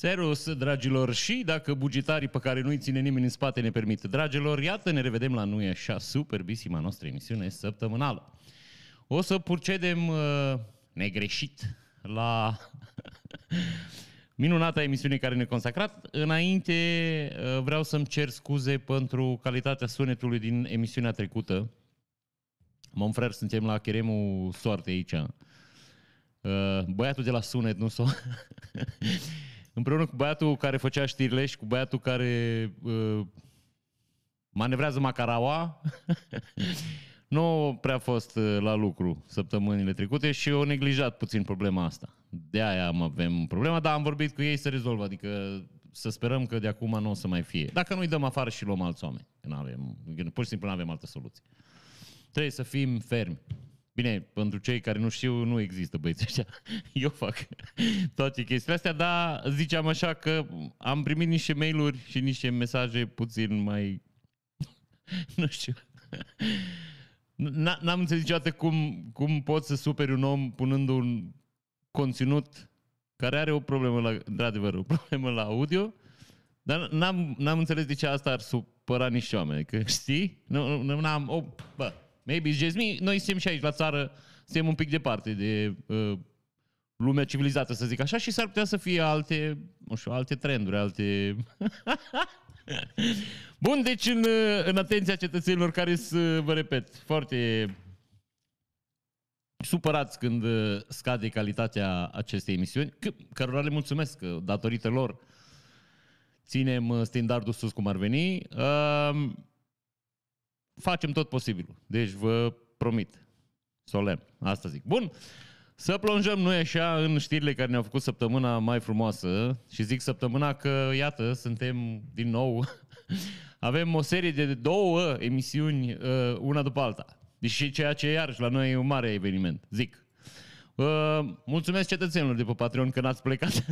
Serus, dragilor, și dacă bugetarii pe care nu-i ține nimeni în spate ne permit, dragilor, iată, ne revedem la Nu e așa, superbisima noastră emisiune săptămânală. O să procedem uh, negreșit la minunata emisiune care ne consacrat. Înainte uh, vreau să-mi cer scuze pentru calitatea sunetului din emisiunea trecută. Monfrer, suntem la cheremul soarte aici. Uh, băiatul de la sunet, nu s-o... Împreună cu băiatul care făcea știrile și cu băiatul care uh, manevrează macaraua, nu prea fost uh, la lucru săptămânile trecute și au neglijat puțin problema asta. De aia am avem problema, dar am vorbit cu ei să rezolvă, adică să sperăm că de acum nu o să mai fie. Dacă nu îi dăm afară și luăm alți oameni, că avem, pur și simplu nu avem altă soluție. Trebuie să fim fermi. Bine, pentru cei care nu știu, nu există băieți ăștia. Eu fac toate chestiile astea, dar ziceam așa că am primit niște mail-uri și niște mesaje puțin mai... nu știu. N-am înțeles niciodată cum, cum poți să superi un om punând un conținut care are o problemă, la, într-adevăr, o problemă la audio, dar n-am, n-am înțeles de ce asta ar supăra niște oameni. Că știi? Nu, nu, n-am... Oh, bă, maybe it's just me. Noi suntem și aici la țară, suntem un pic departe de uh, lumea civilizată, să zic așa, și s-ar putea să fie alte, nu știu, alte trenduri, alte... Bun, deci în, în atenția cetățenilor care să vă repet, foarte supărați când scade calitatea acestei emisiuni, cărora le mulțumesc, că datorită lor ținem standardul sus cum ar veni. Uh, facem tot posibilul. Deci vă promit. Solemn. Asta zic. Bun. Să plonjăm noi așa în știrile care ne-au făcut săptămâna mai frumoasă și zic săptămâna că, iată, suntem din nou, avem o serie de două emisiuni, uh, una după alta. Deși ceea ce iarăși la noi e un mare eveniment, zic. Uh, mulțumesc cetățenilor de pe Patreon că n-ați plecat.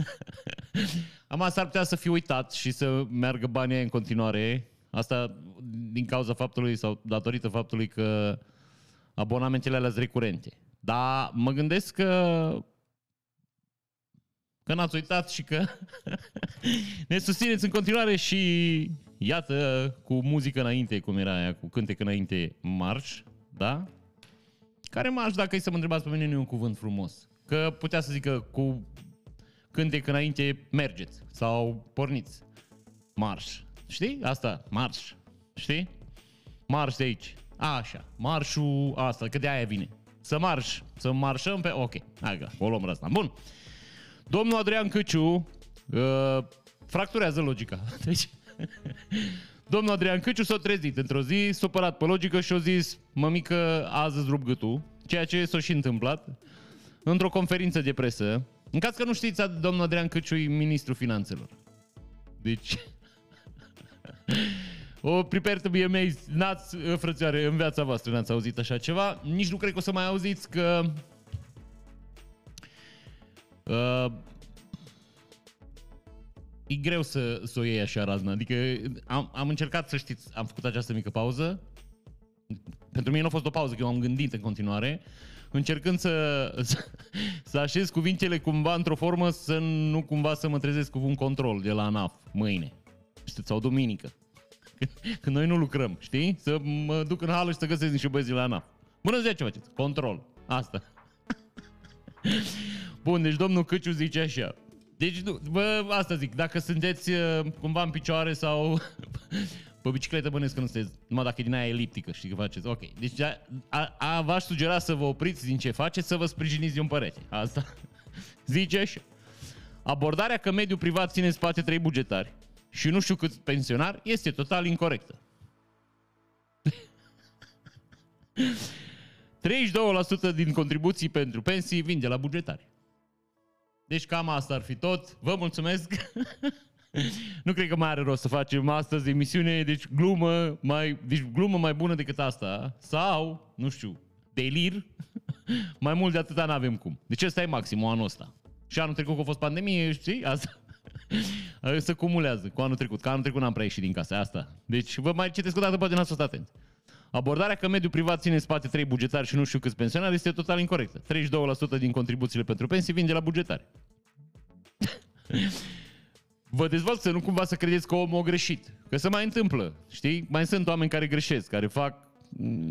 Am s-ar putea să fi uitat și să meargă banii în continuare. Asta din cauza faptului sau datorită faptului că abonamentele alea sunt recurente. Dar mă gândesc că că n-ați uitat și că ne susțineți în continuare și iată, cu muzică înainte, cum era aia, cu cântec înainte, marș, da? Care marș, dacă e să mă întrebați pe mine, nu e un cuvânt frumos. Că putea să zică cu cântec înainte, mergeți sau porniți. Marș. Știi? Asta, marș. Știi? Marș de aici. Așa, marșul asta, că de aia vine. Să marș, să marșăm pe... Ok, hai că o luăm asta. Bun. Domnul Adrian Căciu uh, fracturează logica. Deci, domnul Adrian Căciu s-a trezit într-o zi, supărat pe logică și a zis, mămică, azi îți rup gâtul, ceea ce s-a și întâmplat într-o conferință de presă. În caz că nu știți, domnul Adrian Căciu e ministrul finanțelor. Deci... O prepare to be amazed. N-ați, frățioare, în viața voastră n-ați auzit așa ceva. Nici nu cred că o să mai auziți că... Uh, e greu să, să o iei așa razna. Adică am, am încercat să știți, am făcut această mică pauză. Pentru mine nu a fost o pauză, că eu am gândit în continuare. Încercând să, să, să așez cuvintele cumva într-o formă să nu cumva să mă trezesc cu un control de la ANAF mâine. Știți, sau duminică. Când noi nu lucrăm, știi? Să mă duc în hală și să găsesc niște băieți la ANAF. Bună ziua, ce faceți? Control. Asta. Bun, deci domnul Căciu zice așa. Deci, bă, asta zic, dacă sunteți uh, cumva în picioare sau pe bicicletă bănesc că nu sunteți, numai dacă e din aia eliptică, știi că faceți, ok. Deci a, a, a, v-aș sugera să vă opriți din ce faceți, să vă sprijiniți de un părete. Asta zice așa. Abordarea că mediul privat ține în spate trei bugetari și nu știu câți pensionari este total incorrectă. 32% din contribuții pentru pensii vin de la bugetari. Deci cam asta ar fi tot. Vă mulțumesc. nu cred că mai are rost să facem astăzi emisiune, deci glumă mai, deci glumă mai bună decât asta. Sau, nu știu, delir. mai mult de atâta n-avem cum. Deci ăsta e maximul anul ăsta. Și anul trecut că a fost pandemie, știi? Asta. Se cumulează cu anul trecut. Că anul trecut n-am prea ieșit din casă. Asta. Deci vă mai citesc o dată, poate n-ați fost atenți. Abordarea că mediul privat ține în spate trei bugetari și nu știu câți pensionari este total incorrectă. 32% din contribuțiile pentru pensii vin de la bugetari. vă dezvolt să nu cumva să credeți că omul a greșit. Că se mai întâmplă, știi? Mai sunt oameni care greșesc, care fac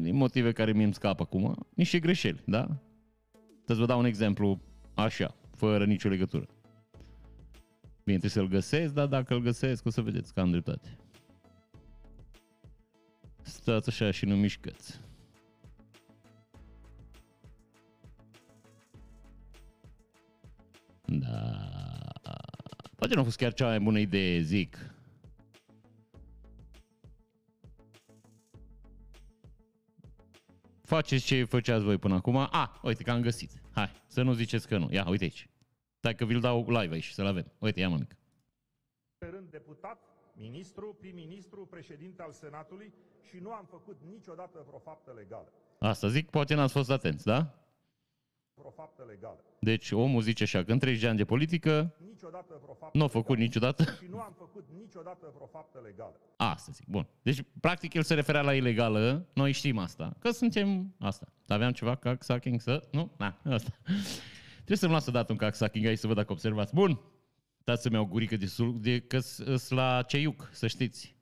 din motive care mi-mi scapă acum, niște greșeli, da? Să vă dau un exemplu așa, fără nicio legătură. Bine, trebuie să-l găsesc, dar dacă îl găsesc, o să vedeți că am dreptate. Stați așa și nu mișcați. Da. Poate nu a fost chiar cea mai bună idee, zic. Faceți ce făceați voi până acum. A, ah, uite că am găsit. Hai, să nu ziceți că nu. Ia, uite aici. Stai că vi-l dau live aici, să-l avem. Uite, ia mă mic. Pe rând deputat, ministru, prim-ministru, președinte al Senatului și nu am făcut niciodată vreo faptă legală. Asta zic, poate n-ați fost atenți, da? Vreo faptă legală. Deci omul zice așa, că în 30 de ani de politică Niciodată vreo faptă nu a făcut legală. niciodată. Și nu am făcut niciodată vreo faptă legală. Asta zic, bun. Deci, practic, el se referea la ilegală, noi știm asta, că suntem asta. Aveam ceva cacksacking să... Nu? Na, asta. Trebuie să-mi las dat un cacksacking aici să văd dacă observați. Bun. Dați să-mi iau gurică de, sul, de că s la ceiuc, să știți.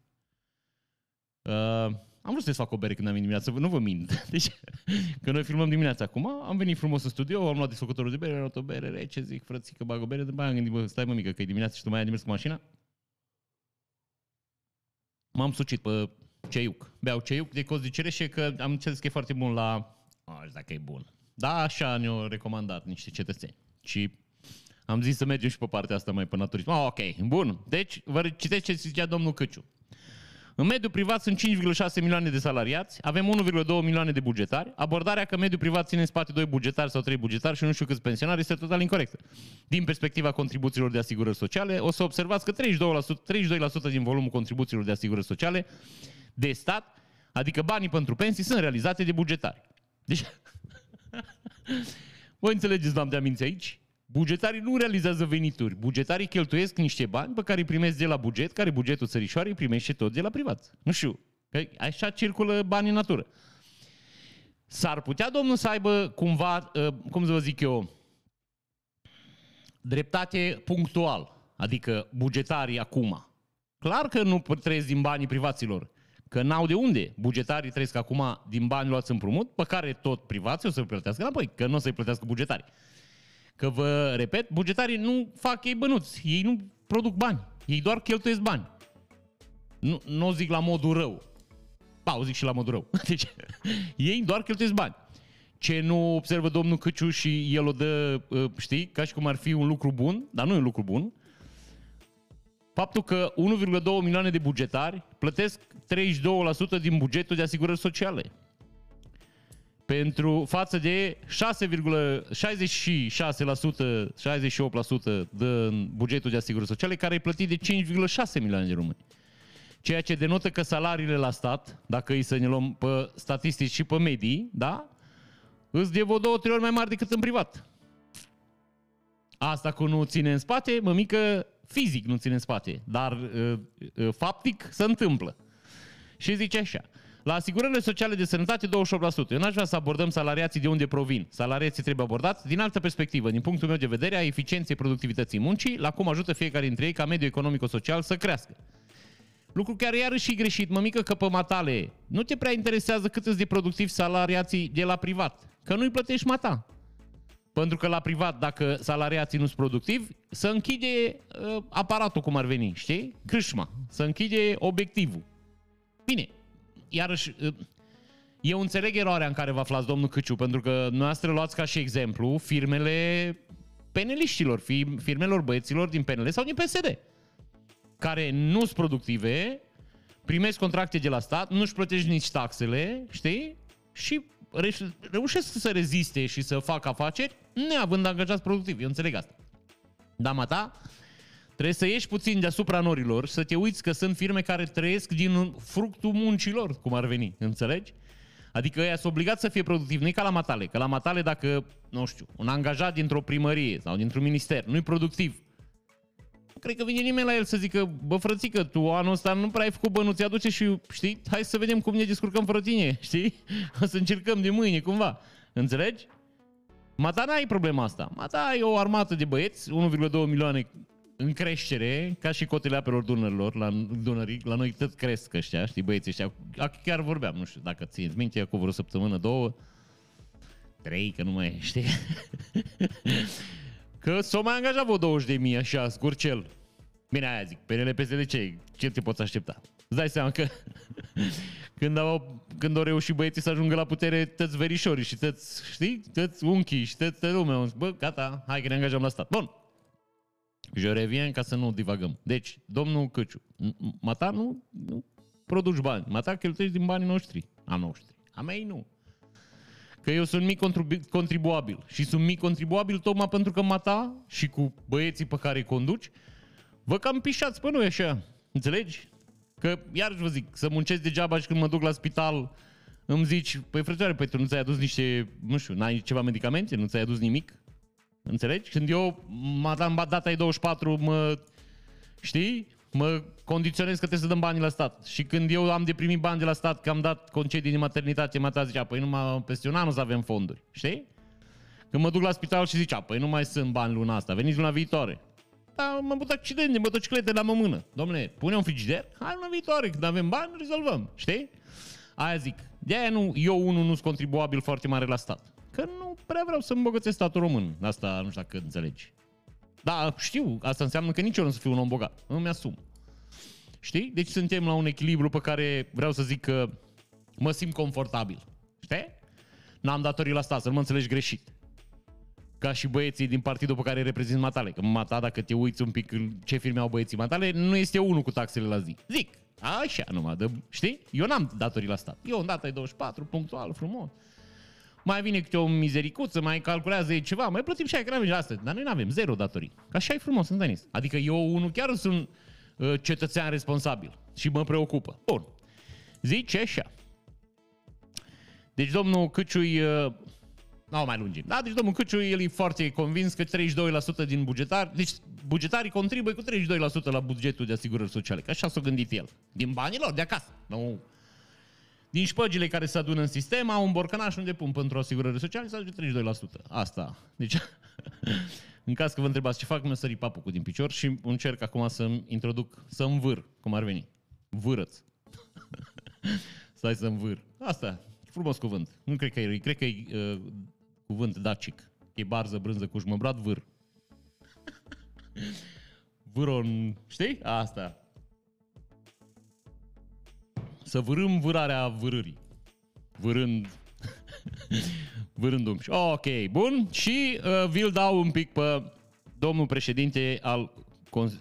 Uh, am vrut să fac o bere când am venit dimineața, nu vă mint. Deci, că noi filmăm dimineața acum, am venit frumos în studio, am luat desfăcătorul de bere, am luat o bere rece, zic, frățică, bag o bere, după aia am gândit, bă, stai mă mică, că e dimineața și tu mai ai de mers cu mașina. M-am sucit pe ceiuc. Beau ceiuc de coz de cireșe, că am înțeles că e foarte bun la... Oh, dacă e bun. Da, așa ne-au recomandat niște cetățeni. Și am zis să mergem și pe partea asta mai până la turism. Oh, ok, bun. Deci, vă citesc ce zicea domnul Căciu. În mediul privat sunt 5,6 milioane de salariați, avem 1,2 milioane de bugetari. Abordarea că mediul privat ține în spate 2 bugetari sau 3 bugetari și nu știu câți pensionari este total incorrectă. Din perspectiva contribuțiilor de asigurări sociale, o să observați că 32%, 32% din volumul contribuțiilor de asigurări sociale de stat, adică banii pentru pensii, sunt realizate de bugetari. Deci, voi înțelegeți, doamne, aminți aici? Bugetarii nu realizează venituri. Bugetarii cheltuiesc niște bani pe care îi primesc de la buget, care bugetul țărișoarei îi primește tot de la privat. Nu știu. Că așa circulă banii în natură. S-ar putea, domnul, să aibă cumva, uh, cum să vă zic eu, dreptate punctual. Adică bugetarii acum. Clar că nu trăiesc din banii privaților. Că n-au de unde. Bugetarii trăiesc acum din bani luați împrumut, pe care tot privații o să-i plătească înapoi, că nu o să-i plătească bugetarii. Că vă repet, bugetarii nu fac ei bănuți, ei nu produc bani, ei doar cheltuiesc bani. Nu, nu o zic la modul rău. Ba, o zic și la modul rău. Deci, ei doar cheltuiesc bani. Ce nu observă domnul Căciu și el o dă, știi, ca și cum ar fi un lucru bun, dar nu e un lucru bun, faptul că 1,2 milioane de bugetari plătesc 32% din bugetul de asigurări sociale pentru față de 6,66%, 68% din bugetul de asigurări sociale, care e plătit de 5,6 milioane de români. Ceea ce denotă că salariile la stat, dacă îi să ne luăm pe statistici și pe medii, da? Îți de vreo două, trei ori mai mari decât în privat. Asta cu nu ține în spate, mămică, fizic nu ține în spate, dar uh, uh, faptic se întâmplă. Și zice așa, la asigurările sociale de sănătate 28%. Eu n-aș vrea să abordăm salariații de unde provin. Salariații trebuie abordați din altă perspectivă, din punctul meu de vedere, a eficienței productivității muncii, la cum ajută fiecare dintre ei ca mediul economico-social să crească. Lucru care iarăși și greșit, mămică, că pe matale nu te prea interesează cât îți de productiv salariații de la privat, că nu-i plătești mata. Pentru că la privat, dacă salariații nu sunt productivi, să închide uh, aparatul cum ar veni, știi? Crâșma, să închide obiectivul. Bine, iarăși, eu înțeleg eroarea în care vă aflați, domnul Căciu, pentru că noastră luați ca și exemplu firmele peneliștilor, firmelor băieților din PNL sau din PSD, care nu sunt productive, primesc contracte de la stat, nu-și plătești nici taxele, știi? Și reușesc să reziste și să facă afaceri neavând angajați productivi. Eu înțeleg asta. Dama ta, Trebuie să ieși puțin deasupra norilor, să te uiți că sunt firme care trăiesc din fructul muncilor, cum ar veni, înțelegi? Adică ăia sunt obligați să fie productivi, nu ca la matale. Că la matale dacă, nu știu, un angajat dintr-o primărie sau dintr-un minister nu-i productiv, nu cred că vine nimeni la el să zică, bă frățică, tu anul ăsta nu prea ai făcut bănuți, aduce și, știi, hai să vedem cum ne descurcăm fără tine, știi? O să încercăm de mâine, cumva. Înțelegi? Mata n-ai problema asta. Mata ai o armată de băieți, 1,2 milioane în creștere, ca și cotele apelor Dunărilor, la Dunării, la noi tot cresc ăștia, știi, băieții ăștia. Chiar vorbeam, nu știu dacă țineți minte, acum vreo săptămână, două, trei, că nu mai știi. că s-o mai angajat vreo 20 de mii așa, scurcel. Bine, aia zic, PNL PSD ce, ce te poți aștepta? Îți dai seama că când au, când au reușit băieții să ajungă la putere, tăți verișorii și tăți, știi, tăți unchii și tăți lumea. Bă, gata, hai că ne angajăm la stat. Bun, Je revien ca să nu divagăm. Deci, domnul Căciu, mata nu, nu produci bani. Mata cheltuiești din banii noștri. A noștri. A mei nu. Că eu sunt mic contribuabil. Și sunt mic contribuabil tocmai pentru că mata și cu băieții pe care îi conduci, vă cam pișați pe noi așa. Înțelegi? Că, iarăși vă zic, să muncesc degeaba și când mă duc la spital, îmi zici, păi frățioare, păi tu nu ți-ai adus niște, nu știu, n-ai ceva medicamente, nu ți-ai adus nimic? Înțelegi? Când eu am data e 24, mă, știi? Mă condiționez că trebuie să dăm bani la stat. Și când eu am de primit bani de la stat, că am dat concedii de maternitate, mă zicea, păi numai peste un an nu să avem fonduri. Știi? Când mă duc la spital și zicea, păi nu mai sunt bani luna asta, veniți luna viitoare. Da, am avut accident de motociclete la mămână. Domnule, pune un frigider, hai luna viitoare, când avem bani, rezolvăm. Știi? Aia zic. De-aia nu, eu unul nu sunt contribuabil foarte mare la stat. Că nu prea vreau să îmbogățesc statul român. Asta nu știu dacă înțelegi. Da, știu, asta înseamnă că nici eu nu să fiu un om bogat. Îmi asum. Știi? Deci suntem la un echilibru pe care vreau să zic că mă simt confortabil. Știi? N-am datorii la stat, să nu mă înțelegi greșit. Ca și băieții din partidul pe care îi reprezint Matale. Că Mata, dacă te uiți un pic ce firme au băieții Matale, nu este unul cu taxele la zi. Zic, așa numai, de, știi? Eu n-am datorii la stat. Eu în data e 24, punctual, frumos mai vine câte o mizericuță, mai calculează ei ceva, mai plătim și aia, că n-avem asta. Dar noi nu avem zero datorii. Ca așa e frumos în tenis. Adică eu, unul, chiar sunt uh, cetățean responsabil și mă preocupă. Bun. Zice așa. Deci domnul Căciui, uh, nu mai lungim, da? Deci domnul Căciu, el e foarte convins că 32% din bugetar, deci bugetarii contribuie cu 32% la bugetul de asigurări sociale, că așa s-a gândit el. Din banii lor de acasă. Nu din șpăgile care se adună în sistem, au un borcănaș unde pun pentru asigurări sociale, să ajunge 32%. Asta. Deci, în caz că vă întrebați ce fac, mi-a sărit papucul din picior și încerc acum să-mi introduc, să învâr, cum ar veni. Vârăț. Stai să învâr. Asta, frumos cuvânt. Nu cred că e, cred că e uh, cuvânt dacic. E barză, brânză cu jmăbrat, vâr. Vâron, știi? Asta. Să vârâm vârarea vârârii. Vârând... vârând un Ok, bun. Și uh, vi-l dau un pic pe domnul președinte al...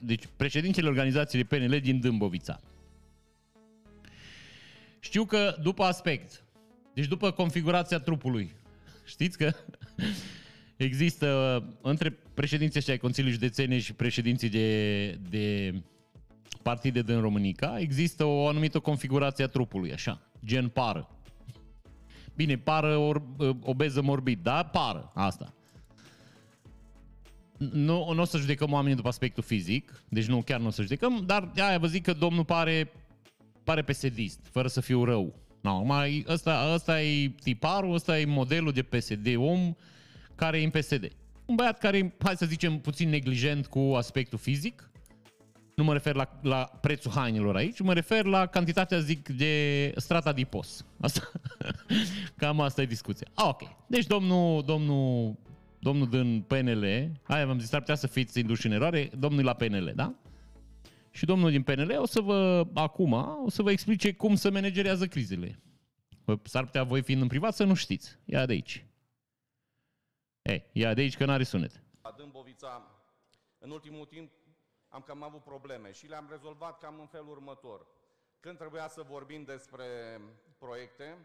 Deci președintele organizației PNL din Dâmbovița. Știu că după aspect, deci după configurația trupului, știți că există între președinții ăștia ai Consiliului Județene și președinții de, de partide din Românica, există o anumită configurație a trupului, așa, gen pară. Bine, pară or, obeză morbid, da? Pară, asta. Nu, nu o să judecăm oamenii după aspectul fizic, deci nu, chiar nu o să judecăm, dar aia vă zic că domnul pare, pare PSD, fără să fiu rău. No, mai, ăsta, ăsta e tiparul, ăsta e modelul de PSD, om care e în PSD. Un băiat care, hai să zicem, puțin neglijent cu aspectul fizic, nu mă refer la, la prețul hainelor aici, mă refer la cantitatea, zic, de strata de pos. Asta, cam asta e discuția. Ah, ok. Deci domnul, domnul, domnul din PNL, aia v-am zis, ar putea să fiți induși în eroare, domnul la PNL, da? Și domnul din PNL o să vă, acum, o să vă explice cum să managerează crizele. S-ar putea voi fiind în privat să nu știți. Ia de aici. E, ia de aici că n-are sunet. Dâmbovița, în ultimul timp, am cam avut probleme și le-am rezolvat cam în felul următor. Când trebuia să vorbim despre proiecte...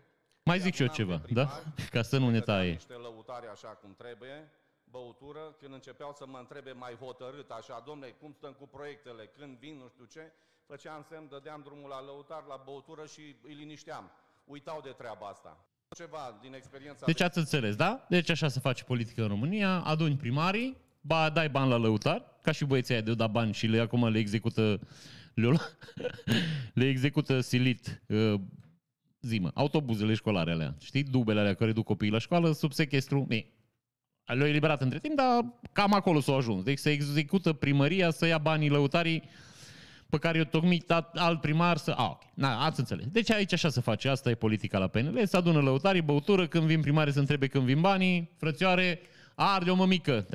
Mai zic și eu ceva, da? Ca să nu ne taie. Niște lăutare așa cum trebuie, băutură, când începeau să mă întrebe mai hotărât, așa, domnule, cum stăm cu proiectele, când vin, nu știu ce, făceam semn, dădeam drumul la lăutar, la băutură și îi linișteam. Uitau de treaba asta. Ceva din experiența... Deci ați înțeles, da? Deci așa se face politică în România, aduni primarii, ba dai bani la lăutar, ca și băieții aia de da bani și le acum le execută le, le execută silit uh, zimă, autobuzele școlare alea, știi, dubele alea care duc copiii la școală sub sequestru, e, Le-au eliberat între timp, dar cam acolo s-au ajuns. Deci se execută primăria să ia banii lăutarii pe care i-a tocmit alt primar să... A, ok. Na, ați înțeles. Deci aici așa se face. Asta e politica la PNL. Se adună lăutarii, băutură, când vin primare să întrebe când vin banii, frățioare, arde o mămică.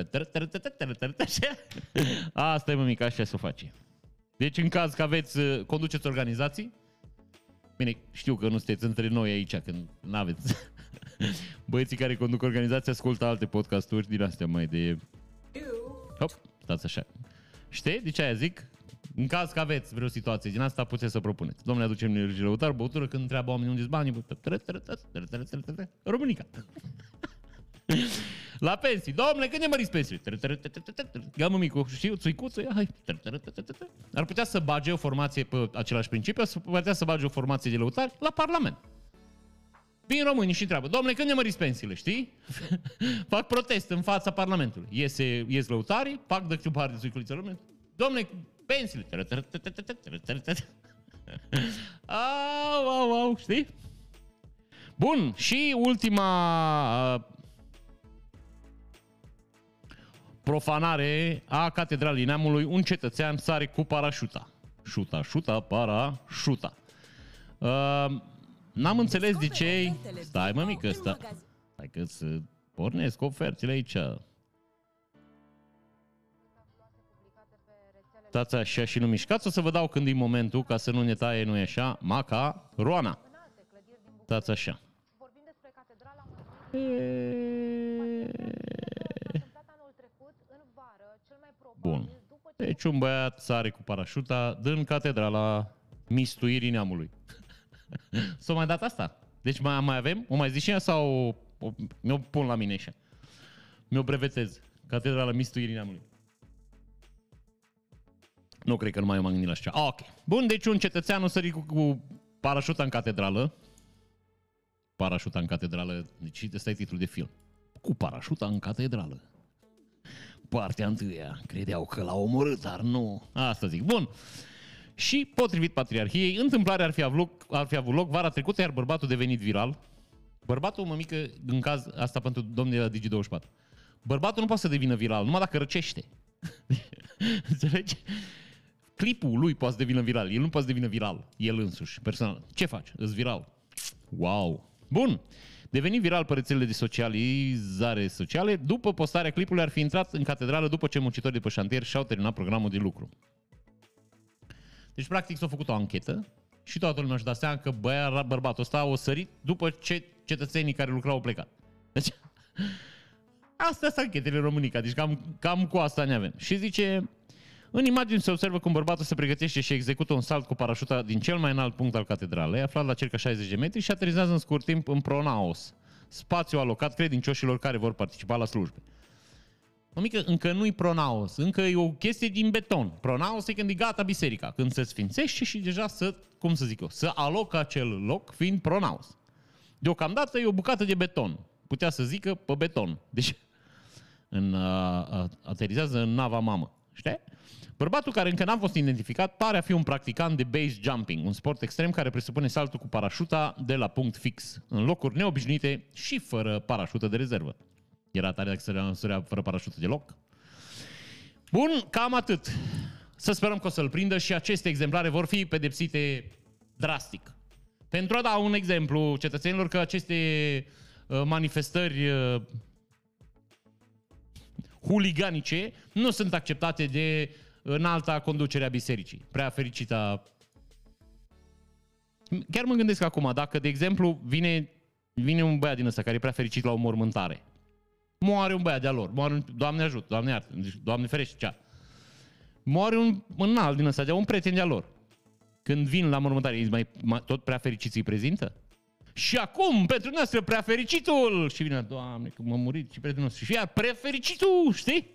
Asta e mămică, așa se face. Deci în caz că aveți, conduceți organizații, bine, știu că nu sunteți între noi aici, când nu aveți băieții care conduc organizația ascultă alte podcasturi din astea mai de... Hop, stați așa. Știi? De ce aia zic? În caz că aveți vreo situație din asta, puteți să propuneți. Domnule, aducem energie lăutar, băutură, când întreabă oamenii unde banii, Românica. La pensii. Domnule, când ne măriți pensiile? Ia micu, știu, țuicuță, hai. Ar putea să bage o formație pe același principiu, ar putea să bage o formație de lăutari la Parlament. Vin românii și întreabă, domnule, când ne măriți pensiile, știi? fac protest în fața Parlamentului. Iese, ies lăutarii, fac de ciupar de țuiculiță români. Domnule, pensiile. Au, au, au, știi? Bun, și ultima profanare a Catedralei Neamului, un cetățean sare cu parașuta. Șuta, șuta, para, șuta. Uh, n-am înțeles de ce... Stai mă mică, ăsta. Hai că să pornesc ofertele aici. Stați așa și nu mișcați, o să vă dau când e momentul, ca să nu ne taie, nu e așa, maca, roana. Stați așa. Bun. Deci un băiat sare cu parașuta din catedrala mistuirii neamului. S-o mai dat asta? Deci mai, mai avem? O mai zici și sau o, mi-o pun la mine așa? Mi-o brevetez. Catedrala mistuirii neamului. Nu cred că nu mai m-am gândit la așa. Ah, ok. Bun, deci un cetățean o sări cu, cu parașuta în catedrală. Parașuta în catedrală. Deci ăsta e titlul de film. Cu parașuta în catedrală partea întâia. Credeau că l-au omorât, dar nu. Asta zic. Bun. Și, potrivit Patriarhiei, întâmplarea ar fi, avut loc, ar fi avut loc vara trecută, iar bărbatul devenit viral. Bărbatul, mă mică, în caz, asta pentru domnul de la Digi24. Bărbatul nu poate să devină viral, numai dacă răcește. Înțelegi? Clipul lui poate să devină viral. El nu poate să devină viral, el însuși, personal. Ce faci? Îți viral. Wow. Bun deveni viral pe rețelele de socializare sociale. După postarea clipului ar fi intrat în catedrală după ce muncitorii de pe șantier și-au terminat programul de lucru. Deci, practic, s-a făcut o anchetă și toată lumea și-a dat seama că băia, bărbatul ăsta a sărit după ce cetățenii care lucrau au plecat. Deci, astea sunt anchetele Românica, deci cam, cam cu asta ne avem. Și zice, în imagine se observă cum bărbatul se pregătește și execută un salt cu parașuta din cel mai înalt punct al catedralei, aflat la circa 60 de metri și aterizează în scurt timp în Pronaos, spațiu alocat credincioșilor care vor participa la slujbe. O mică, încă nu-i pronaos, încă e o chestie din beton. Pronaos e când e gata biserica, când se sfințește și deja să, cum să zic eu, să alocă acel loc fiind pronaos. Deocamdată e o bucată de beton. Putea să zică pe beton. Deci în, uh, aterizează în nava mamă. Știi? Bărbatul care încă n-a fost identificat pare a fi un practicant de base jumping, un sport extrem care presupune saltul cu parașuta de la punct fix, în locuri neobișnuite și fără parașută de rezervă. Era tare dacă sărea fără parașută deloc? Bun, cam atât. Să sperăm că o să-l prindă și aceste exemplare vor fi pedepsite drastic. Pentru a da un exemplu cetățenilor că aceste uh, manifestări uh, huliganice nu sunt acceptate de în alta conducere a bisericii. Prea fericită. Chiar mă gândesc acum, dacă, de exemplu, vine, vine un băiat din ăsta care e prea fericit la o mormântare. Moare un băiat de-a lor. Moare un, Doamne ajută, Doamne iartă, deci, Doamne ferește, cea. Moare un, un alt din ăsta, de un prieten de-a lor. Când vin la mormântare, ei mai, mai, tot prea fericiți îi prezintă? Și acum, pentru noastră, prea fericitul! Și vine, Doamne, că m-a murit și prietenul nostru. Și ea, prea fericitul, știi?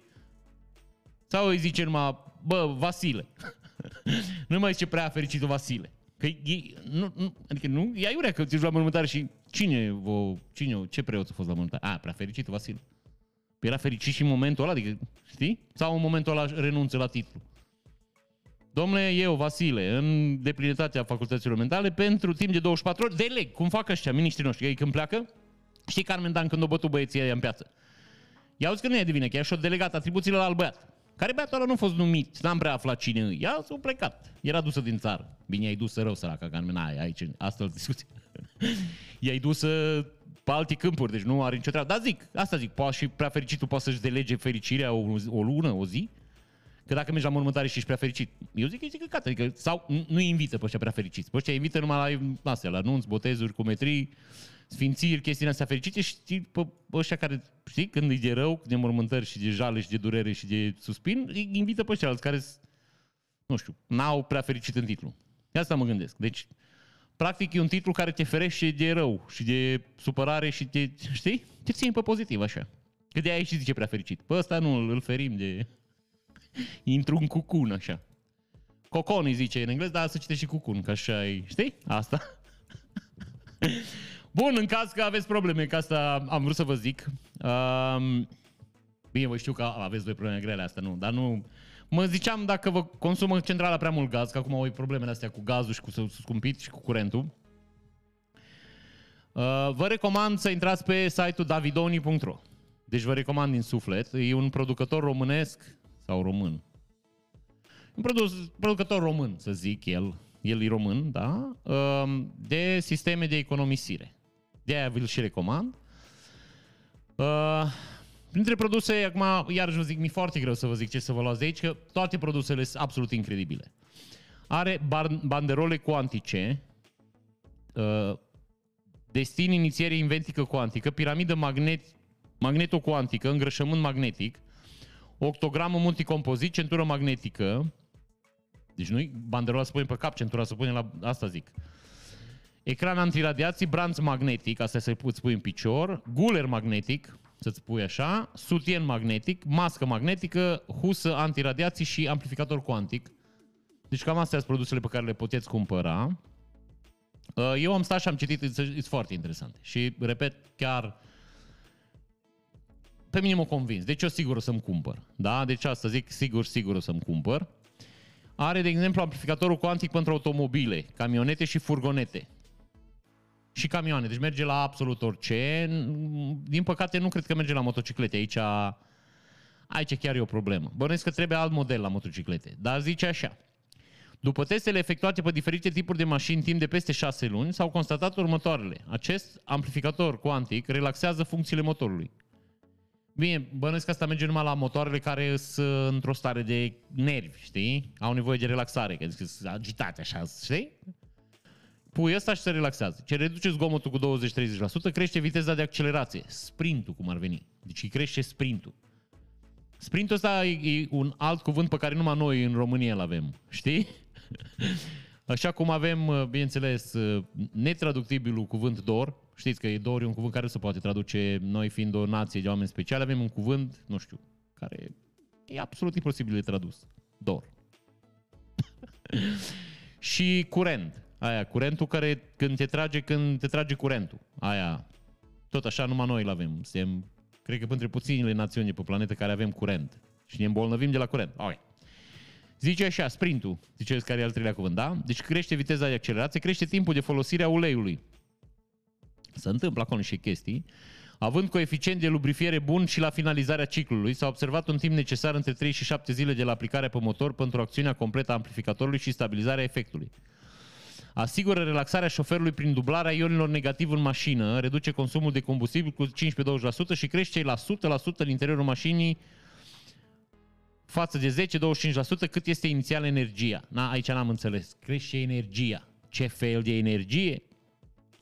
Sau îi zice numai, bă, Vasile. nu mai zice prea fericitul Vasile. Că e, nu, nu, adică nu, e aiurea că ți la mormântare și cine, vă, cine, ce preot a fost la mormântare? A, prea fericitul Vasile. Păi era fericit și în momentul ăla, adică, știi? Sau în momentul ăla renunță la titlu. Domnule, eu, Vasile, în deplinătatea facultăților mentale, pentru timp de 24 ore, deleg, cum fac ăștia, miniștrii noștri, ei când pleacă, știi Carmen Dan când o bătu băieții aia în piață? I-au zis că nu e de vină, că ea și-a delegat atribuțiile la alt băiat. Care băiatul ăla nu a fost numit, n-am prea aflat cine e. Ea s-a plecat. Era dusă din țară. Bine, i-ai dus rău săraca, că n-ai aici, asta e discuție. i-ai dus pe alte câmpuri, deci nu are nicio treabă. Dar zic, asta zic, poate și prea fericitul poate să-și delege fericirea o, o lună, o zi, Că dacă mergi la mormântare și ești prea fericit, eu zic că e căcat, adică, sau nu invită pe ăștia prea fericiți. Pe ăștia invită numai la astea, la nunți, botezuri, cumetrii, sfințiri, chestiile astea fericite și știi, pe ăștia care, știi, când e de rău, de mormântări și de jale și de durere și de suspin, îi invită pe ăștia care, nu știu, n-au prea fericit în titlu. De asta mă gândesc. Deci, practic e un titlu care te ferește de rău și de supărare și de, știi, te ține pe pozitiv așa. Că de aia și zice prea fericit. Pe ăsta nu, îl ferim de intru în cucun, așa. Cocon îi zice în engleză, dar să citești și cucun, că așa e, știi? Asta. Bun, în caz că aveți probleme, că asta am vrut să vă zic. Um, bine, vă știu că aveți doi probleme grele asta, nu, dar nu... Mă ziceam dacă vă consumă centrala prea mult gaz, că acum au problemele astea cu gazul și cu scumpit și cu curentul. Uh, vă recomand să intrați pe site-ul davidoni.ro. Deci vă recomand din suflet. E un producător românesc sau român. Un produs, producător român, să zic el, el e român, da, um, de sisteme de economisire. De aia vi-l și recomand. Uh, printre produse, acum, iarăși vă zic, mi-e foarte greu să vă zic ce să vă luați de aici, că toate produsele sunt absolut incredibile. Are banderole cuantice, uh, destin inițiere inventică cuantică, piramidă magnet, magnetocuantică, îngrășământ magnetic, octogramă multicompozit, centură magnetică, deci nu banderola să punem pe cap, centura să punem la... Asta zic. Ecran antiradiații, branț magnetic, asta să-i puți pui în picior, guler magnetic, să-ți pui așa, sutien magnetic, mască magnetică, husă antiradiații și amplificator cuantic. Deci cam astea sunt produsele pe care le puteți cumpăra. Uh, eu am stat și am citit, e foarte interesant. Și, repet, chiar pe mine m-a convins. Deci eu sigur o să-mi cumpăr. Da? Deci asta zic, sigur, sigur o să-mi cumpăr. Are, de exemplu, amplificatorul cuantic pentru automobile, camionete și furgonete. Și camioane, deci merge la absolut orice. Din păcate, nu cred că merge la motociclete. Aici, aici chiar e o problemă. Bănuiesc că trebuie alt model la motociclete. Dar zice așa. După testele efectuate pe diferite tipuri de mașini timp de peste 6 luni, s-au constatat următoarele. Acest amplificator cuantic relaxează funcțiile motorului. Bine, bănuiesc că asta merge numai la motoarele care sunt într-o stare de nervi, știi? Au nevoie de relaxare, că sunt agitate așa, știi? Pui ăsta și se relaxează. Ce reduce zgomotul cu 20-30%, crește viteza de accelerație, sprintul, cum ar veni. Deci îi crește sprintul. Sprintul ăsta e, e un alt cuvânt pe care numai noi în România îl avem, știi? Așa cum avem, bineînțeles, netraductibilul cuvânt dor, Știți că e dor e un cuvânt care nu se poate traduce, noi fiind o nație de oameni speciali, avem un cuvânt, nu știu, care e absolut imposibil de tradus. Dor. și curent. Aia, curentul care când te trage, când te trage curentul. Aia, tot așa numai noi îl avem. Suntem, cred că între puținile națiuni pe planetă care avem curent. Și ne îmbolnăvim de la curent. Okay. Zice așa, sprintul, ziceți care e al treilea cuvânt, da? Deci crește viteza de accelerație, crește timpul de folosire a uleiului. Se întâmplă acolo și chestii. Având coeficient de lubrifiere bun și la finalizarea ciclului, s-a observat un timp necesar între 3 și 7 zile de la aplicarea pe motor pentru acțiunea completă a amplificatorului și stabilizarea efectului. Asigură relaxarea șoferului prin dublarea ionilor negativ în mașină, reduce consumul de combustibil cu 15-20% și crește la 100% în interiorul mașinii față de 10-25% cât este inițial energia. Na, aici n-am înțeles. Crește energia. Ce fel de energie?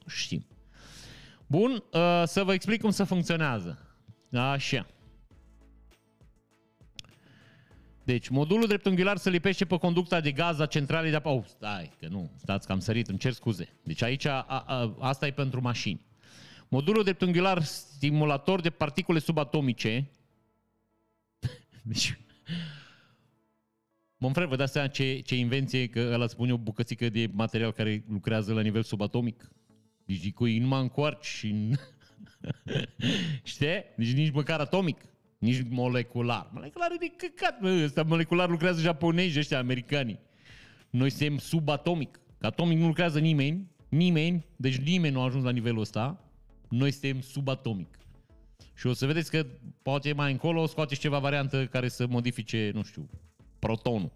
Știm. Bun, uh, să vă explic cum să funcționează. Așa. Deci, modulul dreptunghiular se lipește pe conducta de gaz a centralei de apă. Oh, stai, că nu, stați că am sărit, îmi cer scuze. Deci aici, a, a, asta e pentru mașini. Modulul dreptunghiular stimulator de particule subatomice. deci, mă întreb, vă dați seama ce, ce invenție, că ăla spune o bucățică de material care lucrează la nivel subatomic? Deci cu inima încoarci și în... Știi? Deci nici măcar atomic. Nici molecular. Molecular e de căcat, bă. Ăsta molecular lucrează japonezi ăștia, americanii. Noi suntem subatomic. Că atomic nu lucrează nimeni. Nimeni. Deci nimeni nu a ajuns la nivelul ăsta. Noi suntem subatomic. Și o să vedeți că poate mai încolo scoateți ceva variantă care să modifice, nu știu, protonul.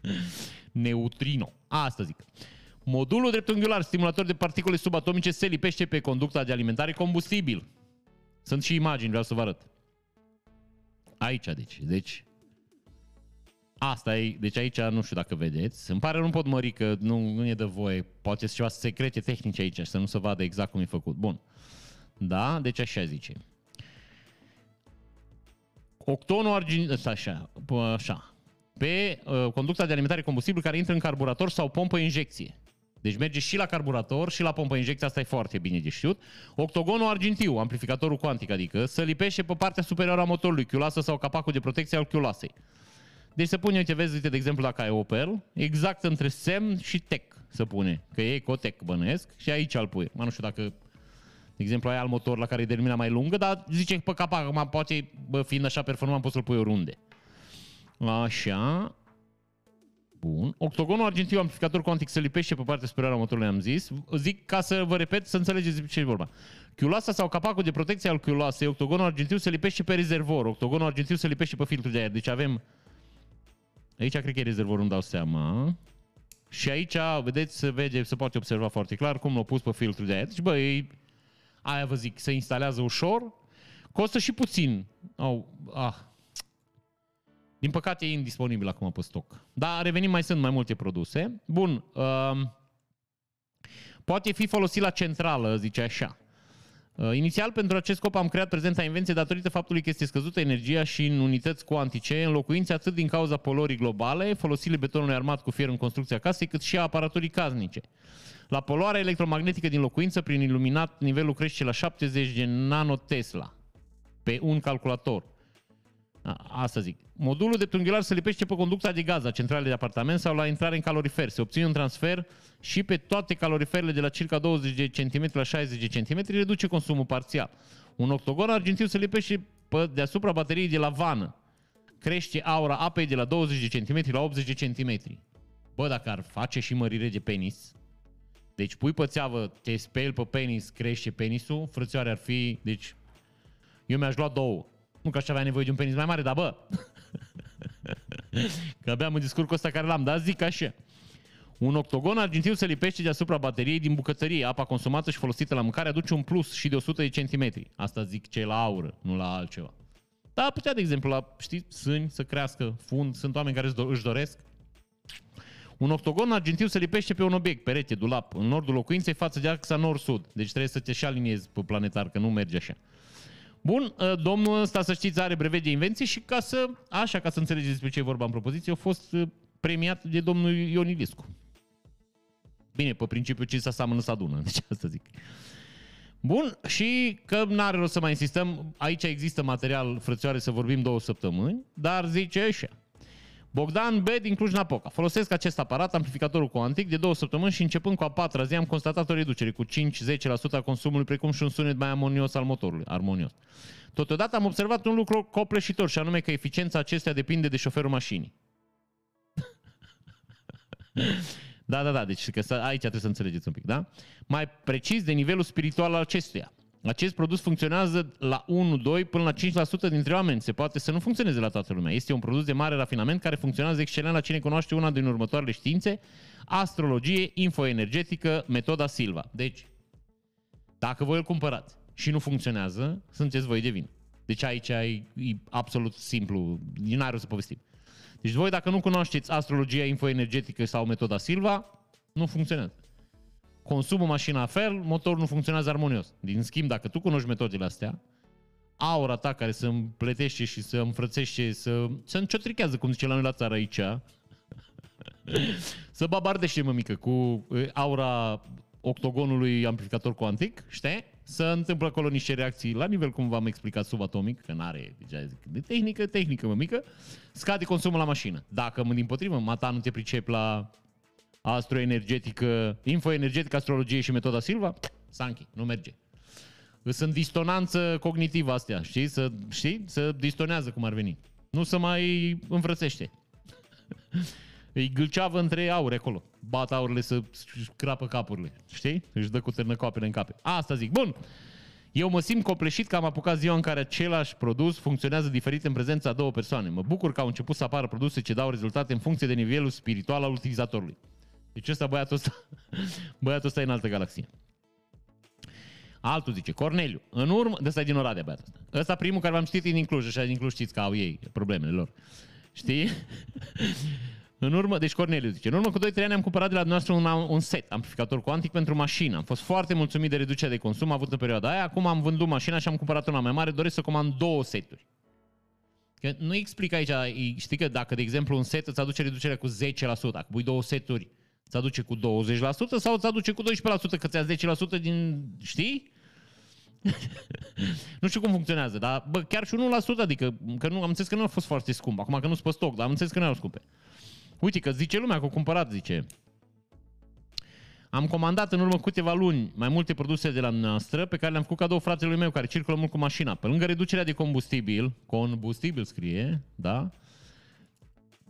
Neutrino. Asta zic. Modulul dreptunghiular stimulator de particule subatomice se lipește pe conducta de alimentare combustibil. Sunt și imagini, vreau să vă arăt. Aici, deci. Deci, Asta e, deci aici nu știu dacă vedeți. Îmi pare, nu pot mări că nu, nu e de voie. Poate sunt ceva secrete tehnice aici, să nu se vadă exact cum e făcut. Bun. Da, deci așa zice. Octonul argint... Așa, așa. Pe uh, conducta de alimentare combustibil care intră în carburator sau pompă injecție. Deci merge și la carburator și la pompă injecție, asta e foarte bine de știut. Octogonul argintiu, amplificatorul cuantic, adică să lipește pe partea superioară a motorului, chiulasă sau capacul de protecție al chiulasei. Deci se pune, uite, vezi, uite, de exemplu, dacă ai Opel, exact între semn și tech să pune, că e ecotec bănesc și aici îl pui. Mă, nu știu dacă, de exemplu, ai al motor la care e determina mai lungă, dar zice pe capac, acum poate, bă, fiind așa performant, poți să-l pui oriunde. Așa. Bun. Octogonul argintiu amplificator cuantic se lipește pe partea superioară a motorului, am zis. Zic ca să vă repet, să înțelegeți ce e vorba. Chiulasa sau capacul de protecție al chiulasei, octogonul argintiu se lipește pe rezervor, octogonul argintiu se lipește pe filtrul de aer. Deci avem Aici cred că e rezervorul, îmi dau seama. Și aici, vedeți, se vede, se poate observa foarte clar cum l-au pus pe filtrul de aer. Deci, bă, e, aia vă zic, se instalează ușor, costă și puțin. Oh, ah. Din păcate e indisponibil acum pe stoc. Dar revenim, mai sunt mai multe produse. Bun, uh, poate fi folosit la centrală, zice așa. Uh, inițial, pentru acest scop am creat prezenta invenție datorită faptului că este scăzută energia și în unități cuantice, în locuințe atât din cauza polorii globale, folosirile betonului armat cu fier în construcția casei, cât și a aparaturii casnice. La poluarea electromagnetică din locuință, prin iluminat, nivelul crește la 70 de nanotesla pe un calculator. Asta zic. Modulul de tunghiular se lipește pe conducta de gaz a centralei de apartament sau la intrare în calorifer. Se obține un transfer și pe toate caloriferele de la circa 20 de cm la 60 de cm reduce consumul parțial. Un octogon argintiu se lipește pe deasupra bateriei de la vană. Crește aura apei de la 20 de cm la 80 de cm. Bă, dacă ar face și mărire de penis, deci pui pe țeavă, te speli pe penis, crește penisul, frățioare ar fi, deci eu mi-aș lua două. Nu că aș avea nevoie de un penis mai mare, dar bă, că abia am în discursul ăsta care l-am, dar zic așa. Un octogon argintiu se lipește deasupra bateriei din bucătărie. Apa consumată și folosită la mâncare aduce un plus și de 100 de centimetri. Asta zic ce la aură, nu la altceva. Dar putea, de exemplu, la, știi, sâni să crească, fund, sunt oameni care își doresc. Un octogon argintiu se lipește pe un obiect, perete, dulap, în nordul locuinței față de axa nord-sud. Deci trebuie să te și aliniezi pe planetar, că nu merge așa. Bun, ă, domnul ăsta, să știți, are brevet de invenție și ca să, așa, ca să înțelegeți despre ce e vorba în propoziție, a fost ă, premiat de domnul Ion Iliscu. Bine, pe principiu ce să seamănă să adună, deci asta zic. Bun, și că n-are rost să mai insistăm, aici există material frățioare să vorbim două săptămâni, dar zice așa. Bogdan B. din Cluj-Napoca. Folosesc acest aparat, amplificatorul cuantic, de două săptămâni și începând cu a patra zi am constatat o reducere cu 5-10% a consumului, precum și un sunet mai armonios al motorului. Armonios. Totodată am observat un lucru copleșitor și anume că eficiența acestea depinde de șoferul mașinii. da, da, da, deci că aici trebuie să înțelegeți un pic, da? Mai precis de nivelul spiritual al acestuia. Acest produs funcționează la 1-2 până la 5% dintre oameni. Se poate să nu funcționeze la toată lumea. Este un produs de mare rafinament care funcționează excelent la cine cunoaște una din următoarele științe, astrologie, infoenergetică, metoda Silva. Deci, dacă voi îl cumpărați și nu funcționează, sunteți voi de vin. Deci aici e absolut simplu, nu are să povestim. Deci voi dacă nu cunoașteți astrologia infoenergetică sau metoda Silva, nu funcționează consumă mașina fel, motorul nu funcționează armonios. Din schimb, dacă tu cunoști metodele astea, aura ta care se împletește și se înfrățește, să, se înciotrichează, cum zice la noi la țară aici, să babardește, mămică, cu aura octogonului amplificator cuantic, știi? Să întâmplă acolo niște reacții la nivel, cum v-am explicat, subatomic, că n-are, deja zic, de tehnică, tehnică, mămică, scade consumul la mașină. Dacă, din potrivă, mata nu te pricep la astroenergetică, infoenergetică, astrologie și metoda Silva, Sanchi, nu merge. Sunt distonanță cognitivă astea, știi? Să, știi? Să distonează cum ar veni. Nu să mai înfrățește. Îi gâlceavă între aure acolo. Bat aurile să crapă capurile. Știi? Își dă cu târnăcoapele în cape. Asta zic. Bun. Eu mă simt copleșit că am apucat ziua în care același produs funcționează diferit în prezența a două persoane. Mă bucur că au început să apară produse ce dau rezultate în funcție de nivelul spiritual al utilizatorului. Deci ăsta, băiatul ăsta, băiatul ăsta e în altă galaxie. Altul zice, Corneliu, în urmă, de ăsta e din Oradea, băiatul ăsta. Ăsta primul care v-am citit e din Cluj, așa din Cluj știți că au ei problemele lor. Știi? În urmă, deci Corneliu zice, în urmă cu 2-3 ani am cumpărat de la dumneavoastră un, un set, amplificator cuantic pentru mașină. Am fost foarte mulțumit de reducerea de consum avut în perioada aia. Acum am vândut mașina și am cumpărat una mai mare. Doresc să comand două seturi. Că nu explic aici, știi că dacă, de exemplu, un set îți aduce reducerea cu 10%, dacă pui două seturi, îți aduce cu 20% sau îți aduce cu 12%, că ți 10% din, știi? nu știu cum funcționează, dar bă, chiar și 1%, adică că nu, am înțeles că nu a fost foarte scump. Acum că nu sunt pe stoc, dar am înțeles că nu erau scumpe. Uite că zice lumea că au cumpărat, zice. Am comandat în urmă câteva luni mai multe produse de la noastră pe care le-am făcut cadou fratelui meu care circulă mult cu mașina. Pe lângă reducerea de combustibil, combustibil scrie, da?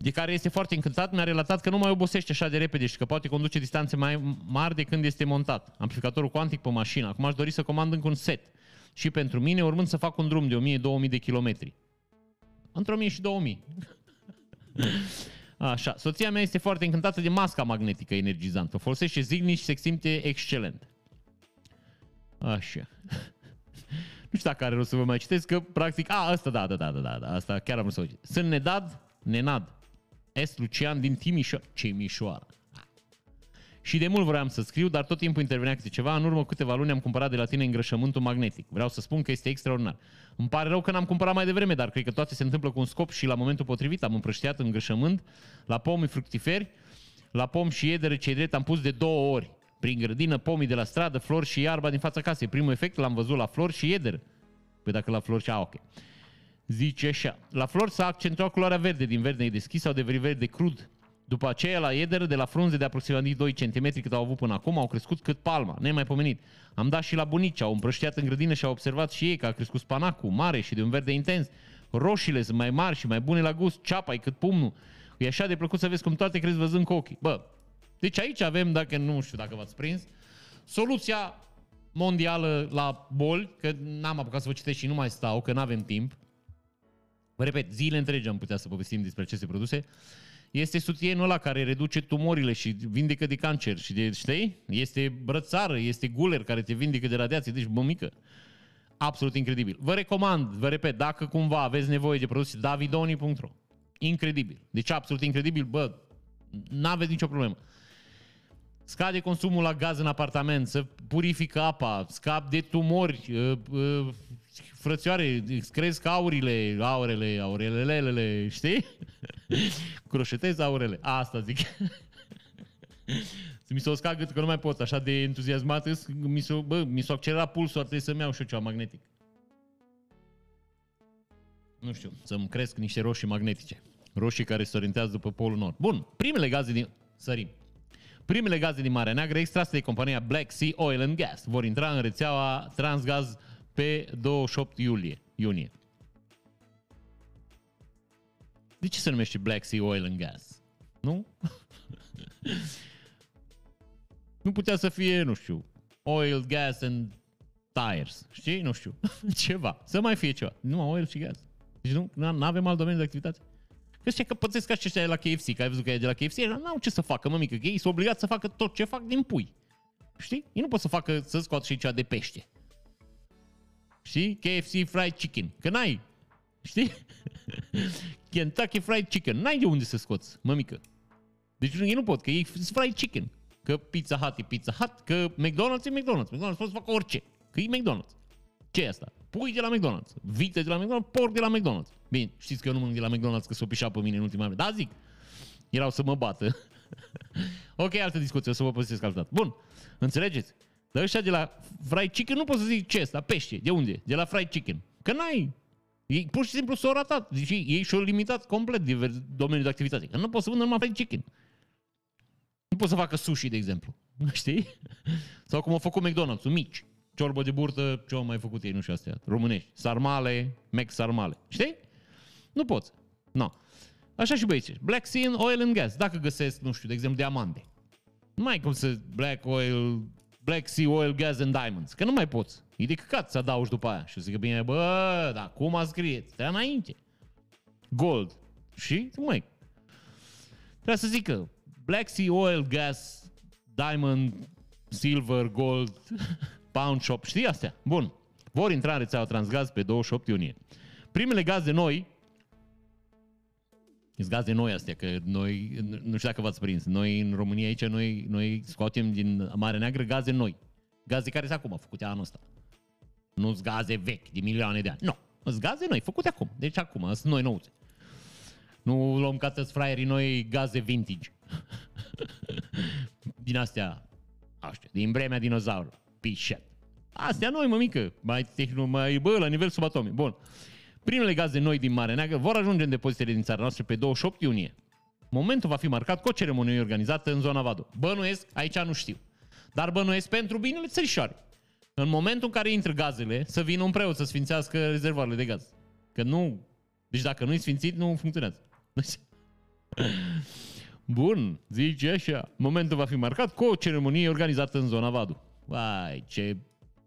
De care este foarte încântat, mi-a relatat că nu mai obosește așa de repede și că poate conduce distanțe mai mari de când este montat. Amplificatorul cuantic pe mașină. Acum aș dori să comand încă un set. Și pentru mine, urmând să fac un drum de 1000-2000 de kilometri. Între 1000 și 2000. Așa. Soția mea este foarte încântată de masca magnetică energizantă. O folosește zilnic și se simte excelent. Așa. nu știu dacă are rost să vă mai citesc, că practic... A, asta da, da, da, da, da, da asta chiar am vrut să vă Sunt Nedad, Nenad. S. Lucian din Timișoara. Timișoara. Și de mult vreau să scriu, dar tot timpul intervenea câte ceva. În urmă câteva luni am cumpărat de la tine îngrășământul magnetic. Vreau să spun că este extraordinar. Îmi pare rău că n-am cumpărat mai devreme, dar cred că toate se întâmplă cu un scop și la momentul potrivit am împrăștiat îngrășământ la pomi fructiferi, la pom și iedere cei drept am pus de două ori. Prin grădină, pomii de la stradă, flori și iarba din fața casei. Primul efect l-am văzut la flori și iedere. Păi dacă la flori și... A, ok. Zice așa. La flori s-a accentuat culoarea verde din verde deschis sau de verde crud după aceea, la Eder, de la frunze de aproximativ 2 cm cât au avut până acum, au crescut cât palma, nemaipomenit. Am dat și la bunici, au împrăștiat în grădină și au observat și ei că a crescut spanacul, mare și de un verde intens. Roșiile sunt mai mari și mai bune la gust, ceapa e cât pumnul. E așa de plăcut să vezi cum toate crezi văzând cu ochii. Bă, deci aici avem, dacă nu știu dacă v-ați prins, soluția mondială la boli, că n-am apucat să vă citesc și nu mai stau, că nu avem timp. Vă repet, zile întregi am putea să povestim despre aceste produse este sutienul ăla care reduce tumorile și vindecă de cancer și de, știi? Este brățară, este guler care te vindecă de radiație, deci mămică. Absolut incredibil. Vă recomand, vă repet, dacă cumva aveți nevoie de produse, davidoni.ro. Incredibil. Deci absolut incredibil, bă, n-aveți nicio problemă. Scade consumul la gaz în apartament, să purifică apa, scap de tumori, uh, uh, frățioare, îți cresc aurile, aurele, aurelelele, știi? Croșetez aurele. Asta zic. mi s-o scagă că nu mai pot, așa de entuziasmat, mi s-o, bă, mi s-o accelerat pulsul, ar trebui să-mi iau și eu ceva magnetic. Nu știu, să-mi cresc niște roșii magnetice. Roșii care se orientează după polul nord. Bun, primele gaze din... Sărim. Primele gaze din Marea Neagră extrase de compania Black Sea Oil and Gas vor intra în rețeaua Transgaz pe 28 iulie, iunie. De ce se numește Black Sea Oil and Gas? Nu? nu putea să fie, nu știu, oil, gas and tires. Știi? Nu știu. ceva. Să mai fie ceva. Nu, oil și gas. Deci nu, nu avem alt domeniu de activitate. Că știi că pățesc ca ăștia de la KFC, că ai văzut că e de la KFC, nu au ce să facă, mă mică, că ei sunt obligați să facă tot ce fac din pui. Știi? Ei nu pot să facă, să scoată și ceva de pește. Știi? KFC Fried Chicken. Că n-ai. Știi? Kentucky Fried Chicken. N-ai de unde să scoți, mămică. Deci ei nu pot, că ei sunt fried chicken. Că Pizza Hut e Pizza Hut, că McDonald's e McDonald's. McDonald's poate să facă orice. Că e McDonald's. ce e asta? Pui de la McDonald's, vite de la McDonald's, porc de la McDonald's. Bine, știți că eu nu mănânc de la McDonald's, că s-o pișa pe mine în ultima vreme. Da, zic. Erau să mă bată. ok, altă discuție, o să vă povestesc altă dată. Bun, înțelegeți? Dar ăștia de la fried chicken nu pot să zic ce asta, pește. De unde? De la fried chicken. Că n-ai. Ei pur și simplu s-au ratat. Deci ei și-au limitat complet divers, domeniul de activitate. Că nu pot să vândă numai fried chicken. Nu pot să facă sushi, de exemplu. Știi? Sau cum au făcut McDonald's, mici. Ciorbă de burtă, ce au mai făcut ei, nu știu astea, românești. Sarmale, Mac sarmale. Știi? Nu poți. No. Așa și băieți. Black Sea Oil and Gas. Dacă găsesc, nu știu, de exemplu, diamante. Nu mai cum să Black Oil Black Sea Oil, Gas and Diamonds. Că nu mai poți. E de căcat să adaugi după aia. Și zic bine, bă, dar cum a scrie? Stai înainte. Gold. Și, măi, trebuie să zică Black Sea Oil, Gas, Diamond, Silver, Gold, Pound Shop. Știi astea? Bun. Vor intra în rețeaua Transgaz pe 28 iunie. Primele gaze noi, sunt gaze noi astea, că noi, nu știu dacă v-ați prins, noi în România aici, noi, noi scoatem din Marea Neagră gaze noi. Gaze care sunt acum făcute anul ăsta. Nu sunt gaze vechi, de milioane de ani. Nu, sunt gaze noi, făcute acum. Deci acum, sunt noi nouțe. Nu luăm ca tăți fraierii noi gaze vintage. din astea, așa, din vremea dinozaurului. Pișet. Astea noi, mămică, mai, tehno, mai bă, la nivel subatomic. Bun. Primele gaze noi din Marea Neagră vor ajunge în depozitele din țara noastră pe 28 iunie. Momentul va fi marcat cu o ceremonie organizată în zona Vado. Bănuiesc, aici nu știu. Dar bănuiesc pentru binele țărișoare. În momentul în care intră gazele, să vină un preot să sfințească rezervoarele de gaz. Că nu... Deci dacă nu-i sfințit, nu funcționează. Bun, zice așa. Momentul va fi marcat cu o ceremonie organizată în zona Vadu. Vai, ce...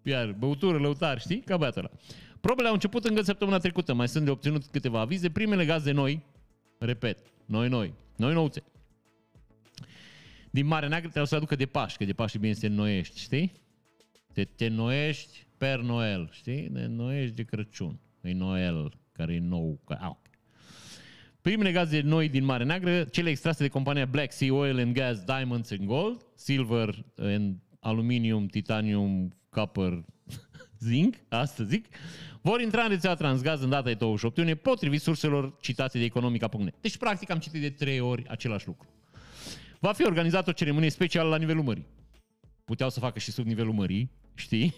Iar băutură, lăutar, știi? Ca băiatul ăla. Probele au început încă săptămâna trecută, mai sunt de obținut câteva avize. Primele gaze noi, repet, noi, noi, noi nouțe. Din Mare Neagră trebuie să aducă de Paști, că de Paști bine să te înnoiești, știi? Te, te înnoiești per Noel, știi? Te înnoiești de Crăciun. E Noel, care e nou. Au. Primele gaze noi din Mare Neagră, cele extrase de compania Black Sea Oil and Gas Diamonds and Gold, Silver and Aluminium, Titanium, Copper, Zinc, asta zic, vor intra în rețeaua Transgaz în data de 28 iunie, potrivit surselor citate de economica.net. Deci, practic, am citit de trei ori același lucru. Va fi organizată o ceremonie specială la nivelul mării. Puteau să facă și sub nivelul mării, știi?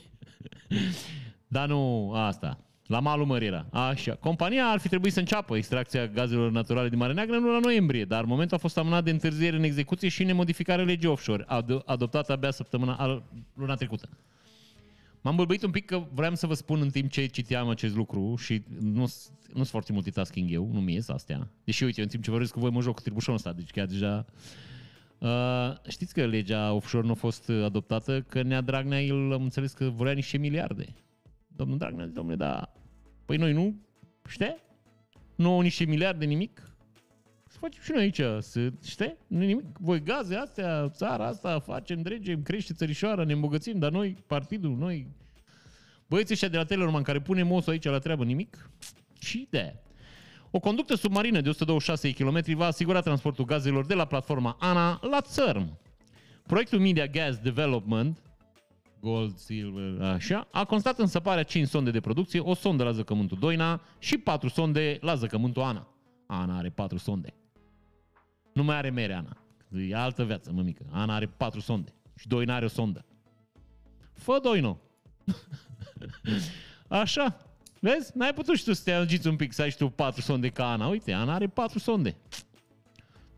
Dar nu asta. La malul mării era. Așa. Compania ar fi trebuit să înceapă extracția gazelor naturale din Marea Neagră în luna noiembrie, dar momentul a fost amânat de întârziere în execuție și nemodificare legii offshore, ad- adoptată abia săptămâna luna trecută. M-am bălbăit un pic că vreau să vă spun în timp ce citeam acest lucru și nu sunt foarte multitasking eu, nu mi ies astea. Deși, uite, în timp ce vorbesc cu voi mă joc cu tribușonul ăsta, deci chiar deja... Uh, știți că legea offshore nu a fost adoptată, că Nea Dragnea, el am înțeles că vrea niște miliarde. Domnul Dragnea zice, domnule, da, păi noi nu, știi? Nu au niște miliarde, nimic. Să facem și noi aici, să, știi? Nu nimic. Voi gaze astea, țara asta, facem, dregem, crește țărișoara, ne îmbogățim, dar noi, partidul, noi, băieții ăștia de la Tellerman care pune mosul aici la treabă, nimic. Și de O conductă submarină de 126 km va asigura transportul gazelor de la platforma ANA la țărm. Proiectul Media Gas Development Gold, Silver, așa, a constat în săparea 5 sonde de producție, o sondă la zăcământul Doina și 4 sonde la zăcământul Ana. Ana are 4 sonde. Nu mai are mere Ana. E altă viață, mămică. Ana are 4 sonde. Și Doina are o sondă. Fă Doino. Așa. Vezi? N-ai putut și tu să te agiți un pic, să ai și tu 4 sonde ca Ana. Uite, Ana are 4 sonde.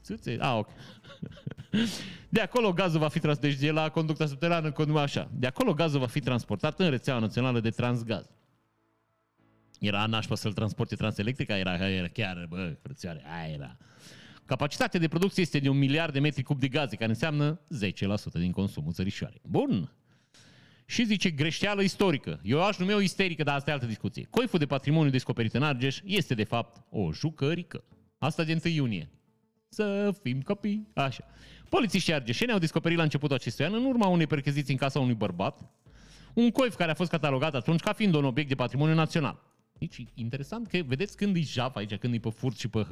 Țâțe. A, ok. De acolo gazul va fi trans, deci de la conducta subterană, așa. De acolo gazul va fi transportat în rețeaua națională de transgaz. Era nașpa să-l transporte transelectrica, era, era chiar, bă, frățioare, aia era. Capacitatea de producție este de un miliard de metri cub de gaze, care înseamnă 10% din consumul țărișoarei. Bun. Și zice greșeală istorică. Eu aș nume o isterică, dar asta e altă discuție. Coiful de patrimoniu descoperit în Argeș este, de fapt, o jucărică. Asta de 1 iunie. Să fim copii. Așa. Polițiștii argeșeni au descoperit la începutul acestui an, în urma unei percheziții în casa unui bărbat, un coif care a fost catalogat atunci ca fiind un obiect de patrimoniu național. Deci, interesant că, vedeți, când e jaf aici, când e pe furt și pe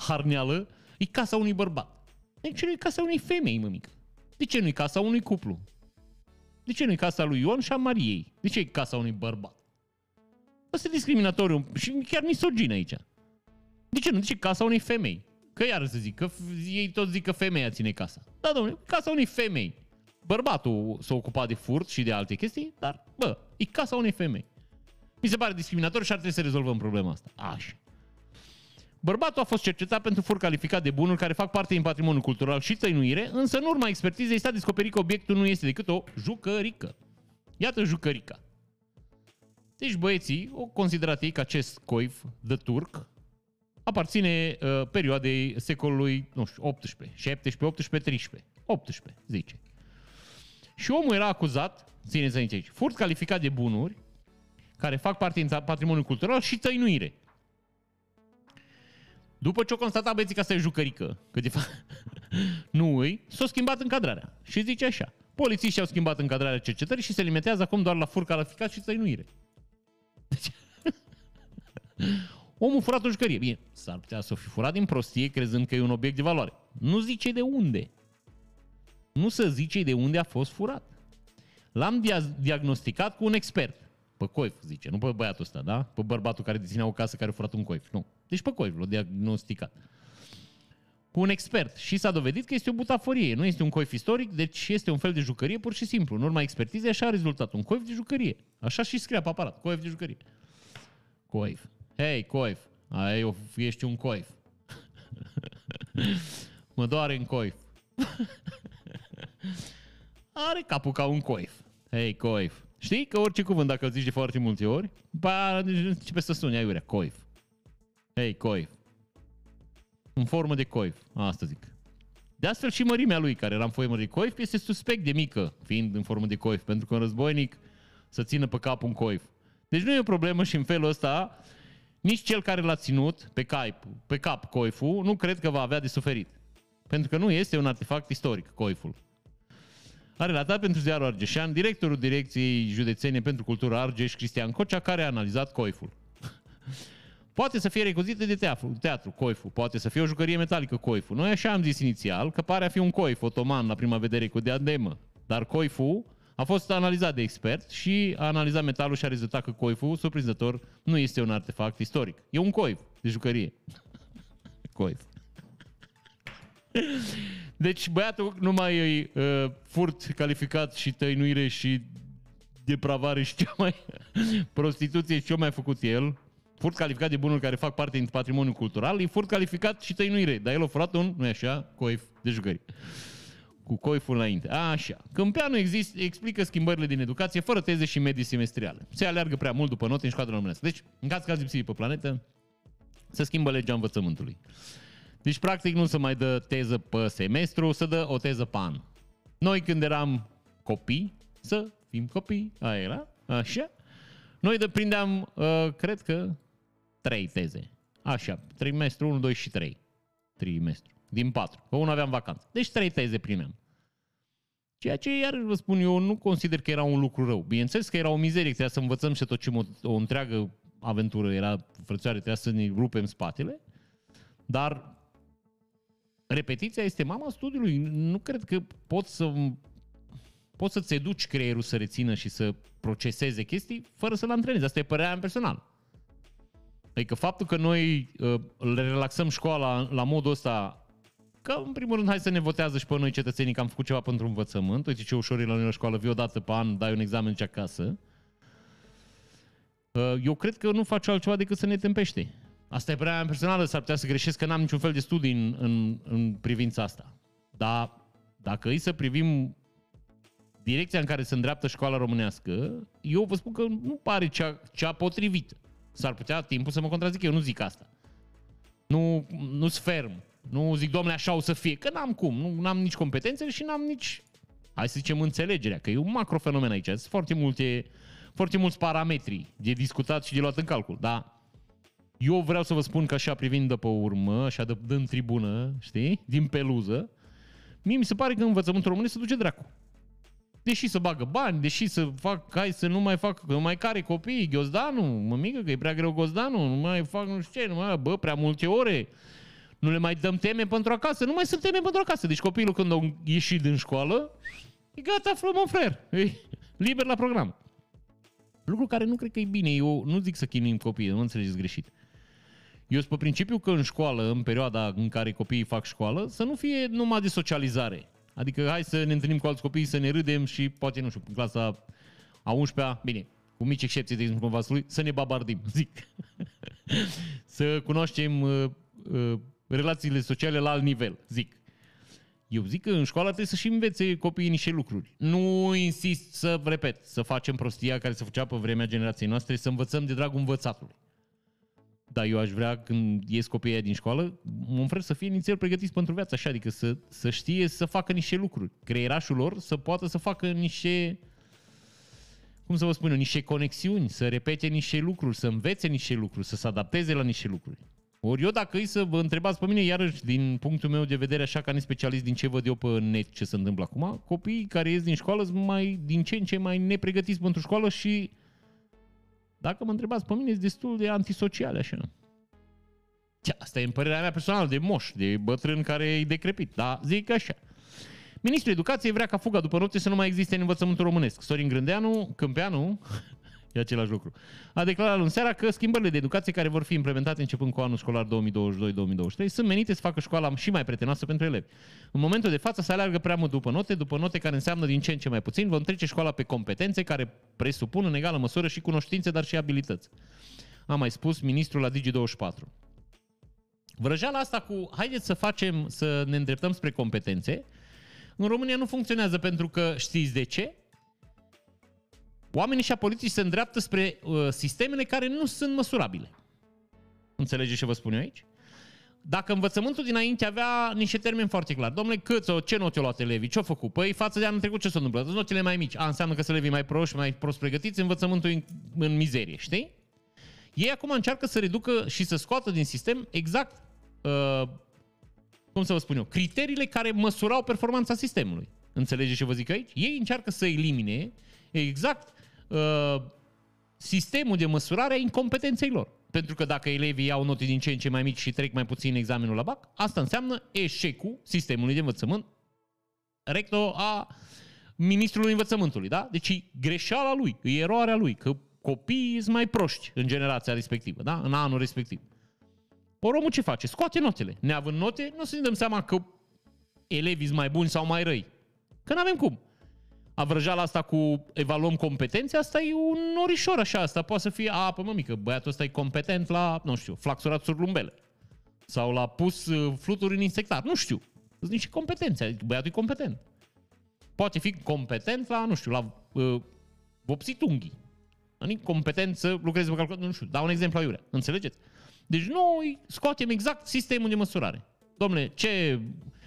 harneală, e casa unui bărbat. Deci nu e casa unei femei, mămică. De ce nu e casa unui cuplu? De ce nu e casa lui Ion și a Mariei? De ce e casa unui bărbat? Asta e discriminatoriu și chiar misogin aici. De ce nu? De ce casa unei femei? Că iar să zic, că ei tot zic că femeia ține casa. Da, domnule, casa unei femei. Bărbatul s-a ocupat de furt și de alte chestii, dar, bă, e casa unei femei. Mi se pare discriminator și ar trebui să rezolvăm problema asta. Așa. Bărbatul a fost cercetat pentru fur calificat de bunuri care fac parte din patrimoniul cultural și tăinuire, însă în urma expertizei s-a descoperit că obiectul nu este decât o jucărică. Iată jucărica. Deci băieții au considerat ei că acest coif de turc aparține uh, perioadei secolului, nu știu, 18, 17, 18, 13. 18, zice. Și omul era acuzat, țineți aici, furt calificat de bunuri, care fac parte din patrimoniul cultural și tăinuire. După ce o constatat băieții că asta e jucărică, că de fapt nu îi, s-a schimbat încadrarea. Și zice așa, polițiștii au schimbat încadrarea cercetării și se limitează acum doar la fur calificat și tăinuire. Deci, omul furat o jucărie. Bine, s-ar putea să fi furat din prostie crezând că e un obiect de valoare. Nu zice de unde. Nu să zice de unde a fost furat. L-am dia- diagnosticat cu un expert. Pe coif, zice, nu pe băiatul ăsta, da? Pe bărbatul care deținea o casă care a furat un coif. Nu. Deci pe coif l-a diagnosticat. Cu un expert. Și s-a dovedit că este o butaforie. Nu este un coif istoric, deci este un fel de jucărie pur și simplu. În urma expertizei așa a rezultat. Un coif de jucărie. Așa și scria pe aparat. Coif de jucărie. Coif. Hei, coif. Ai, ești un coif. mă doare în coif. Are capul ca un coif. Hei, coif. Știi că orice cuvânt, dacă îl zici de foarte multe ori, ba, începe să suni aiurea, coif. Hei, coif. În formă de coif, asta zic. De astfel și mărimea lui, care era în formă de coif, este suspect de mică, fiind în formă de coif, pentru că un războinic să țină pe cap un coif. Deci nu e o problemă și în felul ăsta, nici cel care l-a ținut pe, cap, pe cap coiful, nu cred că va avea de suferit. Pentru că nu este un artefact istoric, coiful. A relatat pentru ziarul Argeșan directorul Direcției Județene pentru Cultură Argeș, Cristian Cocea, care a analizat coiful. Poate să fie recuzită de teatru, teatru, coiful. Poate să fie o jucărie metalică, coiful. Noi așa am zis inițial, că pare a fi un coif otoman la prima vedere cu diademă. Dar coiful a fost analizat de expert și a analizat metalul și a rezultat că coiful, surprinzător, nu este un artefact istoric. E un coif de jucărie. coif. Deci băiatul nu mai e uh, furt calificat și tăinuire și depravare și cea mai prostituție și ce mai făcut el. Furt calificat de bunuri care fac parte din patrimoniul cultural, e furt calificat și tăinuire. Dar el a furat un, nu așa, coif de jucării. Cu coiful înainte. Așa. Câmpeanu exist, explică schimbările din educație fără teze și medii semestriale. Se aleargă prea mult după note în școala românească. Deci, în caz că ați lipsit pe planetă, se schimbă legea învățământului. Deci, practic, nu se mai dă teză pe semestru, se dă o teză pe an. Noi, când eram copii, să fim copii, aia era, așa, noi deprindeam, uh, cred că, trei teze. Așa, trimestru 1, 2 și 3. Trimestru. Din patru. Că unul aveam vacanță. Deci trei teze primeam. Ceea ce, iar vă spun, eu nu consider că era un lucru rău. Bineînțeles că era o mizerie, trebuia să învățăm și tot ce o, o întreagă aventură era frățioare, trebuia să ne rupem spatele, dar repetiția este mama studiului. Nu cred că poți să poți să-ți educi creierul să rețină și să proceseze chestii fără să-l antrenezi. Asta e părerea mea personală. Adică faptul că noi uh, le relaxăm școala la modul ăsta, că în primul rând hai să ne votează și pe noi cetățenii că am făcut ceva pentru învățământ. Uite ce ușor e la noi la școală, vii o dată pe an, dai un examen ce acasă. Uh, eu cred că nu face altceva decât să ne tempește. Asta e părerea mea personală, s-ar putea să greșesc că n-am niciun fel de studii în, în, în privința asta. Dar dacă îi să privim direcția în care se îndreaptă școala românească, eu vă spun că nu pare cea, cea potrivită. S-ar putea timpul să mă contrazic, eu nu zic asta. Nu, nu sunt ferm. Nu zic, domnule, așa o să fie. Că n-am cum. Nu am nici competențele și n-am nici, hai să zicem, înțelegerea. Că e un macrofenomen aici. Sunt foarte multe, foarte mulți parametri de discutat și de luat în calcul. Dar eu vreau să vă spun că așa privind de pe urmă, așa de, în tribună, știi, din peluză, mie mi se pare că învățământul românesc se duce dracu. Deși să bagă bani, deși să fac, hai să nu mai fac, nu mai care copii, ghiozdanul, mă mică că e prea greu ghiozdanul, nu mai fac nu știu ce, nu mai, bă, prea multe ore, nu le mai dăm teme pentru acasă, nu mai sunt teme pentru acasă. Deci copilul când a ieșit din școală, e gata, frumos, frer, e liber la program. Lucru care nu cred că e bine, eu nu zic să chinuim copiii, nu înțelegeți greșit. Eu sunt pe principiu că în școală, în perioada în care copiii fac școală, să nu fie numai de socializare. Adică hai să ne întâlnim cu alți copii, să ne râdem și poate, nu știu, în clasa a 11-a, bine, cu mici excepții, de exemplu, vasului, să ne babardim, zic. să cunoaștem uh, uh, relațiile sociale la alt nivel, zic. Eu zic că în școală trebuie să și învețe copiii niște lucruri. Nu insist să, repet, să facem prostia care se făcea pe vremea generației noastre, să învățăm de dragul învățatului. Dar eu aș vrea când ies copiii aia din școală, mă vreau să fie inițial pregătiți pentru viață, așa, adică să, să știe să facă niște lucruri. Creierașul lor să poată să facă niște, cum să vă spun eu, niște conexiuni, să repete niște lucruri, să învețe niște lucruri, să se adapteze la niște lucruri. Ori eu dacă îi să vă întrebați pe mine, iarăși, din punctul meu de vedere, așa ca specialist din ce văd eu pe net ce se întâmplă acum, copiii care ies din școală sunt mai, din ce în ce mai nepregătiți pentru școală și dacă mă întrebați pe mine, sunt destul de antisociale așa. Ce, asta e în părerea mea personală, de moș, de bătrân care e decrepit, dar zic așa. Ministrul Educației vrea ca fuga după note să nu mai existe în învățământul românesc. Sorin Grândeanu, Câmpeanu, e același lucru, a declarat în seara că schimbările de educație care vor fi implementate începând cu anul școlar 2022-2023 sunt menite să facă școala și mai prietenoasă pentru elevi. În momentul de față se aleargă prea mult după note, după note care înseamnă din ce în ce mai puțin, vom trece școala pe competențe care presupun în egală măsură și cunoștințe, dar și abilități. A mai spus ministrul la Digi24. Vrăjeala asta cu haideți să facem, să ne îndreptăm spre competențe, în România nu funcționează pentru că știți de ce? Oamenii și poliției se îndreaptă spre uh, sistemele care nu sunt măsurabile. Înțelegeți ce vă spun eu aici? Dacă învățământul dinainte avea niște termeni foarte clar, domnule, cât sau ce note au luat elevii, ce au făcut? Păi față de anul trecut ce s-a întâmplat? Sunt notele mai mici. A, înseamnă că sunt elevii mai proști, mai prost pregătiți, învățământul în, în mizerie, știi? Ei acum încearcă să reducă și să scoată din sistem exact, uh, cum să vă spun eu, criteriile care măsurau performanța sistemului. Înțelegeți ce vă zic aici? Ei încearcă să elimine exact uh, sistemul de măsurare a incompetenței lor. Pentru că dacă elevii iau note din ce în ce mai mici și trec mai puțin examenul la BAC, asta înseamnă eșecul sistemului de învățământ recto a ministrului învățământului, da? Deci e greșeala lui, e eroarea lui, că copiii sunt mai proști în generația respectivă, da? În anul respectiv. Ori omul ce face? Scoate notele. Neavând note, nu să ne dăm seama că elevii sunt mai buni sau mai răi. Că nu avem cum a vrăjeala asta cu evaluăm competențe, asta e un norișor așa, asta poate să fie, a, mă mică, băiatul ăsta e competent la, nu știu, flaxurat surlumbele. Sau l-a pus uh, fluturi în insectar, nu știu. Sunt niște competențe, adică băiatul e competent. Poate fi competent la, nu știu, la uh, vopsit unghii. Adică competent să lucreze pe calculator, nu știu, dau un exemplu aiurea, înțelegeți? Deci noi scoatem exact sistemul de măsurare. Domnule, ce,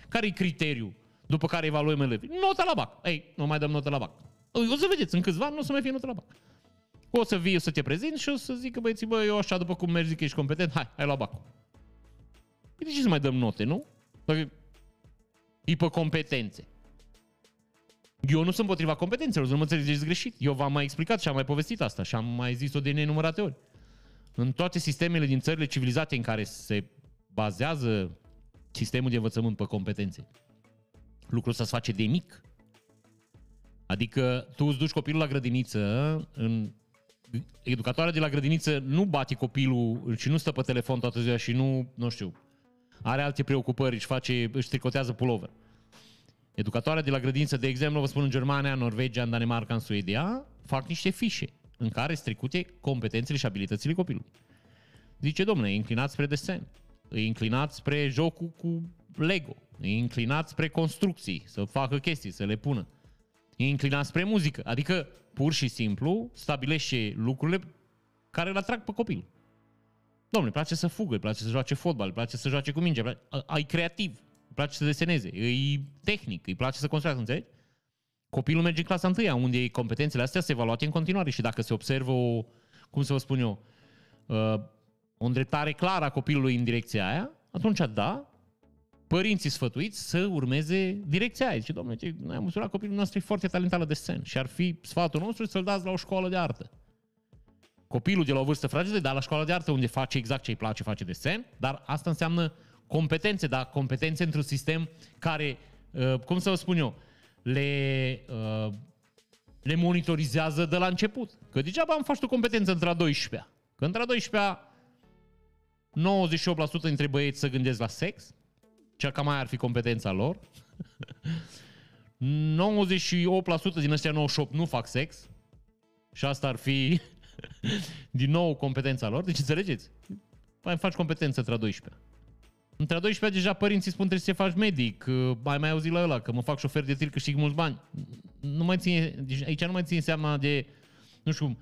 care e criteriul? După care evaluăm elevii. Nota la BAC. Ei, nu mai dăm notă la BAC. O să vedeți, în câțiva ani nu o să mai fie notă la BAC. O să vii, o să te prezint și o să zică băieții, bă, eu așa, după cum mergi, zic că ești competent, hai, hai la BAC. Păi de ce să mai dăm note, nu? Dacă e pe competențe. Eu nu sunt împotriva competențelor, nu mă înțelegeți greșit. Eu v-am mai explicat și am mai povestit asta și am mai zis-o de nenumărate ori. În toate sistemele din țările civilizate în care se bazează sistemul de învățământ pe competențe, lucrul ăsta se face de mic. Adică tu îți duci copilul la grădiniță, în educatoarea de la grădiniță nu bate copilul și nu stă pe telefon toată ziua și nu, nu știu, are alte preocupări, își face, își tricotează pulover. Educatoarea de la grădiniță, de exemplu, vă spun în Germania, în Norvegia, în Danemarca, în Suedia, fac niște fișe în care stricute competențele și abilitățile copilului. Zice, domnule, e inclinat spre desen, e inclinat spre jocul cu Lego, e inclinat spre construcții, să facă chestii, să le pună. E inclinat spre muzică. Adică, pur și simplu, stabilește lucrurile care îl atrag pe copil. Domnule, îi place să fugă, îi place să joace fotbal, îi place să joace cu mingea, ai creativ, îi place să deseneze, e tehnic, îi place să construiască, înțelegi? Copilul merge în clasa întâia, unde competențele astea se evaluate în continuare și dacă se observă o, cum să vă spun eu, uh, o îndreptare clară a copilului în direcția aia, atunci da, părinții sfătuiți să urmeze direcția aia. Zice, domnule, noi am măsurat copilul nostru e foarte talentat la desen și ar fi sfatul nostru să-l dați la o școală de artă. Copilul de la o vârstă fragedă, dar la școala de artă unde face exact ce îi place, face desen, dar asta înseamnă competențe, dar competențe într-un sistem care, uh, cum să vă spun eu, le, uh, le monitorizează de la început. Că degeaba am faci o competență între a 12-a. Că între a 12-a 98% dintre băieți să gândesc la sex, cea cam mai ar fi competența lor. 98% din ăștia 98 nu fac sex. Și asta ar fi din nou competența lor. Deci înțelegeți? Mai faci competență între a 12 Între a 12 deja părinții spun trebuie să faci medic, mai mai auzit la ăla, că mă fac șofer de tir, câștig mulți bani. Nu mai ține, deci aici nu mai ține seama de, nu știu,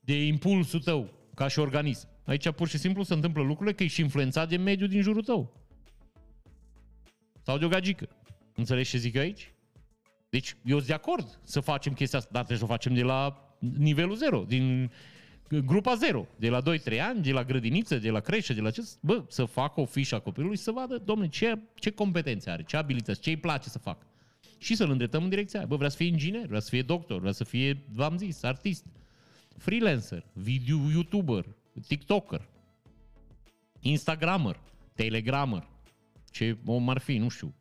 de impulsul tău, ca și organism. Aici pur și simplu se întâmplă lucrurile că ești influențat de mediul din jurul tău. Sau de o gagică. Înțelegi ce zic eu aici? Deci eu sunt de acord să facem chestia asta, dar trebuie să o facem de la nivelul zero, din grupa zero, de la 2-3 ani, de la grădiniță, de la creșă, de la ce... Bă, să facă o fișă a copilului să vadă, domnule, ce, ce competențe are, ce abilități, ce îi place să facă. Și să-l îndreptăm în direcția aia. Bă, vrea să fie inginer, vrea să fie doctor, vrea să fie, v-am zis, artist, freelancer, video youtuber, tiktoker, instagrammer, telegrammer, ce om ar fi, nu știu,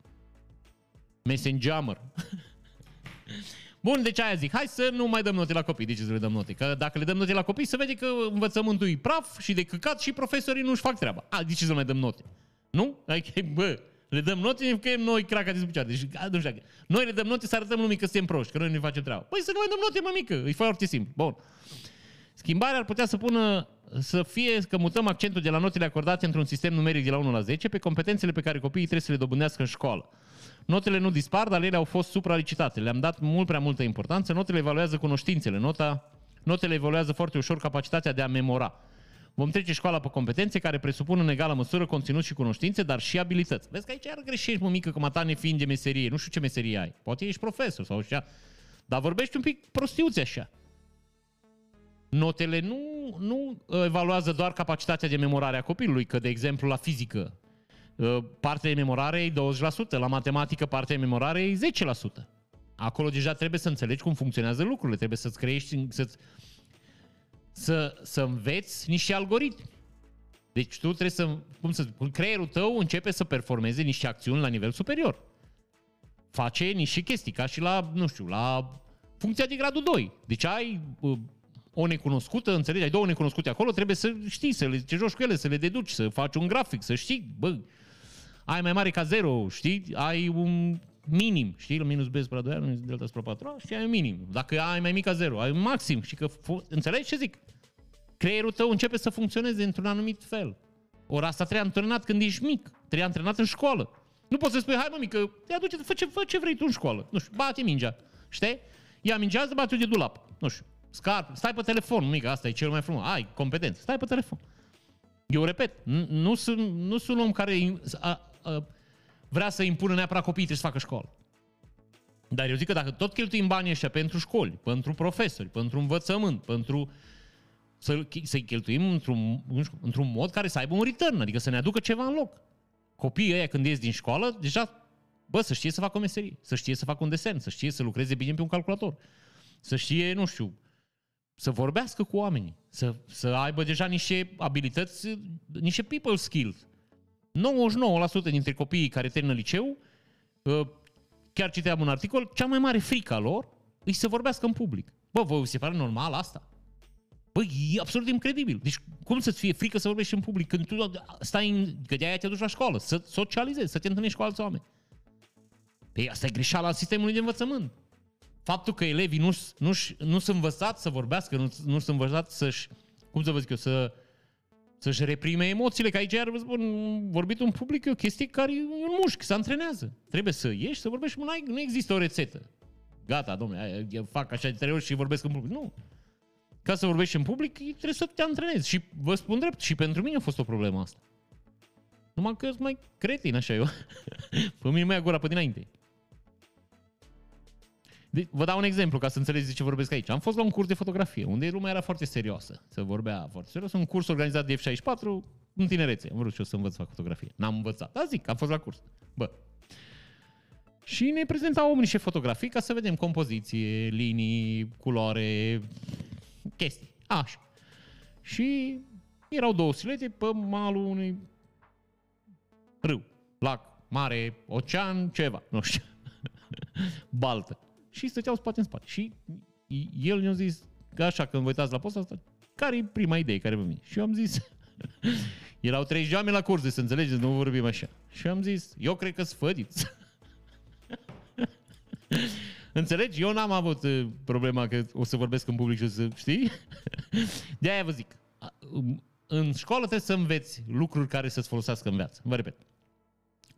messengerer. Bun, deci aia zic, hai să nu mai dăm note la copii. De ce să le dăm note? Că dacă le dăm note la copii, se vede că învățământul e praf și de căcat și profesorii nu-și fac treaba. A, de ce să mai dăm note? Nu? Adică, bă, le dăm note că noi craca de picioare. Deci, nu știu, noi le dăm note să arătăm lumii că suntem proști, că noi ne facem treaba. Păi să nu mai dăm note, mă mică, e foarte simplu. Bun. Schimbarea ar putea să pună să fie că mutăm accentul de la notele acordate într-un sistem numeric de la 1 la 10 pe competențele pe care copiii trebuie să le dobândească în școală. Notele nu dispar, dar ele au fost supralicitate. Le-am dat mult prea multă importanță. Notele evaluează cunoștințele. Nota, notele evaluează foarte ușor capacitatea de a memora. Vom trece școala pe competențe care presupun în egală măsură conținut și cunoștințe, dar și abilități. Vezi că aici iar greșești, mă mică, că mata nefiind de meserie. Nu știu ce meserie ai. Poate ești profesor sau așa. Dar vorbești un pic prostiuțe așa. Notele nu, nu evaluează doar capacitatea de memorare a copilului, că, de exemplu, la fizică Uh, partea de memorare e 20%, la matematică partea de memorare e 10%. Acolo deja trebuie să înțelegi cum funcționează lucrurile, trebuie să-ți creiești, să să, să înveți niște algoritmi. Deci tu trebuie să, cum să zic, creierul tău începe să performeze niște acțiuni la nivel superior. Face niște chestii, ca și la, nu știu, la funcția de gradul 2. Deci ai uh, o necunoscută, înțelegi, ai două necunoscute acolo, trebuie să știi, să le ce joci cu ele, să le deduci, să faci un grafic, să știi, bă, ai mai mare ca 0, știi? Ai un minim, știi? Minus B spre 2, minus delta spre 4, și ai un minim. Dacă ai mai mic ca 0, ai un maxim. Și că, înțelegi ce zic? Creierul tău începe să funcționeze într-un anumit fel. Ori asta trebuie antrenat când ești mic. Trebuie antrenat în școală. Nu poți să spui, hai mă mică, te aduce, fă ce, fă ce vrei tu în școală. Nu știu, bate mingea. Știi? Ia mingea, să bate de dulap. Nu știu. Scarp, stai pe telefon, mică, asta e cel mai frumos. Ai competență, stai pe telefon. Eu repet, nu sunt, nu sunt om care a, Uh, vrea să impună neapărat copiii trebuie să facă școală. Dar eu zic că dacă tot cheltuim banii ăștia pentru școli, pentru profesori, pentru învățământ, pentru să, să-i cheltuim într-un, într-un mod care să aibă un return, adică să ne aducă ceva în loc. Copiii ăia când ies din școală, deja, bă, să știe să facă o meserie, să știe să facă un desen, să știe să lucreze bine pe un calculator, să știe, nu știu, să vorbească cu oamenii, să, să aibă deja niște abilități, niște people skills 99% dintre copiii care termină liceu, uh, chiar citeam un articol, cea mai mare frică lor e să vorbească în public. Bă, vă se pare normal asta? Bă, e absolut incredibil. Deci cum să-ți fie frică să vorbești în public când tu stai în... că de-aia te duci la școală, să socializezi, să te întâlnești cu alți oameni. Păi asta e greșeala sistemului de învățământ. Faptul că elevii nu, nu, nu sunt învățați să vorbească, nu, nu sunt învățați să-și, cum să vă zic eu, să să-și reprime emoțiile, că aici, iar spun, vorbit în public e o chestie care e un mușchi, se antrenează. Trebuie să ieși, să vorbești, nu, nu există o rețetă. Gata, domnule, fac așa de trei ori și vorbesc în public. Nu. Ca să vorbești în public, trebuie să te antrenezi. Și vă spun drept, și pentru mine a fost o problemă asta. Numai că sunt mai cretin, așa eu. pe mine mai gura pe dinainte. De, vă dau un exemplu ca să înțelegeți de ce vorbesc aici. Am fost la un curs de fotografie, unde lumea era foarte serioasă. Se vorbea foarte serios. Un curs organizat de F64 în tinerețe. Am vrut și eu să învăț să fac fotografie. N-am învățat. Dar zic, am fost la curs. Bă. Și ne prezentau omul niște fotografii ca să vedem compoziție, linii, culoare, chestii. Așa. Și erau două silete pe malul unui râu, lac, mare, ocean, ceva, nu știu. Baltă și stăteau spate în spate. Și el ne-a zis, că așa, când vă uitați la posta asta, care e prima idee care vă vine? Și eu am zis, erau trei oameni la curse, să înțelegeți, nu vorbim așa. Și am zis, eu cred că sfădiți. Înțelegi? Eu n-am avut uh, problema că o să vorbesc în public și o să, știi? De aia vă zic, um, în școală trebuie să înveți lucruri care să-ți folosească în viață. Vă repet.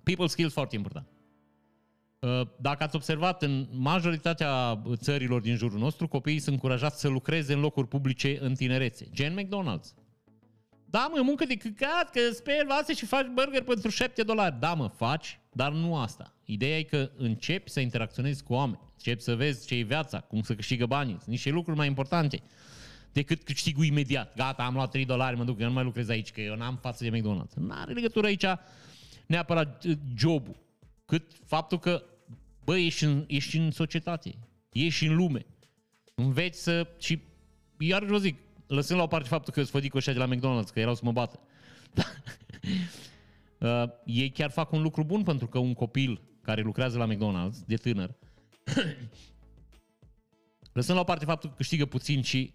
People skills foarte important. Uh, dacă ați observat, în majoritatea țărilor din jurul nostru, copiii sunt încurajați să lucreze în locuri publice în tinerețe. Gen McDonald's. Da, mă, muncă de căcat, că speli vase și faci burger pentru 7 dolari. Da, mă, faci, dar nu asta. Ideea e că începi să interacționezi cu oameni, începi să vezi ce e viața, cum să câștigă banii, sunt niște lucruri mai importante decât câștigul imediat. Gata, am luat 3 dolari, mă duc, eu nu mai lucrez aici, că eu n-am față de McDonald's. Nu are legătură aici neapărat uh, jobul, cât faptul că, bă, ești în, ești în societate, ești în lume, înveți să... Și iar vă zic, lăsând la o parte faptul că sunt ăștia de la McDonald's, că erau să mă bată. uh, ei chiar fac un lucru bun pentru că un copil care lucrează la McDonald's, de tânăr, lăsând la o parte faptul că câștigă puțin și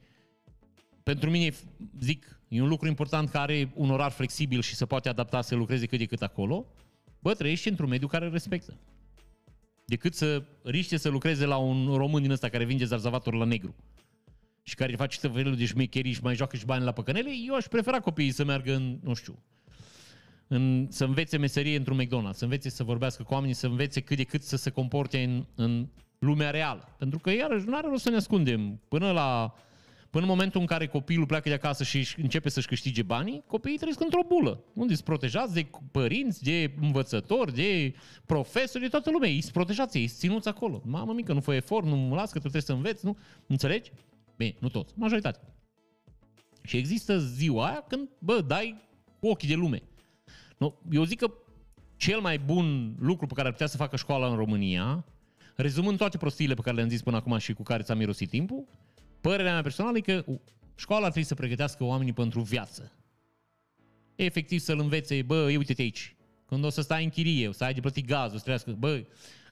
pentru mine, zic, e un lucru important care are un orar flexibil și se poate adapta să lucreze cât de cât acolo, bă, trăiești într-un mediu care îl respectă. Decât să riște să lucreze la un român din ăsta care vinde zarzavator la negru și care face tot felul de șmecherii și mai joacă și bani la păcănele, eu aș prefera copiii să meargă în, nu știu, în, să învețe meserie într-un McDonald's, să învețe să vorbească cu oamenii, să învețe cât de cât să se comporte în, în lumea reală. Pentru că, iarăși, nu are rost să ne ascundem. Până la Până în momentul în care copilul pleacă de acasă și începe să-și câștige banii, copiii trăiesc într-o bulă. Unde sunt protejați de părinți, de învățători, de profesori, de toată lumea. Ei sunt protejați, ei sunt ținuți acolo. Mamă mică, nu fă efort, nu mă las că tu trebuie să înveți, nu? Înțelegi? Bine, nu toți, majoritatea. Și există ziua aia când, bă, dai cu ochii de lume. Nu, eu zic că cel mai bun lucru pe care ar putea să facă școala în România, rezumând toate prostiile pe care le-am zis până acum și cu care ți-am mirosit timpul, Părerea mea personală e că școala trebuie să pregătească oamenii pentru viață. Efectiv să-l învețe, bă, uite-te aici, când o să stai în chirie, o să ai de plătit gazul, să trebuiască, bă,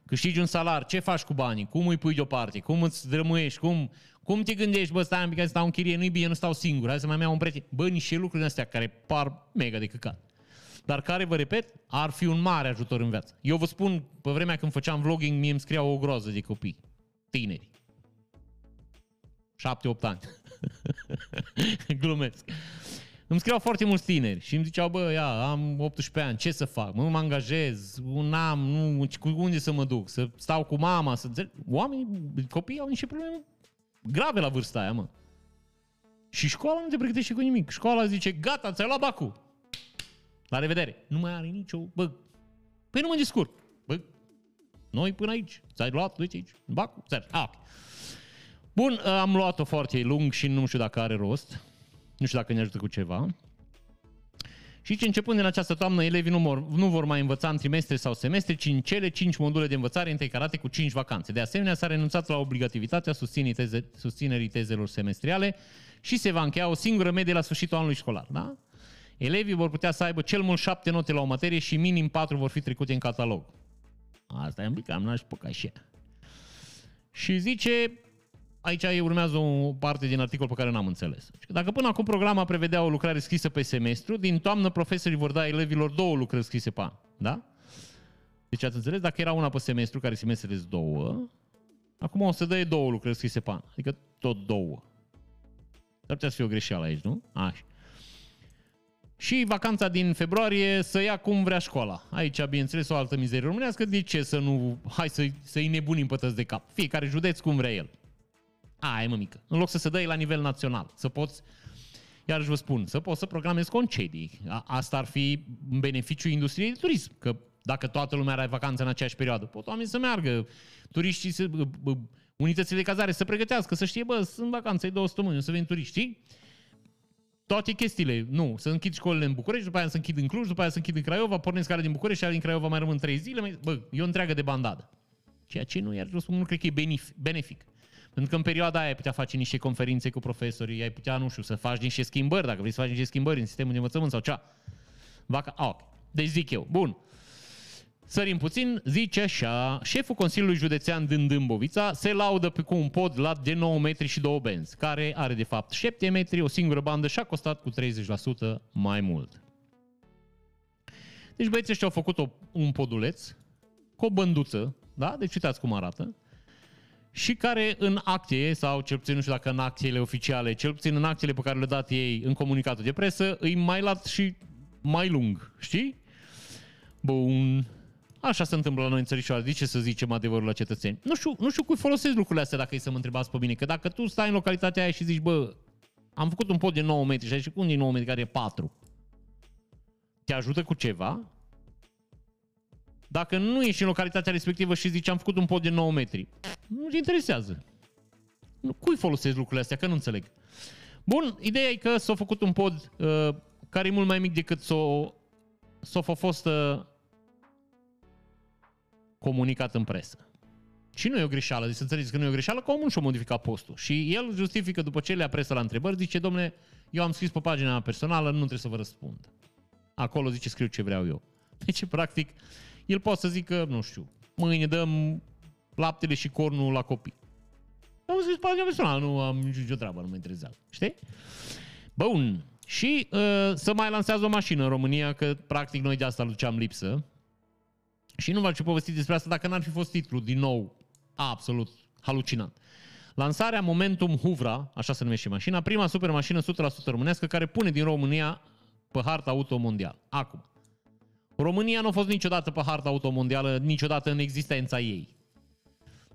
câștigi un salar, ce faci cu banii, cum îi pui deoparte, cum îți drămuiești, cum, cum te gândești, bă, stai un pic, că stau în chirie, nu-i bine, nu stau singur, hai să mai iau un prieten. Bă, niște lucruri astea care par mega de căcat. Dar care, vă repet, ar fi un mare ajutor în viață. Eu vă spun, pe vremea când făceam vlogging, mie îmi scriau o groază de copii, tineri. 7-8 ani. Glumesc. Îmi scriau foarte mulți tineri și îmi ziceau, bă, ia, am 18 ani, ce să fac? Mă, mă angajez, un am, nu, cu unde să mă duc? Să stau cu mama? Să... Oamenii, copiii au niște probleme grave la vârsta aia, mă. Și școala nu te pregătește cu nimic. Școala zice, gata, ți-ai luat bacul. La revedere. Nu mai are nicio... Bă, păi nu mă descurc. Bă, noi până aici. Ți-ai luat, uite aici, bacul. Ți-ai... Ah, okay. Bun, am luat-o foarte lung și nu știu dacă are rost. Nu știu dacă ne ajută cu ceva. Și ce începând din această toamnă, elevii nu, mor, nu vor mai învăța în trimestre sau semestre, ci în cele 5 module de învățare integrate cu 5 vacanțe. De asemenea, s-a renunțat la obligativitatea susținerii, teze, susținerii tezelor semestriale și se va încheia o singură medie la sfârșitul anului școlar. Da? Elevii vor putea să aibă cel mult 7 note la o materie și minim 4 vor fi trecute în catalog. Asta e un pic cam n-aș așa. Și zice, aici urmează o parte din articol pe care n-am înțeles. Dacă până acum programa prevedea o lucrare scrisă pe semestru, din toamnă profesorii vor da elevilor două lucrări scrise pe an. Da? Deci ați înțeles? Dacă era una pe semestru, care semestrele două, acum o să dă două lucrări scrise pe an. Adică tot două. Ar putea să fie o greșeală aici, nu? Așa. Și vacanța din februarie să ia cum vrea școala. Aici, bineînțeles, o altă mizerie românească. De ce să nu... Hai să, să-i nebunim pe de cap. Fiecare județ cum vrea el. Aia e mă mică. În loc să se dă la nivel național. Să poți, iarăși vă spun, să poți să programezi concedii. Asta ar fi în beneficiu industriei de turism. Că dacă toată lumea are vacanță în aceeași perioadă, pot oamenii să meargă, turiștii, să, unitățile de cazare să pregătească, să știe, bă, sunt vacanțe, e două săptămâni, să vin turiști, toate chestiile. Nu, să închid școlile în București, după aia să închid în Cluj, după aia să închid în Craiova, pornesc care din București, și din Craiova mai rămân trei zile. Bă, e o întreagă de bandadă. Ceea ce nu, iar nu cred că e benefic. Pentru că în perioada aia ai putea face niște conferințe cu profesorii, ai putea, nu știu, să faci niște schimbări, dacă vrei să faci niște schimbări în sistemul de învățământ sau cea. Vaca... Ah, okay. Deci zic eu, bun. Sărim puțin, zice așa, șeful Consiliului Județean din Dâmbovița se laudă pe cu un pod lat de 9 metri și 2 benzi, care are de fapt 7 metri, o singură bandă și a costat cu 30% mai mult. Deci băieții ăștia au făcut o, un poduleț cu o bânduță, da? Deci uitați cum arată și care în acte, sau cel puțin nu știu dacă în actele oficiale, cel puțin în actele pe care le-au dat ei în comunicatul de presă, îi mai lat și mai lung, știi? Bun. Așa se întâmplă la noi în țărișoare. De ce să zicem adevărul la cetățeni? Nu știu, nu știu cui folosesc lucrurile astea dacă e să mă întrebați pe mine. Că dacă tu stai în localitatea aia și zici, bă, am făcut un pod de 9 metri și zice, unde e 9 metri care e 4? Te ajută cu ceva? Dacă nu ești în localitatea respectivă și zici am făcut un pod de 9 metri, nu te interesează. Nu, cui folosesc lucrurile astea? Că nu înțeleg. Bun, ideea e că s-a făcut un pod uh, care e mult mai mic decât s-a, s-a fost uh, comunicat în presă. Și nu e o greșeală, deci să înțelegeți că nu e o greșeală, că omul și-a modificat postul. Și el justifică după ce le-a presă la întrebări, zice, domne, eu am scris pe pagina mea personală, nu trebuie să vă răspund. Acolo zice, scriu ce vreau eu. Deci, practic, el poate să zică, nu știu, mâine dăm laptele și cornul la copii. Am scris pe pagina personală, nu am nicio treabă, nu mă interesează. Știi? Bun. Și uh, să mai lansează o mașină în România, că practic noi de asta duceam lipsă. Și nu v-aș povesti despre asta dacă n-ar fi fost titlul, din nou, absolut halucinant. Lansarea Momentum Huvra, așa se numește mașina, prima supermașină 100% românească care pune din România pe harta auto mondial. Acum, România nu a fost niciodată pe harta auto mondială, niciodată în existența ei.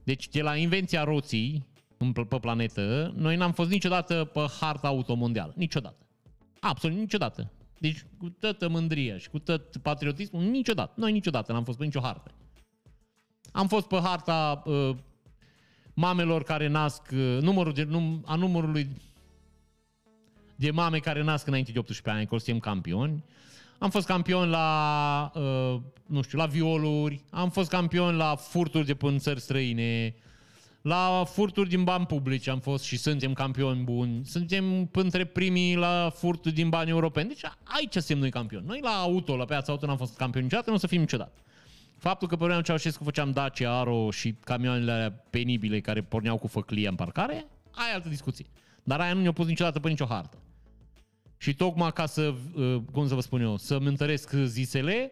Deci, de la invenția roții pe planetă, noi n-am fost niciodată pe harta auto mondială. Niciodată. Absolut niciodată. Deci, cu toată mândria și cu tot patriotismul, niciodată. Noi niciodată n-am fost pe nicio hartă. Am fost pe harta uh, mamelor care nasc, uh, numărul de, num, a numărului de mame care nasc înainte de 18 ani, că suntem campioni. Am fost campion la, uh, nu știu, la violuri, am fost campion la furturi de pe țări străine, la furturi din bani publici am fost și suntem campioni buni. Suntem între primii la furturi din bani europeni. Deci aici suntem noi campioni. Noi la auto, la piața auto n-am fost campioni niciodată, nu o să fim niciodată. Faptul că pe vremea Ceaușescu făceam Dacia, Aro și camioanele alea penibile care porneau cu făclie în parcare, aia e altă discuție. Dar aia nu ne-a pus niciodată pe nicio hartă. Și tocmai ca să, uh, cum să vă spun eu, să-mi întăresc zisele,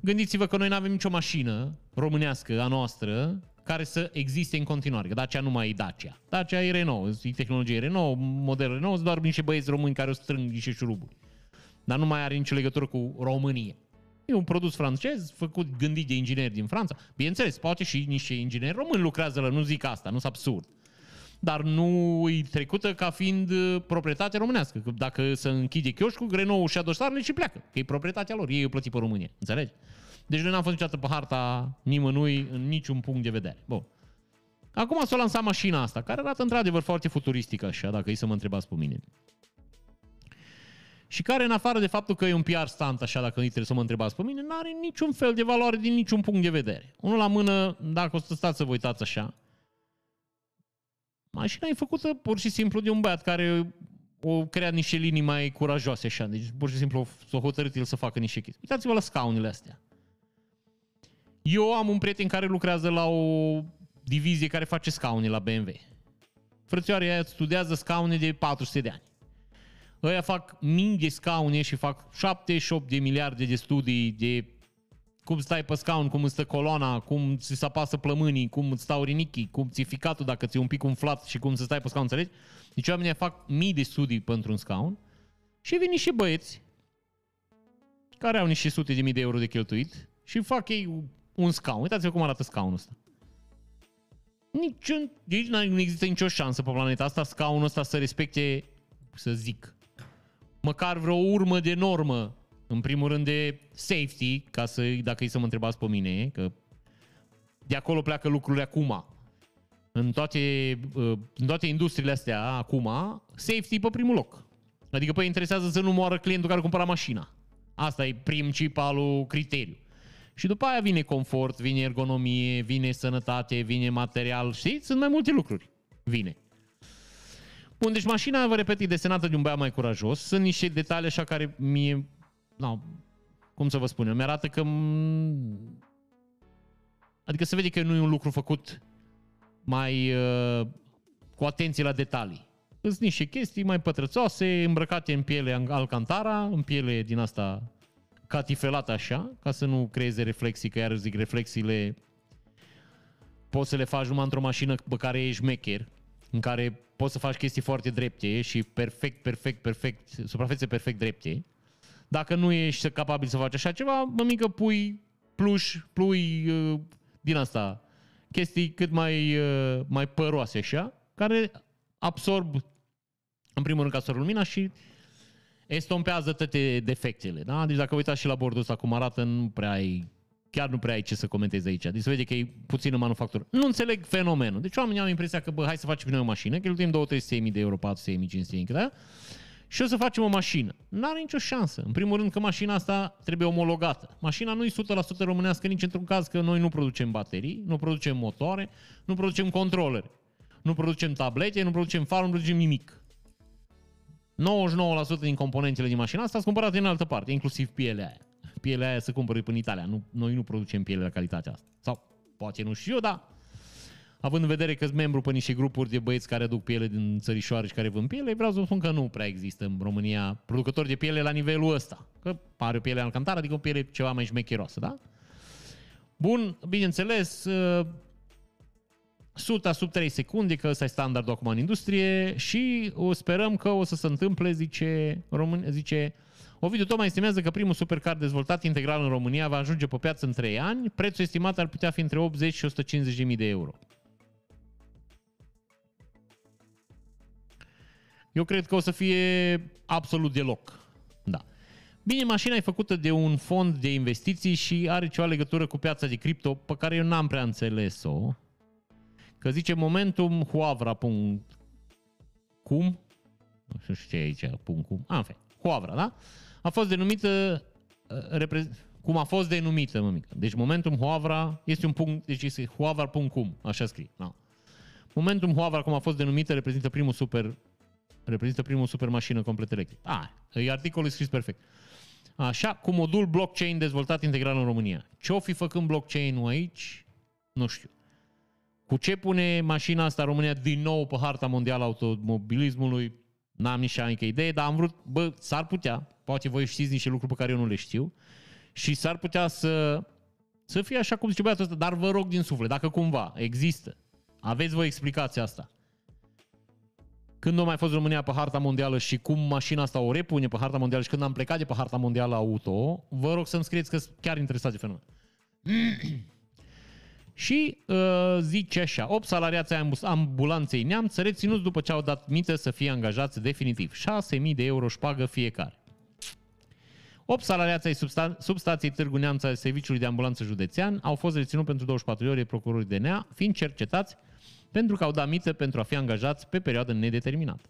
gândiți-vă că noi nu avem nicio mașină românească a noastră care să existe în continuare. Că Dacia nu mai e Dacia. Dacia e Renault, e tehnologie Renault, model Renault, sunt doar niște băieți români care o strâng niște șuruburi. Dar nu mai are nicio legătură cu România. E un produs francez, făcut, gândit de ingineri din Franța. Bineînțeles, poate și niște ingineri români lucrează la, nu zic asta, nu sunt absurd. Dar nu e trecută ca fiind uh, proprietate românească. Că dacă se închide chioșcul, Renault și dosarele și pleacă. Că e proprietatea lor, ei o plătit pe România. Înțelegi? Deci noi n-am fost niciodată pe harta nimănui în niciun punct de vedere. Bun. Acum s-a lansat mașina asta, care arată într-adevăr foarte futuristică așa, dacă e să mă întrebați pe mine. Și care, în afară de faptul că e un PR stunt, așa, dacă nu trebuie să mă întrebați pe mine, nu are niciun fel de valoare din niciun punct de vedere. Unul la mână, dacă o să stați să vă uitați așa, mașina e făcută pur și simplu de un băiat care o creat niște linii mai curajoase așa, deci pur și simplu s-a hotărât el să facă niște chestii. Uitați-vă la scaunele astea. Eu am un prieten care lucrează la o divizie care face scaune la BMW. Frățioare aia studiază scaune de 400 de ani. Ăia fac mii de scaune și fac 78 de miliarde de studii de cum stai pe scaun, cum îți stă coloana, cum ți se apasă plămânii, cum îți stau rinichii, cum ți ficatul dacă ți-e un pic umflat și cum să stai pe scaun, înțelegi? Deci oamenii fac mii de studii pentru un scaun și vin niște băieți care au niște sute de mii de euro de cheltuit și fac ei un scaun. Uitați-vă cum arată scaunul ăsta. Niciun, deci nu există nicio șansă pe planeta asta scaunul ăsta să respecte, să zic, măcar vreo urmă de normă. În primul rând de safety, ca să, dacă e să mă întrebați pe mine, că de acolo pleacă lucrurile acum. În toate, uh, în toate industriile astea, acum, safety pe primul loc. Adică pe interesează să nu moară clientul care cumpăra mașina. Asta e principalul criteriu. Și după aia vine confort, vine ergonomie, vine sănătate, vine material, știți? Sunt mai multe lucruri. Vine. Bun, deci mașina, vă repet, e desenată de un băiat mai curajos. Sunt niște detalii așa care mie, no, cum să vă spun eu, mi-arată că... Adică se vede că nu e un lucru făcut mai uh, cu atenție la detalii. Sunt niște chestii mai pătrățoase, îmbrăcate în piele alcantara, în piele din asta catifelat așa, ca să nu creeze reflexii, că iar zic, reflexiile poți să le faci numai într-o mașină pe care ești șmecher, în care poți să faci chestii foarte drepte și perfect, perfect, perfect, suprafețe perfect drepte. Dacă nu ești capabil să faci așa ceva, mă mică pui pluș, plui uh, din asta, chestii cât mai, uh, mai păroase așa, care absorb În primul rând ca lumina și estompează toate defectele. Da? Deci dacă uitați și la bordul ăsta cum arată, nu prea ai, chiar nu prea ai ce să comentezi aici. Deci se vede că e puțină manufactură. Nu înțeleg fenomenul. Deci oamenii au impresia că, bă, hai să facem noi o mașină, cheltuim 2-300 de euro, 400 500 da? Și o să facem o mașină. Nu are nicio șansă. În primul rând că mașina asta trebuie omologată. Mașina nu e 100% românească nici într-un caz că noi nu producem baterii, nu producem motoare, nu producem controlere, nu producem tablete, nu producem far, nu producem nimic. 99% din componentele din mașina asta sunt cumpărate în altă parte, inclusiv pielea aia. Pielea aia se cumpără până în Italia. Nu, noi nu producem piele la calitatea asta. Sau poate nu știu eu, dar având în vedere că sunt membru pe niște grupuri de băieți care aduc piele din țărișoare și care vând piele, vreau să vă spun că nu prea există în România producători de piele la nivelul ăsta. Că pare o piele alcantară, adică o piele ceva mai șmecheroasă, da? Bun, bineînțeles, suta sub 3 secunde, că ăsta e standardul acum în industrie și o sperăm că o să se întâmple, zice, Român, zice Ovidiu Toma estimează că primul supercar dezvoltat integral în România va ajunge pe piață în 3 ani. Prețul estimat ar putea fi între 80 și 150 de euro. Eu cred că o să fie absolut deloc. Da. Bine, mașina e făcută de un fond de investiții și are ceva legătură cu piața de cripto pe care eu n-am prea înțeles-o. Că zice momentum Huavra. Cum? Nu știu ce e aici. Cum? A, în fel. Huavra, da? A fost denumită uh, cum a fost denumită, mă mică. Deci momentum Huavra este un punct, deci este huavra.cum, așa scrie. No. Momentum Huavra, cum a fost denumită, reprezintă primul super reprezintă primul super mașină complet electric. Ah, e articolul scris perfect. Așa, cu modul blockchain dezvoltat integral în România. Ce o fi făcând blockchain-ul aici? Nu știu. Cu ce pune mașina asta România din nou pe harta mondială automobilismului? N-am nici mică idee, dar am vrut, bă, s-ar putea, poate voi știți niște lucruri pe care eu nu le știu, și s-ar putea să, să fie așa cum zice băiatul ăsta, dar vă rog din suflet, dacă cumva există, aveți voi explicația asta, când nu mai fost România pe harta mondială și cum mașina asta o repune pe harta mondială și când am plecat de pe harta mondială auto, vă rog să-mi scrieți că chiar interesați de fenomen. și uh, zice așa, 8 salariați ai ambulanței Neamț reținuți după ce au dat mită să fie angajați definitiv. 6.000 de euro șpagă fiecare. 8 salariați ai substa- substației Târgu Neamț al Serviciului de Ambulanță Județean au fost reținuți pentru 24 de ore procurorii DNA, fiind cercetați pentru că au dat mită pentru a fi angajați pe perioadă nedeterminată.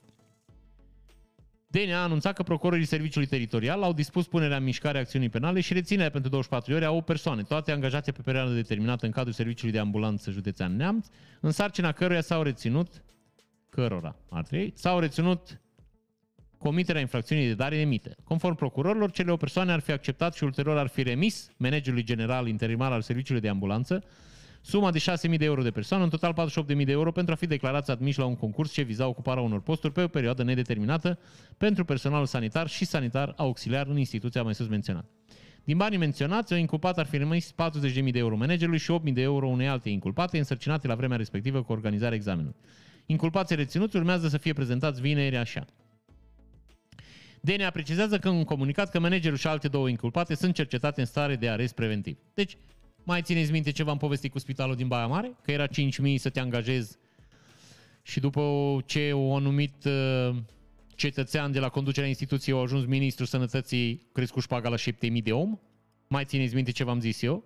DNA a anunțat că procurorii Serviciului Teritorial au dispus punerea în mișcare acțiunii penale și reținerea pentru 24 ore a o persoane, toate angajate pe perioadă determinată în cadrul Serviciului de Ambulanță Județean Neamț, în sarcina căruia s-au reținut, cărora ar trebui, s-au reținut comiterea infracțiunii de dare de mită. Conform procurorilor, cele o persoane ar fi acceptat și ulterior ar fi remis managerului general interimar al Serviciului de Ambulanță Suma de 6.000 de euro de persoană, în total 48.000 de euro pentru a fi declarați admiși la un concurs ce viza ocuparea unor posturi pe o perioadă nedeterminată pentru personalul sanitar și sanitar auxiliar în instituția mai sus menționată. Din banii menționați, o inculpat ar fi rămas 40.000 de euro managerului și 8.000 de euro unei alte inculpate însărcinate la vremea respectivă cu organizarea examenului. Inculpații reținuți urmează să fie prezentați vineri așa. DNA precizează că în comunicat că managerul și alte două inculpate sunt cercetate în stare de arest preventiv. Deci, mai țineți minte ce v-am povestit cu spitalul din Baia Mare? Că era 5.000 să te angajezi și după ce o anumit uh, cetățean de la conducerea instituției au ajuns ministrul sănătății crescut șpaga la 7.000 de om? Mai țineți minte ce v-am zis eu?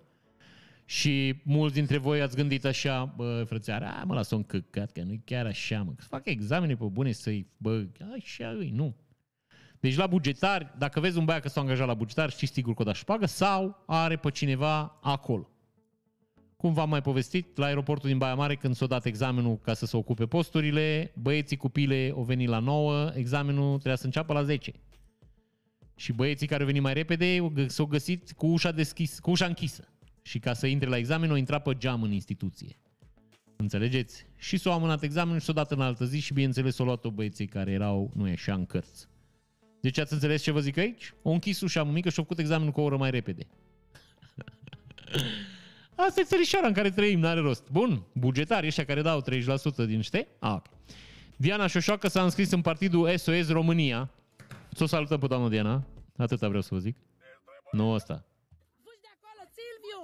Și mulți dintre voi ați gândit așa, bă, frățeare, a, mă las un căcat, că nu chiar așa, mă, să fac examene pe bune să-i, bă, așa îi, nu. Deci la bugetari, dacă vezi un băiat că s-a angajat la bugetar, știi sigur că o da șpagă sau are pe cineva acolo. Cum v-am mai povestit, la aeroportul din Baia Mare, când s-a dat examenul ca să se ocupe posturile, băieții cu pile au venit la 9, examenul trebuia să înceapă la 10. Și băieții care au venit mai repede s-au găsit cu ușa, deschis, cu ușa închisă. Și ca să intre la examen, au intrat pe geam în instituție. Înțelegeți? Și s-au amânat examenul și s-au dat în altă zi și bineînțeles s-au luat-o băieții care erau, nu e așa, în cărți. Deci ați înțeles ce vă zic aici? O închis ușa mică și a făcut examenul cu o oră mai repede. Asta e țărișoara în care trăim, n-are rost. Bun, bugetari ăștia care dau 30% din ște? Ah, okay. Diana Șoșoacă s-a înscris în partidul SOS România. Să o salutăm pe doamna Diana. Atâta vreau să vă zic. Nu ăsta. de acolo, Silviu!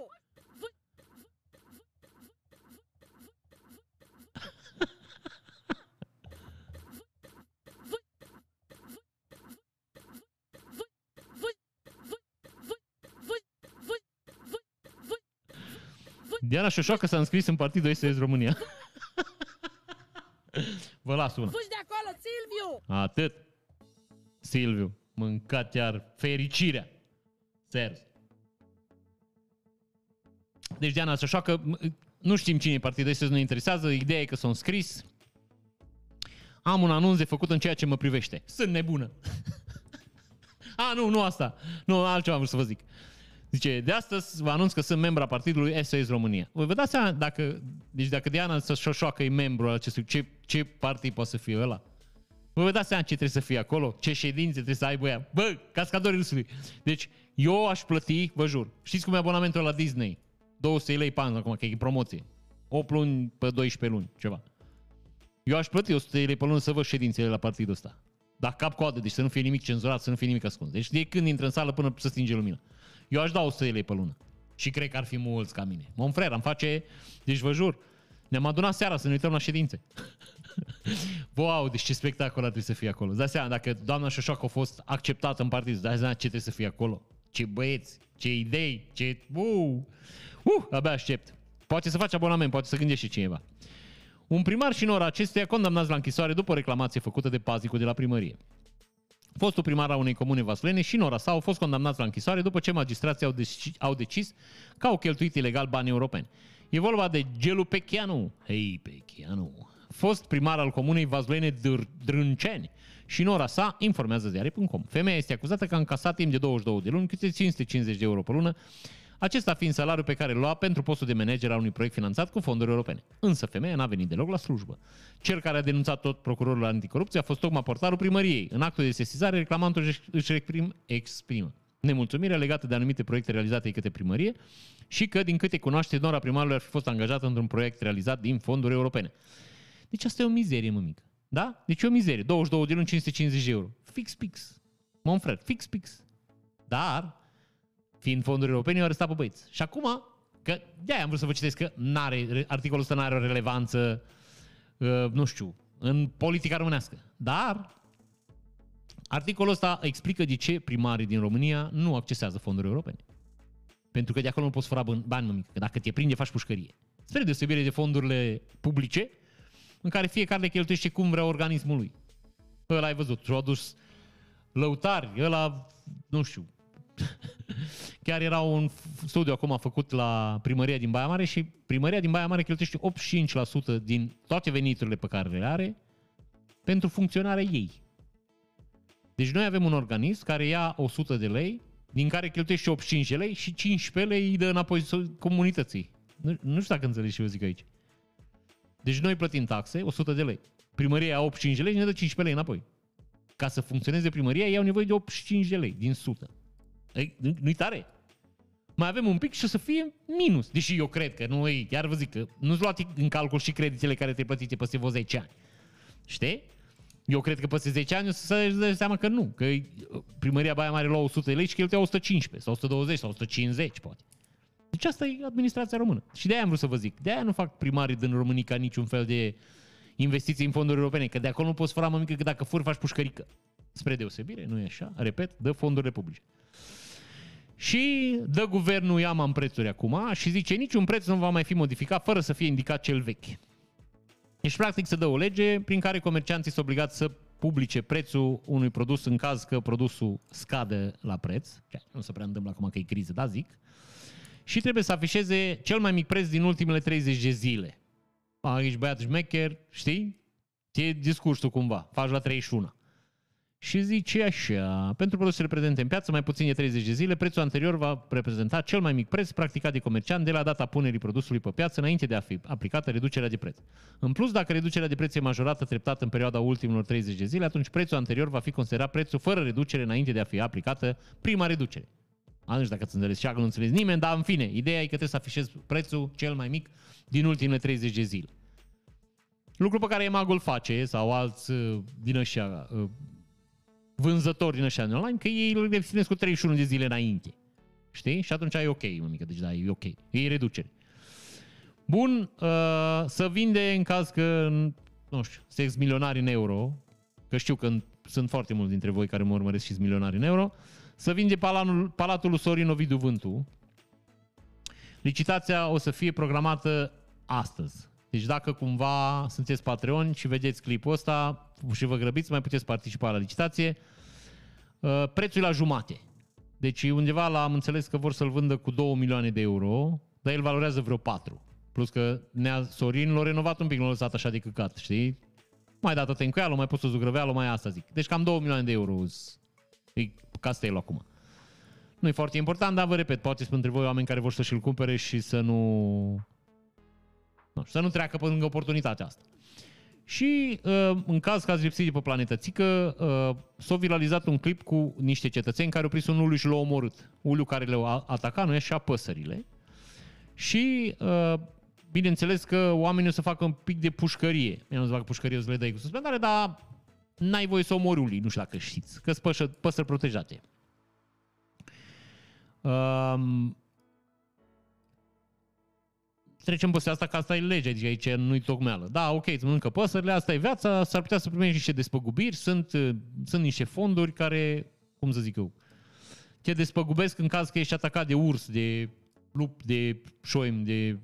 Diana Șoșoacă s-a înscris în Partidul SOS România. Vă las una. Fugi de acolo, Silviu! Atât. Silviu, mâncat iar fericirea. Serv. Deci Diana Șoșoacă, m- nu știm cine e partidul SOS, nu ne interesează, ideea e că s-au înscris. Am un anunț de făcut în ceea ce mă privește. Sunt nebună. A, nu, nu asta. Nu, altceva vreau să vă zic. Zice, de astăzi vă anunț că sunt membra partidului SOS România. Voi vă dați seama dacă, deci dacă Diana să șoșoacă e membru al acestui, ce, ce partid poate să fie ăla? Vă vă dați seama ce trebuie să fie acolo? Ce ședințe trebuie să aibă ea? Bă, cascadorii râsului. Deci, eu aș plăti, vă jur. Știți cum e abonamentul la Disney? 200 lei pe an acum, că e promoție. 8 luni pe 12 luni, ceva. Eu aș plăti 100 lei pe lună să văd ședințele la partidul ăsta. Dar cap coadă, deci să nu fie nimic cenzurat, să nu fie nimic ascuns. Deci de când intră în sală până să stinge lumina. Eu aș da 100 lei pe lună. Și cred că ar fi mulți ca mine. Mon frère, am face, deci vă jur, ne-am adunat seara să ne uităm la ședințe. wow, deci ce spectacol ar trebui să fie acolo. Îți dai seama, dacă doamna Șoșoacă a fost acceptată în partid, îți dai seama ce trebuie să fie acolo. Ce băieți, ce idei, ce... Uh, uh, abia aștept. Poate să faci abonament, poate să gândești și cineva. Un primar și nora acestuia condamnați la închisoare după o reclamație făcută de paznicul de la primărie. Fostul primar al unei comune vaslene și nora sa au fost condamnați la închisoare după ce magistrații au, deci- au decis că au cheltuit ilegal bani europeni. E vorba de Gelu Pechianu. Hei, Pechianu. Fost primar al comunei vaslene Dr- Drânceni și nora sa informează ziare.com. Femeia este acuzată că a încasat timp de 22 de luni câte 550 de euro pe lună acesta fiind salariul pe care îl lua pentru postul de manager al unui proiect finanțat cu fonduri europene. Însă femeia n-a venit deloc la slujbă. Cel care a denunțat tot procurorul anticorupție a fost tocmai portarul primăriei. În actul de sesizare, reclamantul își- își exprim, exprimă nemulțumirea legată de anumite proiecte realizate de către primărie și că, din câte cunoaște, nora primarului ar fi fost angajată într-un proiect realizat din fonduri europene. Deci asta e o mizerie, mă mică. Da? Deci e o mizerie. 22 de luni, 550 de euro. Fix, fix. Mon frère, fix, fix. Dar, fiind fonduri europene, au arestat pe băieți. Și acum, că de am vrut să vă citesc că n-are, articolul ăsta nu are o relevanță, uh, nu știu, în politica românească. Dar, articolul ăsta explică de ce primarii din România nu accesează fonduri europene. Pentru că de acolo nu poți fura bani, bani mămică, că dacă te prinde, faci pușcărie. Spre deosebire de fondurile publice, în care fiecare le cheltuiește cum vrea organismul lui. Ăla ai văzut, și-au adus lăutari, ăla, nu știu, Chiar era un f- studiu acum făcut la primăria din Baia Mare și primăria din Baia Mare cheltuiește 85% din toate veniturile pe care le are pentru funcționarea ei. Deci noi avem un organism care ia 100 de lei, din care cheltuiește 85 de lei și 15 lei îi dă înapoi so- comunității. Nu, nu știu dacă înțelegi ce eu zic aici. Deci noi plătim taxe, 100 de lei. Primăria ia 85 de lei și ne dă 15 lei înapoi. Ca să funcționeze primăria, ei au nevoie de 85 de lei din 100. Ei, nu- nu-i tare? Mai avem un pic și o să fie minus. Deși eu cred că nu e, chiar vă zic că nu-ți luate în calcul și creditele care te plătite peste vreo 10 ani. Știi? Eu cred că peste 10 ani o să se dea seama că nu. Că primăria Baia Mare lua 100 de lei și cheltuia 115 sau 120 sau 150 poate. Deci asta e administrația română. Și de aia am vrut să vă zic. De aia nu fac primarii din România niciun fel de investiții în fonduri europene. Că de acolo nu poți fura mămică că dacă furi faci pușcărică. Spre deosebire, nu e așa? Repet, dă fondurile publice. Și dă guvernul iama în prețuri acum și zice niciun preț nu va mai fi modificat fără să fie indicat cel vechi. Deci, practic, se dă o lege prin care comercianții sunt obligați să publice prețul unui produs în caz că produsul scade la preț. Ce Nu se prea întâmplă acum că e criză, da, zic. Și trebuie să afișeze cel mai mic preț din ultimele 30 de zile. A, ești băiat șmecher, știi? E discursul cumva, faci la 31. Și zice așa, pentru produsele prezente în piață mai puțin de 30 de zile, prețul anterior va reprezenta cel mai mic preț practicat de comerciant de la data punerii produsului pe piață înainte de a fi aplicată reducerea de preț. În plus, dacă reducerea de preț e majorată treptat în perioada ultimilor 30 de zile, atunci prețul anterior va fi considerat prețul fără reducere înainte de a fi aplicată prima reducere. A, nu știu dacă ați înțeles și dacă nu înțeles nimeni, dar în fine, ideea e că trebuie să afișezi prețul cel mai mic din ultimele 30 de zile. Lucru pe care EMAG-ul face, sau alți uh, din ăștia, uh, vânzători din ăștia online, că ei le ținesc cu 31 de zile înainte. Știi? Și atunci e ok, mă mică, deci da, e ok. E reducere. Bun, uh, să vinde în caz că, nu știu, sunteți milionari în euro, că știu că sunt foarte mulți dintre voi care mă urmăresc și sunt milionari în euro, să vinde palatul, palatul lui Sorin Ovidiu Vântu, Licitația o să fie programată astăzi. Deci dacă cumva sunteți Patreon și vedeți clipul ăsta și vă grăbiți, mai puteți participa la licitație. Uh, prețul e la jumate. Deci undeva la, am înțeles că vor să-l vândă cu 2 milioane de euro, dar el valorează vreo 4. Plus că Nea Sorin l-a renovat un pic, nu l-a lăsat așa de căcat, știi? Mai dată tencuială, mai pus o zugrăveală, mai asta zic. Deci cam 2 milioane de euro e castelul acum. Nu e foarte important, dar vă repet, poate sunt între voi oameni care vor să și-l cumpere și să nu... nu să nu treacă pe lângă oportunitatea asta. Și uh, în caz că ați lipsit de pe planetă Țică, uh, s-a viralizat un clip cu niște cetățeni care au prins un uliu și l-au omorât. Uliu care le-au atacat, nu e așa păsările. Și uh, bineînțeles că oamenii o să facă un pic de pușcărie. Nu să facă pușcărie, o să le dai cu suspendare, dar n-ai voie să omori ulii, nu știu dacă știți, că sunt păsări protejate. Um, trecem peste asta că asta e legea, deci aici nu-i tocmeală. Da, ok, îți mănâncă păsările, asta e viața, s-ar putea să primești niște despăgubiri, sunt, sunt niște fonduri care, cum să zic eu, te despăgubesc în caz că ești atacat de urs, de lup, de șoim, de,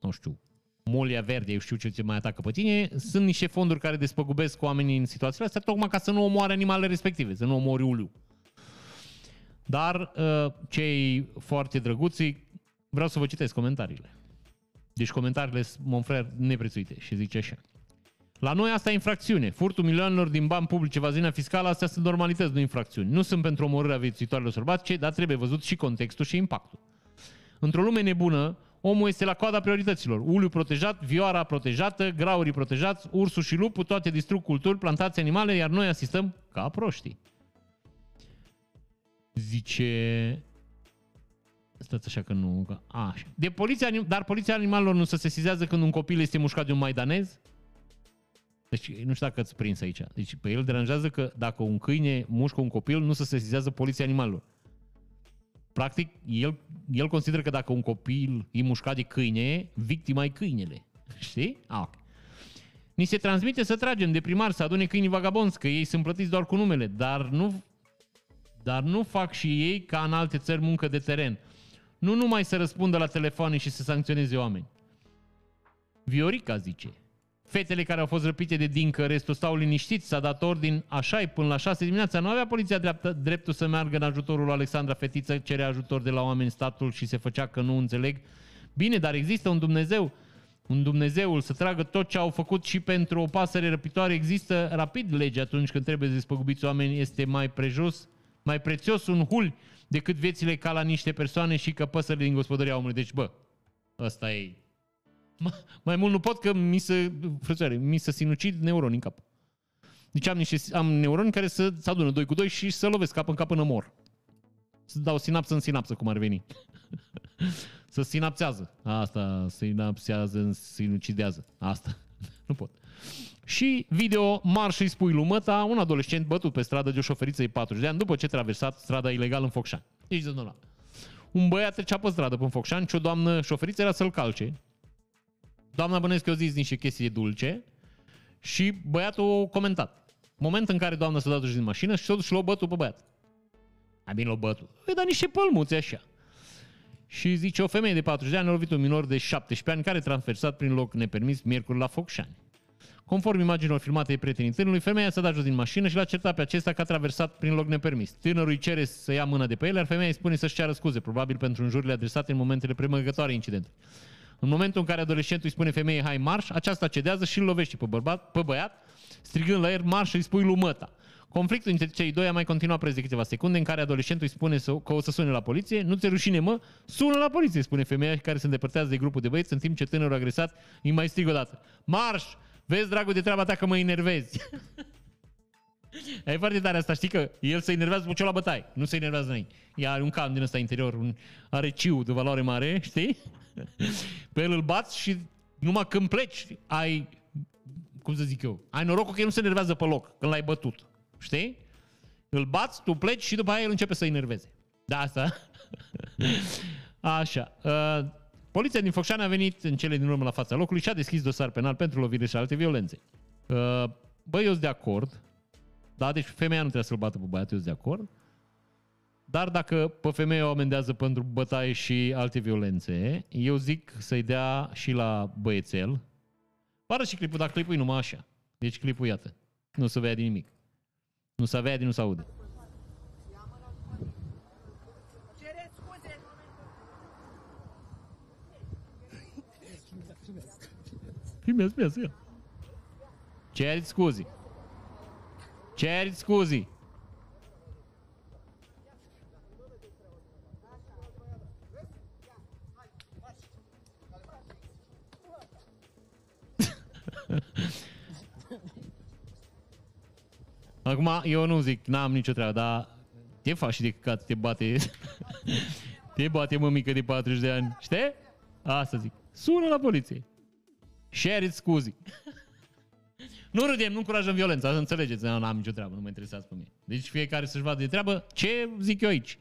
nu știu, molia verde, eu știu ce ți mai atacă pe tine, sunt niște fonduri care despăgubesc oamenii în situațiile astea, tocmai ca să nu omoare animalele respective, să nu omori uliu. Dar uh, cei foarte drăguți, vreau să vă citesc comentariile. Deci comentariile Monfrer neprețuite și zice așa. La noi asta e infracțiune. Furtul milioanelor din bani publici, evaziunea fiscală, astea sunt normalități, nu infracțiuni. Nu sunt pentru omorârea viețuitoarelor sălbatice, dar trebuie văzut și contextul și impactul. Într-o lume nebună, omul este la coada priorităților. Uliu protejat, vioara protejată, graurii protejați, ursul și lupul, toate distrug culturi, plantații animale, iar noi asistăm ca proștii. Zice... Stați așa că nu... Că... A, așa. De poliția, dar poliția animalelor nu se sesizează când un copil este mușcat de un maidanez? Deci nu știu dacă ați prins aici. Deci pe el deranjează că dacă un câine mușcă un copil, nu se sesizează poliția animalelor. Practic, el, el consideră că dacă un copil e mușcat de câine, victima e câinele. Știi? A, ok. Ni se transmite să tragem de primar, să adune câinii vagabonți, că ei sunt plătiți doar cu numele, dar nu dar nu fac și ei ca în alte țări muncă de teren. Nu numai să răspundă la telefoane și să sancționeze oameni. Viorica zice, fetele care au fost răpite de dincă, restul stau liniștiți, s-a dat ordin, așa e, până la 6 dimineața. Nu avea poliția dreaptă, dreptul să meargă în ajutorul lui Alexandra Fetiță, cerea ajutor de la oameni statul și se făcea că nu înțeleg. Bine, dar există un Dumnezeu, un Dumnezeul să tragă tot ce au făcut și pentru o pasăre răpitoare. Există rapid lege atunci când trebuie să despăgubiți oameni, este mai prejos mai prețios un hul decât viețile ca la niște persoane și că păsările din gospodăria omului. Deci, bă, ăsta e... Mai mult nu pot că mi se, frățioare, mi se sinucid neuroni în cap. Deci am, niște, am neuroni care să se adună 2 cu 2 și să lovesc cap în cap până mor. Să dau sinapsă în sinapsă, cum ar veni. să sinapsează. Asta, sinapsează, sinucidează. Asta. nu pot. Și video marș și spui lui măta, un adolescent bătut pe stradă de o șoferiță de 40 de ani după ce a traversat strada ilegal în Focșani. Deci, de Un băiat trecea pe stradă pe Focșani și o doamnă șoferiță era să-l calce. Doamna bănesc că eu zis niște chestii dulce și băiatul a comentat. Moment în care doamna s-a dat din mașină și s-a dus și l-a bătut pe băiat. A bine l-a bătut. Îi da niște pălmuțe așa. Și zice, o femeie de 40 de ani a lovit un minor de 17 ani care a transfersat prin loc nepermis miercuri la Focșani. Conform imaginilor filmate de prietenii tânărului, femeia s-a dat jos din mașină și l-a certat pe acesta că a traversat prin loc nepermis. Tânărul îi cere să ia mâna de pe el, iar femeia îi spune să-și ceară scuze, probabil pentru înjurile adresate în momentele premăgătoare incidentului. În momentul în care adolescentul îi spune femeii hai marș, aceasta cedează și îl lovește pe, bărbat, pe băiat, strigând la el marș și îi spui lui măta. Conflictul între cei doi a mai continuat preț de câteva secunde în care adolescentul îi spune că o să sune la poliție. Nu ți rușine, mă? Sună la poliție, spune femeia care se îndepărtează de grupul de băieți în timp ce tânărul agresat îi mai strigă o dată. Marș! Vezi, dragul, de treaba ta că mă enervezi. e foarte tare asta, știi că el se enervează după ce la bătaie, nu se enervează noi. Ea are un cam din ăsta interior, un, are ciu de valoare mare, știi? Pe el îl bați și numai când pleci ai, cum să zic eu, ai norocul că el nu se enervează pe loc când l-ai bătut. Știi? Îl bați, tu pleci și după aia el începe să enerveze. Da, asta. Așa. Uh, Poliția din Focșani a venit în cele din urmă la fața locului și a deschis dosar penal pentru lovire și alte violențe. Uh, băi, eu sunt de acord. Da, deci femeia nu trebuie să-l bată pe băiat, eu sunt de acord. Dar dacă pe femeie o amendează pentru bătaie și alte violențe, eu zic să-i dea și la băiețel. Pară și clipul, dar clipul e numai așa. Deci clipul, iată, nu se vede nimic. Nu se vede, nu se aude. Filmează, filmează, ia. Cereți scuzi. Cereți scuzi. Acum, eu nu zic, n-am nicio treabă, dar te faci și de căcat, te bate, te bate mămică de 40 de ani, știi? Asta zic. Sună la poliție. Share it scuzi. nu râdem, nu încurajăm violența, să înțelegeți, nu am nicio treabă, nu mă interesează pe mine. Deci fiecare să-și vadă de treabă ce zic eu aici.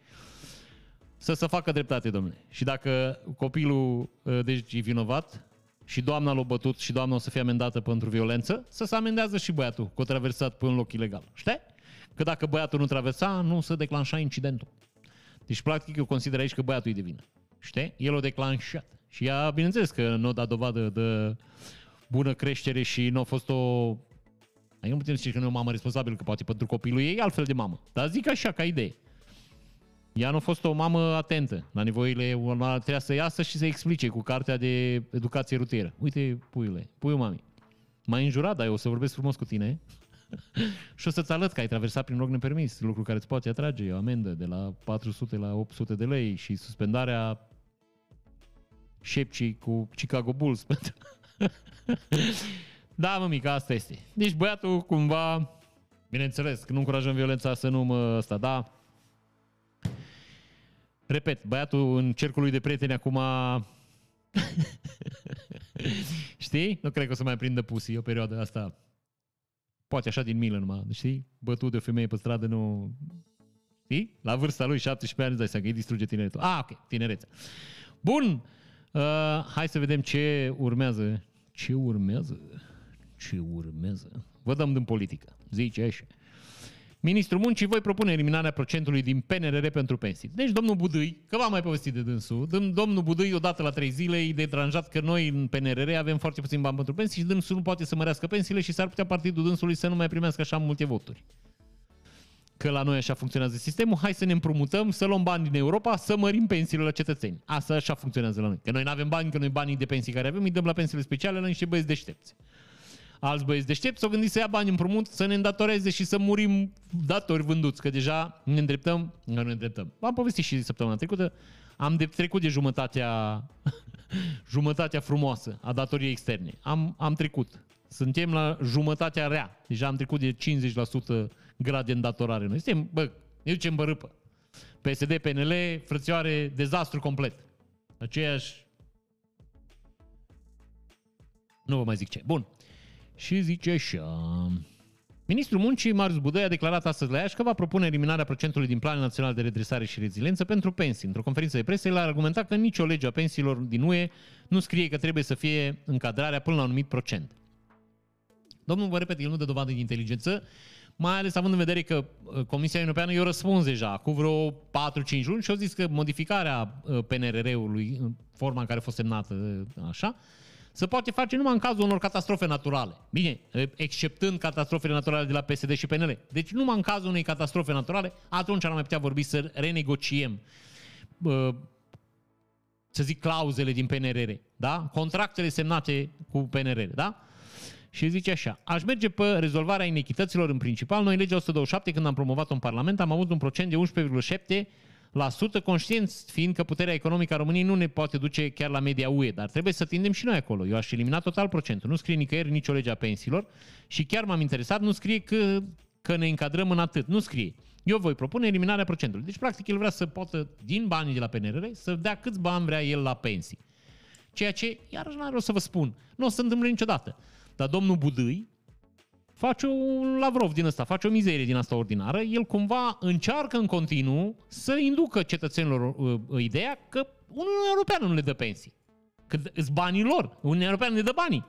Să se facă dreptate, domnule. Și dacă copilul uh, deci, e vinovat și doamna l-a bătut și doamna o să fie amendată pentru violență, să se amendează și băiatul că a traversat pe un loc ilegal. Știi? Că dacă băiatul nu traversa, nu se declanșa incidentul. Deci, practic, eu consider aici că băiatul e de vină. Știi? El o declanșat. Și ea, bineînțeles că nu a dat dovadă de bună creștere și nu a fost o... Eu nu putem zice că nu e o mamă responsabilă, că poate pentru copilul ei e altfel de mamă. Dar zic așa, ca idee. Ea nu a fost o mamă atentă la nevoile urmă, trebuia să iasă și să explice cu cartea de educație rutieră. Uite, puiule, puiul mami, m-ai înjurat, dar eu o să vorbesc frumos cu tine și o să-ți arăt că ai traversat prin loc nepermis, lucru care îți poate atrage o amendă de la 400 la 800 de lei și suspendarea șepcii cu Chicago Bulls. da, mămica, asta este. Deci băiatul cumva, bineînțeles, că nu încurajăm violența să nu mă ăsta, da, Repet, băiatul în cercul lui de prieteni acum... știi? Nu cred că o să mai prindă pusi o perioadă asta. Poate așa din milă numai, știi? Bătut de o femeie pe stradă nu... Știi? La vârsta lui, 17 ani, îți dai seama că îi distruge tineretul. Ah, ok, tinerețea. Bun, uh, hai să vedem ce urmează. Ce urmează? Ce urmează? Vă dăm din politică. Zice așa. Ministrul Muncii voi propune eliminarea procentului din PNRR pentru pensii. Deci domnul Budâi, că v-am mai povestit de dânsul, domnul Budâi odată la trei zile e detranjat că noi în PNRR avem foarte puțin bani pentru pensii și dânsul nu poate să mărească pensiile și s-ar putea partidul dânsului să nu mai primească așa multe voturi. Că la noi așa funcționează sistemul, hai să ne împrumutăm, să luăm bani din Europa, să mărim pensiile la cetățeni. Asta așa funcționează la noi. Că noi nu avem bani, că noi banii de pensii care avem îi dăm la pensiile speciale la niște băieți deștepți alți băieți deștepți s-au gândit să ia bani împrumut, să ne îndatoreze și să murim datori vânduți, că deja ne îndreptăm, nu ne îndreptăm. V-am povestit și săptămâna trecută, am de trecut de jumătatea, jumătatea frumoasă a datoriei externe. Am, am trecut. Suntem la jumătatea rea. Deja am trecut de 50% grad de îndatorare. Noi suntem, bă, ne ducem bărâpă. PSD, PNL, frățioare, dezastru complet. Aceeași... Nu vă mai zic ce. Bun și zice așa... Ministrul Muncii, Marius Budăi, a declarat astăzi la Iași că va propune eliminarea procentului din Planul Național de Redresare și Reziliență pentru pensii. Într-o conferință de presă, el a argumentat că nicio lege a pensiilor din UE nu scrie că trebuie să fie încadrarea până la un anumit procent. Domnul, vă repet, el nu dă dovadă de inteligență, mai ales având în vedere că uh, Comisia Europeană i-a răspuns deja cu vreo 4-5 luni și a zis că modificarea uh, PNRR-ului, în forma în care a fost semnată uh, așa, se poate face numai în cazul unor catastrofe naturale. Bine, exceptând catastrofele naturale de la PSD și PNL. Deci numai în cazul unei catastrofe naturale, atunci am mai putea vorbi să renegociem să zic, clauzele din PNRR, da? Contractele semnate cu PNRR, da? Și zice așa, aș merge pe rezolvarea inechităților în principal. Noi, legea 127, când am promovat-o în Parlament, am avut un procent de 11,7 la sută, conștienți fiind că puterea economică a României nu ne poate duce chiar la media UE, dar trebuie să tindem și noi acolo. Eu aș elimina total procentul. Nu scrie nicăieri nicio lege a pensiilor și chiar m-am interesat, nu scrie că, că ne încadrăm în atât. Nu scrie. Eu voi propune eliminarea procentului. Deci, practic, el vrea să poată, din banii de la PNRR, să dea câți bani vrea el la pensii. Ceea ce, iarăși n-are o să vă spun, nu o să se întâmple niciodată. Dar domnul Budâi, face un Lavrov din ăsta, face o mizerie din asta ordinară, el cumva încearcă în continuu să inducă cetățenilor uh, uh ideea că Uniunea Europeană nu le dă pensii. Că sunt banii lor. Uniunea Europeană ne dă banii.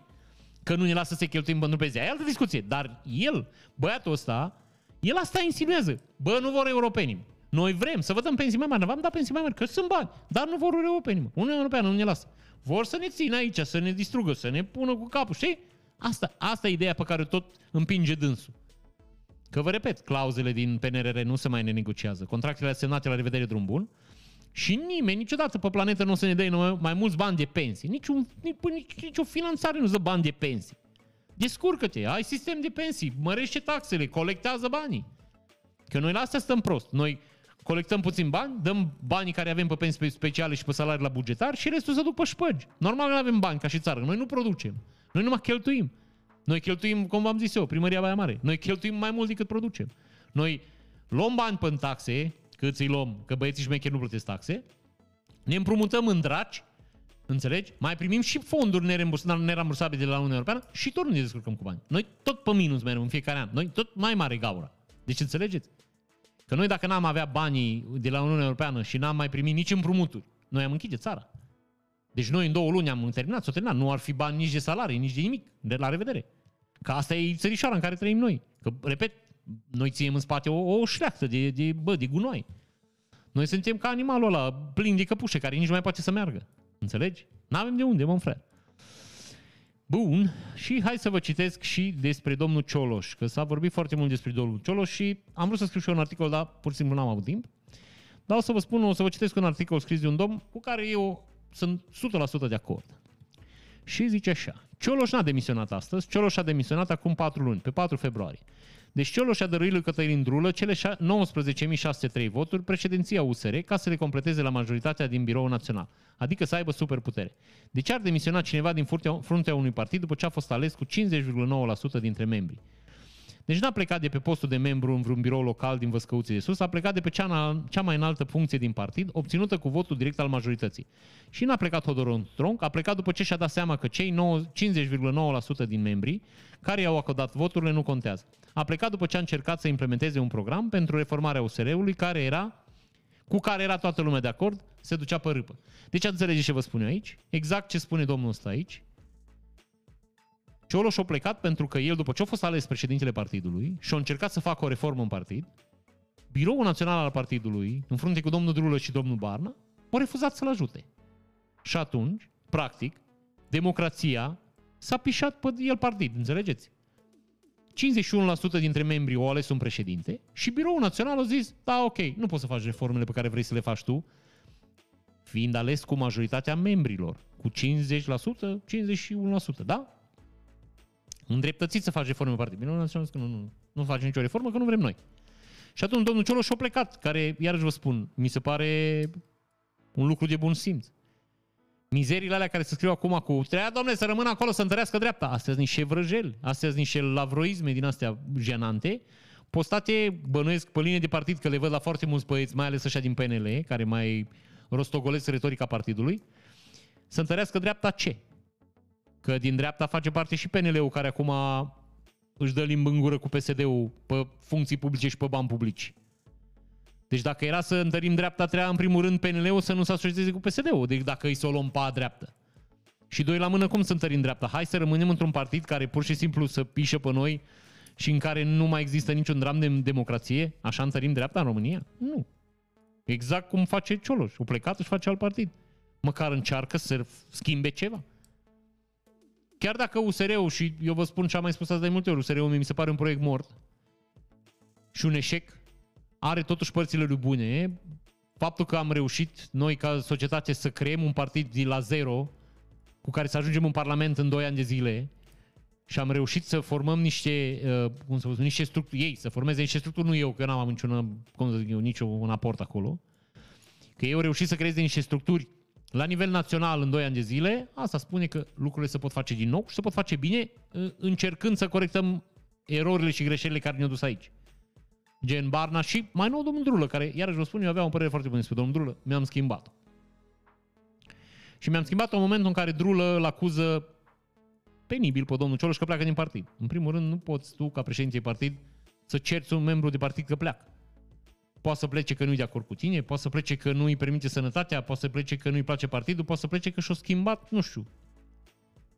Că nu ne lasă să cheltuim pentru pensii. E altă discuție. Dar el, băiatul ăsta, el asta insinuează. Bă, nu vor europenii. Noi vrem să vă dăm pensii mai mari, v-am dat pensii mai mari, că sunt bani, dar nu vor europeni, mă. Uniunea Europeană nu ne lasă. Vor să ne țină aici, să ne distrugă, să ne pună cu capul, știi? Asta, asta e ideea pe care tot împinge dânsul. Că vă repet, clauzele din PNRR nu se mai nenegociază. Contractele semnate la revedere drum bun. Și nimeni, niciodată pe planetă nu o să ne dea mai mulți bani de pensii. Niciun, nici, nici, nici o finanțare nu dă bani de pensii. Descurcă-te, ai sistem de pensii, mărește taxele, colectează banii. Că noi la asta stăm prost. Noi colectăm puțin bani, dăm banii care avem pe pensii speciale și pe salarii la bugetar și restul se duc pe șpăgi. Normal că nu avem bani ca și țară. Noi nu producem. Noi numai cheltuim. Noi cheltuim, cum v-am zis eu, primăria Baia Mare. Noi cheltuim mai mult decât producem. Noi luăm bani pe taxe, cât îi luăm, că băieții șmecheri nu plătesc taxe, ne împrumutăm în draci, înțelegi? Mai primim și fonduri nerambursabile de la Uniunea Europeană și tot nu ne descurcăm cu bani. Noi tot pe minus mergem în fiecare an. Noi tot mai mare gaura. Deci înțelegeți? Că noi dacă n-am avea banii de la Uniunea Europeană și n-am mai primit nici împrumuturi, noi am închide țara. Deci noi în două luni am terminat, s-o terminat. Nu ar fi bani nici de salarii, nici de nimic. De la revedere. Că asta e țărișoara în care trăim noi. Că, repet, noi ținem în spate o, o șleachtă de, de, bă, de gunoi. Noi suntem ca animalul ăla, plin de căpușe, care nici nu mai poate să meargă. Înțelegi? N-avem de unde, mă, frate. Bun, și hai să vă citesc și despre domnul Cioloș, că s-a vorbit foarte mult despre domnul Cioloș și am vrut să scriu și eu un articol, dar pur și simplu n-am avut timp. Dar o să vă spun, o să vă citesc un articol scris de un domn cu care eu sunt 100% de acord. Și zice așa, Cioloș n-a demisionat astăzi, Cioloș a demisionat acum 4 luni, pe 4 februarie. Deci Cioloș a dăruit lui Cătălin Drulă cele 19.603 voturi, președinția USR, ca să le completeze la majoritatea din Biroul Național, adică să aibă superputere. De ce ar demisiona cineva din fruntea unui partid după ce a fost ales cu 50,9% dintre membri? Deci n-a plecat de pe postul de membru în vreun birou local din Văscăuții de Sus, a plecat de pe cea, cea mai înaltă funcție din partid, obținută cu votul direct al majorității. Și n-a plecat Hodoron Tronc, a plecat după ce și-a dat seama că cei 50,9% din membrii care i-au acordat voturile nu contează. A plecat după ce a încercat să implementeze un program pentru reformarea USR-ului care era cu care era toată lumea de acord, se ducea pe râpă. Deci înțelegeți ce vă spun eu aici? Exact ce spune domnul ăsta aici. Cioloș a plecat pentru că el, după ce a fost ales președintele partidului și a încercat să facă o reformă în partid, Biroul Național al Partidului, în frunte cu domnul Drulă și domnul Barna, au refuzat să-l ajute. Și atunci, practic, democrația s-a pișat pe el partid, înțelegeți? 51% dintre membrii au ales un președinte și Biroul Național a zis, da, ok, nu poți să faci reformele pe care vrei să le faci tu, fiind ales cu majoritatea membrilor, cu 50%, 51%, da? Îndreptățit să faci reforme în partid. Bine, nu, că nu, nu, nu faci nicio reformă, că nu vrem noi. Și atunci domnul Cioloș a plecat, care, iarăși vă spun, mi se pare un lucru de bun simț. Mizeriile alea care se scriu acum cu treia, domnule, să rămână acolo, să întărească dreapta. Astea sunt niște vrăjeli, astea sunt niște lavroisme din astea jenante, postate, bănuiesc, pe linie de partid, că le văd la foarte mulți băieți, mai ales așa din PNL, care mai rostogolesc retorica partidului, să întărească dreapta ce? Că din dreapta face parte și PNL-ul, care acum își dă limbă în gură cu PSD-ul pe funcții publice și pe bani publici. Deci dacă era să întărim dreapta, treia în primul rând PNL-ul să nu se asocieze cu PSD-ul, deci dacă îi să o luăm pe dreaptă. Și doi la mână, cum să întărim dreapta? Hai să rămânem într-un partid care pur și simplu să pișă pe noi și în care nu mai există niciun dram de democrație? Așa întărim dreapta în România? Nu. Exact cum face Cioloș. O plecat și face alt partid. Măcar încearcă să schimbe ceva. Chiar dacă USR-ul, și eu vă spun ce am mai spus asta de multe ori, USR-ul mi se pare un proiect mort și un eșec, are totuși părțile lui bune. Faptul că am reușit noi ca societate să creăm un partid de la zero cu care să ajungem în Parlament în 2 ani de zile și am reușit să formăm niște, uh, cum să spun, niște structuri, ei să formeze niște structuri, nu eu, că n-am niciun, cum să zic eu, niciun aport acolo, că ei au reușit să creeze niște structuri la nivel național în 2 ani de zile, asta spune că lucrurile se pot face din nou și se pot face bine încercând să corectăm erorile și greșelile care ne-au dus aici. Gen Barna și mai nou domnul Drulă, care, iarăși vă spun, eu aveam o părere foarte bună despre domnul Drulă, mi-am schimbat Și mi-am schimbat în momentul în care Drulă îl acuză penibil pe domnul Cioloș că pleacă din partid. În primul rând, nu poți tu, ca președinte partid, să cerți un membru de partid că pleacă. Poate să plece că nu-i de acord cu tine, poate să plece că nu-i permite sănătatea, poate să plece că nu-i place partidul, poate să plece că și-o schimbat, nu știu,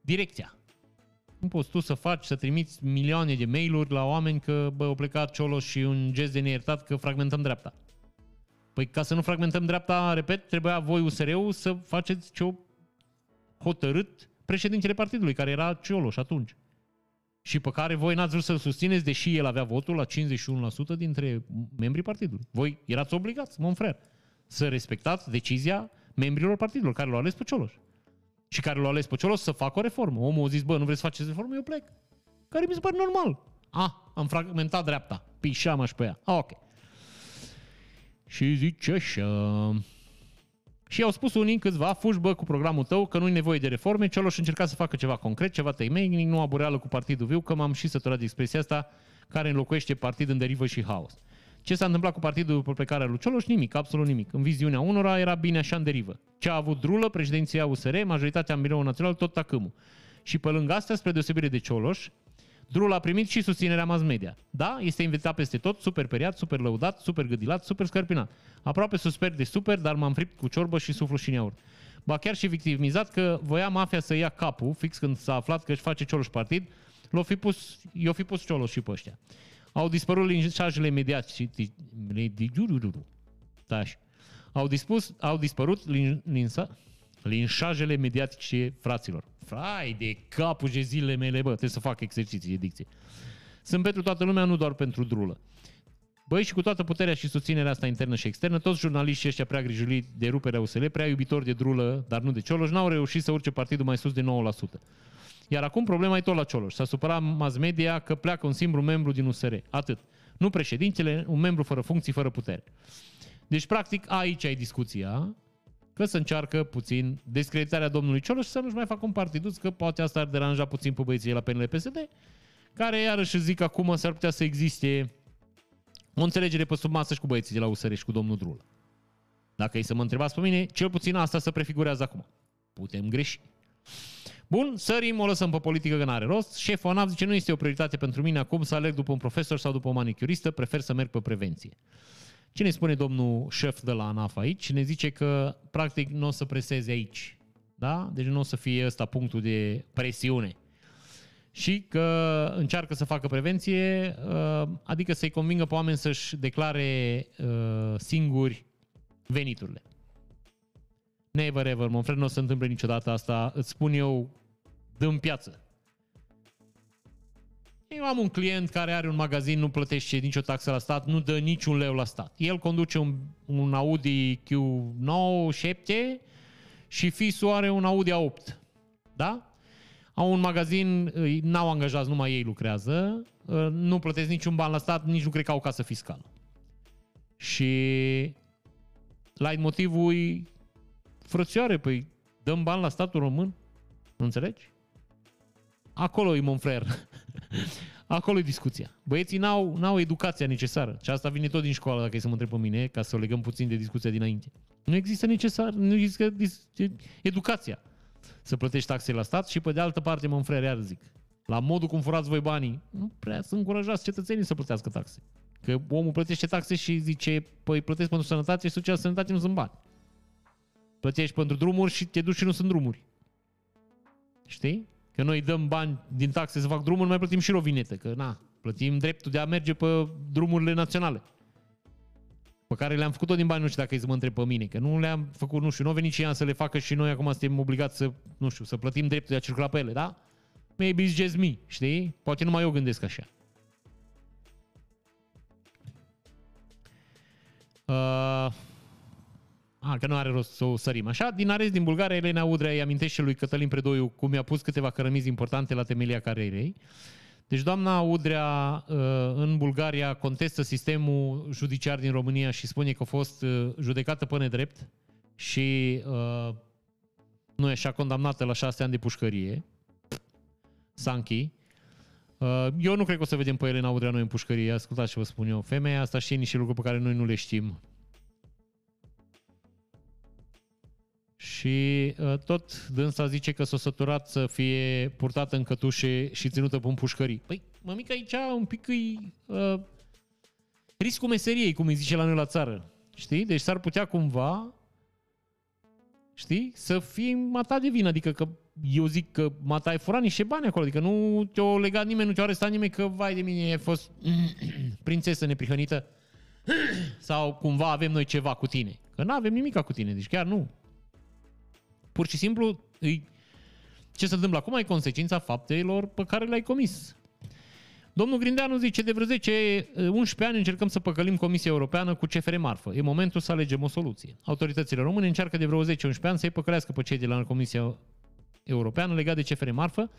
direcția. Nu poți tu să faci, să trimiți milioane de mail-uri la oameni că, bă, au plecat Cioloș și un gest de neiertat că fragmentăm dreapta. Păi ca să nu fragmentăm dreapta, repet, trebuia voi USR-ul să faceți ce hotărât președintele partidului, care era Cioloș atunci. Și pe care voi n-ați vrut să-l susțineți, deși el avea votul la 51% dintre membrii partidului. Voi erați obligați, mon frère, să respectați decizia membrilor partidului care l-au ales pe Cioloș. Și care l-au ales pe Cioloș să facă o reformă. Omul a zis, bă, nu vreți să faceți reformă? Eu plec. Care mi se pare normal. Ah, am fragmentat dreapta. Pișeam și pe ea. Ah, ok. Și zice așa... Și au spus unii câțiva, fugi bă cu programul tău, că nu-i nevoie de reforme, Cioloș încerca să facă ceva concret, ceva temeinic, nu abureală cu partidul viu, că m-am și săturat de expresia asta, care înlocuiește partid în derivă și haos. Ce s-a întâmplat cu partidul pe plecarea lui Cioloș? Nimic, absolut nimic. În viziunea unora era bine așa în derivă. Ce a avut drulă, președinția USR, majoritatea în biroul național, tot tacâmul. Și pe lângă asta, spre deosebire de Cioloș, Drul a primit și susținerea mass media. Da, este invitat peste tot, super periat, super lăudat, super gâdilat, super scărpinat. Aproape suspect de super, dar m-am fript cu ciorbă și suflu și neaur. Ba chiar și victimizat că voia mafia să ia capul, fix când s-a aflat că își face Cioloș partid, l-o fi pus, i-o fi pus Cioloș și pe ăștia. Au dispărut linșajele imediat și... Da, au, dispus, au dispărut lin, linsa, linșajele mediatice fraților. Frai de capul de zilele mele, bă, trebuie să fac exerciții de dicție. Sunt pentru toată lumea, nu doar pentru drulă. Băi, și cu toată puterea și susținerea asta internă și externă, toți jurnaliștii ăștia prea grijuli de ruperea USL, prea iubitori de drulă, dar nu de Cioloș, n-au reușit să urce partidul mai sus de 9%. Iar acum problema e tot la Cioloș. S-a supărat mass media că pleacă un simplu membru din USR. Atât. Nu președintele, un membru fără funcții, fără putere. Deci, practic, aici ai discuția că să încearcă puțin descreditarea domnului Cioloș și să nu-și mai facă un partidus, că poate asta ar deranja puțin pe băieții la PNL PSD, care iarăși zic acum s-ar putea să existe o înțelegere pe sub masă și cu băieții de la USR și cu domnul Drulă. Dacă e să mă întrebați pe mine, cel puțin asta se prefigurează acum. Putem greși. Bun, sărim, o lăsăm pe politică că n-are rost. Șeful ANAF zice, nu este o prioritate pentru mine acum să alerg după un profesor sau după o manicuristă, prefer să merg pe prevenție. Ce ne spune domnul șef de la ANAF aici? Ne zice că, practic, nu o să preseze aici. Da? Deci nu o să fie ăsta punctul de presiune. Și că încearcă să facă prevenție, uh, adică să-i convingă pe oameni să-și declare uh, singuri veniturile. Never ever, mă nu o să întâmple niciodată asta. Îți spun eu, dăm piață. Eu am un client care are un magazin, nu plătește nicio taxă la stat, nu dă niciun leu la stat. El conduce un, un Audi Q9 7 și fisul are un Audi A8. Da? Au un magazin, n-au angajați, numai ei lucrează, nu plătesc niciun ban la stat, nici nu cred că au casă fiscală. Și light motivul e frățioare, păi dăm bani la statul român, nu înțelegi? Acolo e Monfrer. Acolo e discuția. Băieții n-au, n-au educația necesară. Și asta vine tot din școală, dacă e să mă întreb pe mine, ca să o legăm puțin de discuția dinainte. Nu există necesar, nu există educația să plătești taxe la stat și pe de altă parte, mă iar zic, la modul cum furați voi banii, nu prea să încurajați cetățenii să plătească taxe. Că omul plătește taxe și zice, păi plătesc pentru sănătate și socială sănătate nu sunt bani. Plătești pentru drumuri și te duci și nu sunt drumuri. Știi? Că noi dăm bani din taxe să fac drumuri, mai plătim și rovinete, că na, plătim dreptul de a merge pe drumurile naționale. Pe care le-am făcut tot din bani, nu știu dacă îi să mă întreb pe mine, că nu le-am făcut, nu știu, nu a venit și să le facă și noi acum suntem obligați să, nu știu, să plătim dreptul de a circula pe ele, da? Maybe it's just me, știi? Poate numai eu gândesc așa. Uh, a, că nu are rost să o sărim. Așa, din arest din Bulgaria, Elena Udrea îi amintește lui Cătălin Predoiu cum i-a pus câteva cărămizi importante la temelia carierei. Deci doamna Udrea uh, în Bulgaria contestă sistemul judiciar din România și spune că a fost uh, judecată pe nedrept și uh, nu e așa condamnată la șase ani de pușcărie. Sanchi. Eu nu cred că o să vedem pe Elena Udrea noi în pușcărie. Ascultați ce vă spun eu. Femeia asta știe niște lucruri pe care noi nu le știm. Și uh, tot dânsa zice că s-a săturat să fie purtată în cătușe și ținută pe un pușcării. Păi, mămica aici un pic îi, uh, riscul meseriei, cum îi zice la noi la țară. Știi? Deci s-ar putea cumva știi? Să fie mata de vină. Adică că eu zic că mata ai furat niște bani acolo. Adică nu te-o legat nimeni, nu te-o arestat nimeni că, vai de mine, ai fost prințesă neprihănită Sau cumva avem noi ceva cu tine. Că nu avem nimic cu tine, deci chiar nu. Pur și simplu, îi, ce se întâmplă acum e consecința faptelor pe care le-ai comis. Domnul Grindeanu zice, de vreo 10-11 ani încercăm să păcălim Comisia Europeană cu CFR Marfă. E momentul să alegem o soluție. Autoritățile române încearcă de vreo 10-11 ani să-i păcălească pe cei de la Comisia Europeană legat de CFR Marfă.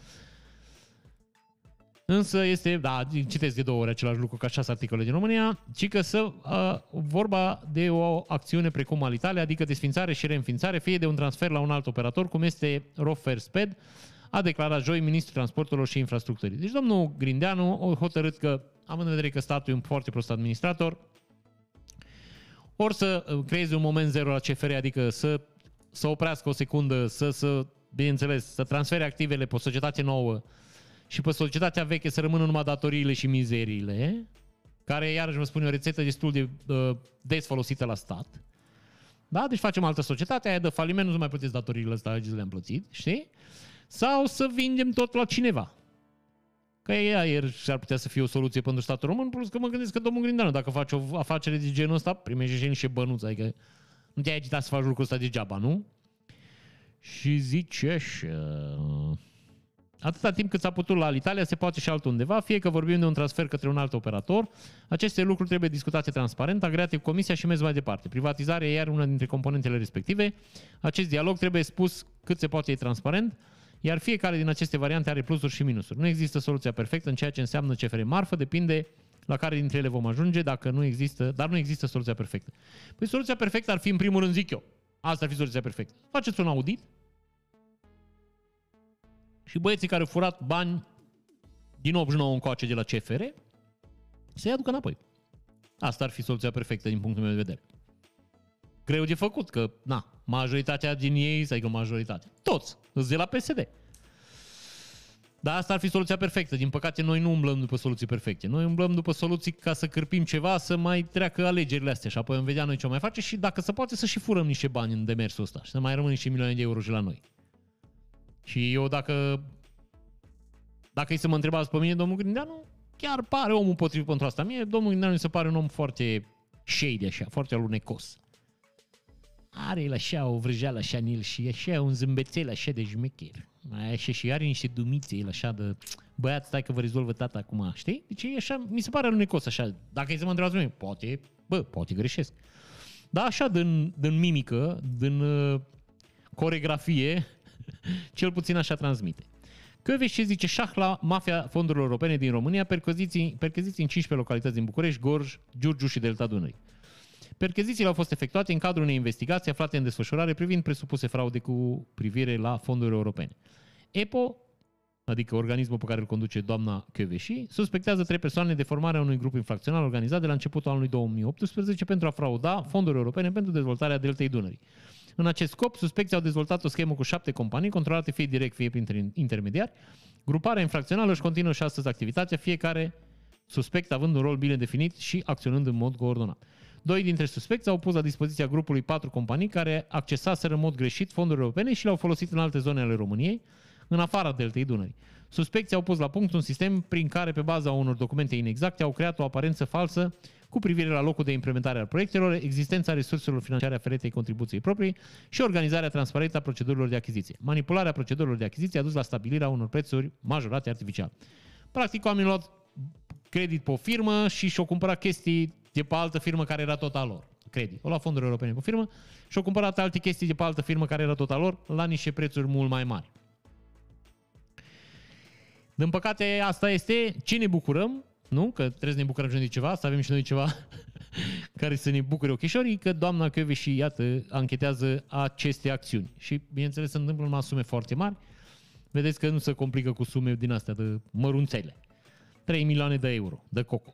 Însă este, da, citesc de două ori același lucru ca șase articole din România, ci că să uh, vorba de o acțiune precum al Italia, adică desfințare și reînființare, fie de un transfer la un alt operator, cum este Rofer Sped, a declarat joi ministrul transporturilor și infrastructurii. Deci domnul Grindeanu a hotărât că, având în vedere că statul e un foarte prost administrator, ori să uh, creeze un moment zero la CFR, adică să, să oprească o secundă, să, să, bineînțeles, să transfere activele pe o societate nouă și pe societatea veche să rămână numai datoriile și mizeriile, care, iarăși vă spun, e o rețetă destul de uh, des folosită la stat. Da? Deci facem altă societate, aia de faliment, nu mai plătiți datoriile astea, le-am plătit, știi? sau să vindem tot la cineva. Că ea ieri ar putea să fie o soluție pentru statul român, plus că mă gândesc că domnul Grindeanu, dacă faci o afacere de genul ăsta, primește și niște bănuți, adică nu te-ai agitat să faci lucrul ăsta degeaba, nu? Și zice așa... Atâta timp cât s-a putut la Italia, se poate și altundeva, fie că vorbim de un transfer către un alt operator. Aceste lucruri trebuie discutate transparent, agreate cu Comisia și mers mai departe. Privatizarea e iar una dintre componentele respective. Acest dialog trebuie spus cât se poate transparent, iar fiecare din aceste variante are plusuri și minusuri. Nu există soluția perfectă în ceea ce înseamnă CFR marfă, depinde la care dintre ele vom ajunge, dacă nu există, dar nu există soluția perfectă. Păi soluția perfectă ar fi, în primul rând, zic eu, asta ar fi soluția perfectă. Faceți un audit și băieții care au furat bani din 89 încoace de la CFR să-i aducă înapoi. Asta ar fi soluția perfectă din punctul meu de vedere. Greu de făcut, că, na, majoritatea din ei, să că majoritatea, toți, îți de la PSD. Dar asta ar fi soluția perfectă. Din păcate, noi nu umblăm după soluții perfecte. Noi umblăm după soluții ca să cârpim ceva, să mai treacă alegerile astea și apoi vom vedea noi ce o mai face și dacă se poate să și furăm niște bani în demersul ăsta și să mai rămân niște milioane de euro și la noi. Și eu dacă dacă îi să mă întrebați pe mine, domnul Grindeanu, chiar pare omul potrivit pentru asta. Mie, domnul Grindeanu mi se pare un om foarte shady așa, foarte alunecos are el așa o vrăjeală așa în el și așa un zâmbețel așa de jmecher. Mai așa și are niște dumițe el așa de băiat, stai că vă rezolvă tata acum, știi? Deci e așa, mi se pare alunecos așa. Dacă îi să mă întrebați mine, poate, bă, poate greșesc. Da, așa din, din mimică, din uh, coregrafie, cel puțin așa transmite. ce zice șah la mafia fondurilor europene din România, percheziții, percheziții în 15 localități din București, Gorj, Giurgiu și Delta Dunării. Perchezițiile au fost efectuate în cadrul unei investigații aflate în desfășurare privind presupuse fraude cu privire la fonduri europene. EPO, adică organismul pe care îl conduce doamna Căveși, suspectează trei persoane de formarea unui grup infracțional organizat de la începutul anului 2018 pentru a frauda fonduri europene pentru dezvoltarea deltei Dunării. În acest scop, suspecții au dezvoltat o schemă cu șapte companii, controlate fie direct, fie prin intermediari. Gruparea infracțională își continuă și astăzi activitatea, fiecare suspect având un rol bine definit și acționând în mod coordonat. Doi dintre suspecți au pus la dispoziția grupului patru companii care accesaseră în mod greșit fonduri europene și le-au folosit în alte zone ale României, în afara deltei Dunării. Suspecții au pus la punct un sistem prin care, pe baza unor documente inexacte, au creat o aparență falsă cu privire la locul de implementare al proiectelor, existența resurselor financiare aferente contribuției proprii și organizarea transparentă a procedurilor de achiziție. Manipularea procedurilor de achiziție a dus la stabilirea unor prețuri majorate artificial. Practic, oamenii au luat credit pe o firmă și și-au cumpărat chestii de pe altă firmă care era tot a lor. Credit. O la fonduri europene pe firmă și au cumpărat alte chestii de pe altă firmă care era tot a lor la niște prețuri mult mai mari. Din păcate, asta este ce ne bucurăm, nu? Că trebuie să ne bucurăm și noi de ceva, să avem și noi ceva care să ne bucure ochișorii, că doamna Căve și iată, anchetează aceste acțiuni. Și, bineînțeles, se întâmplă numai sume foarte mari. Vedeți că nu se complică cu sume din astea de mărunțele. 3 milioane de euro de coco.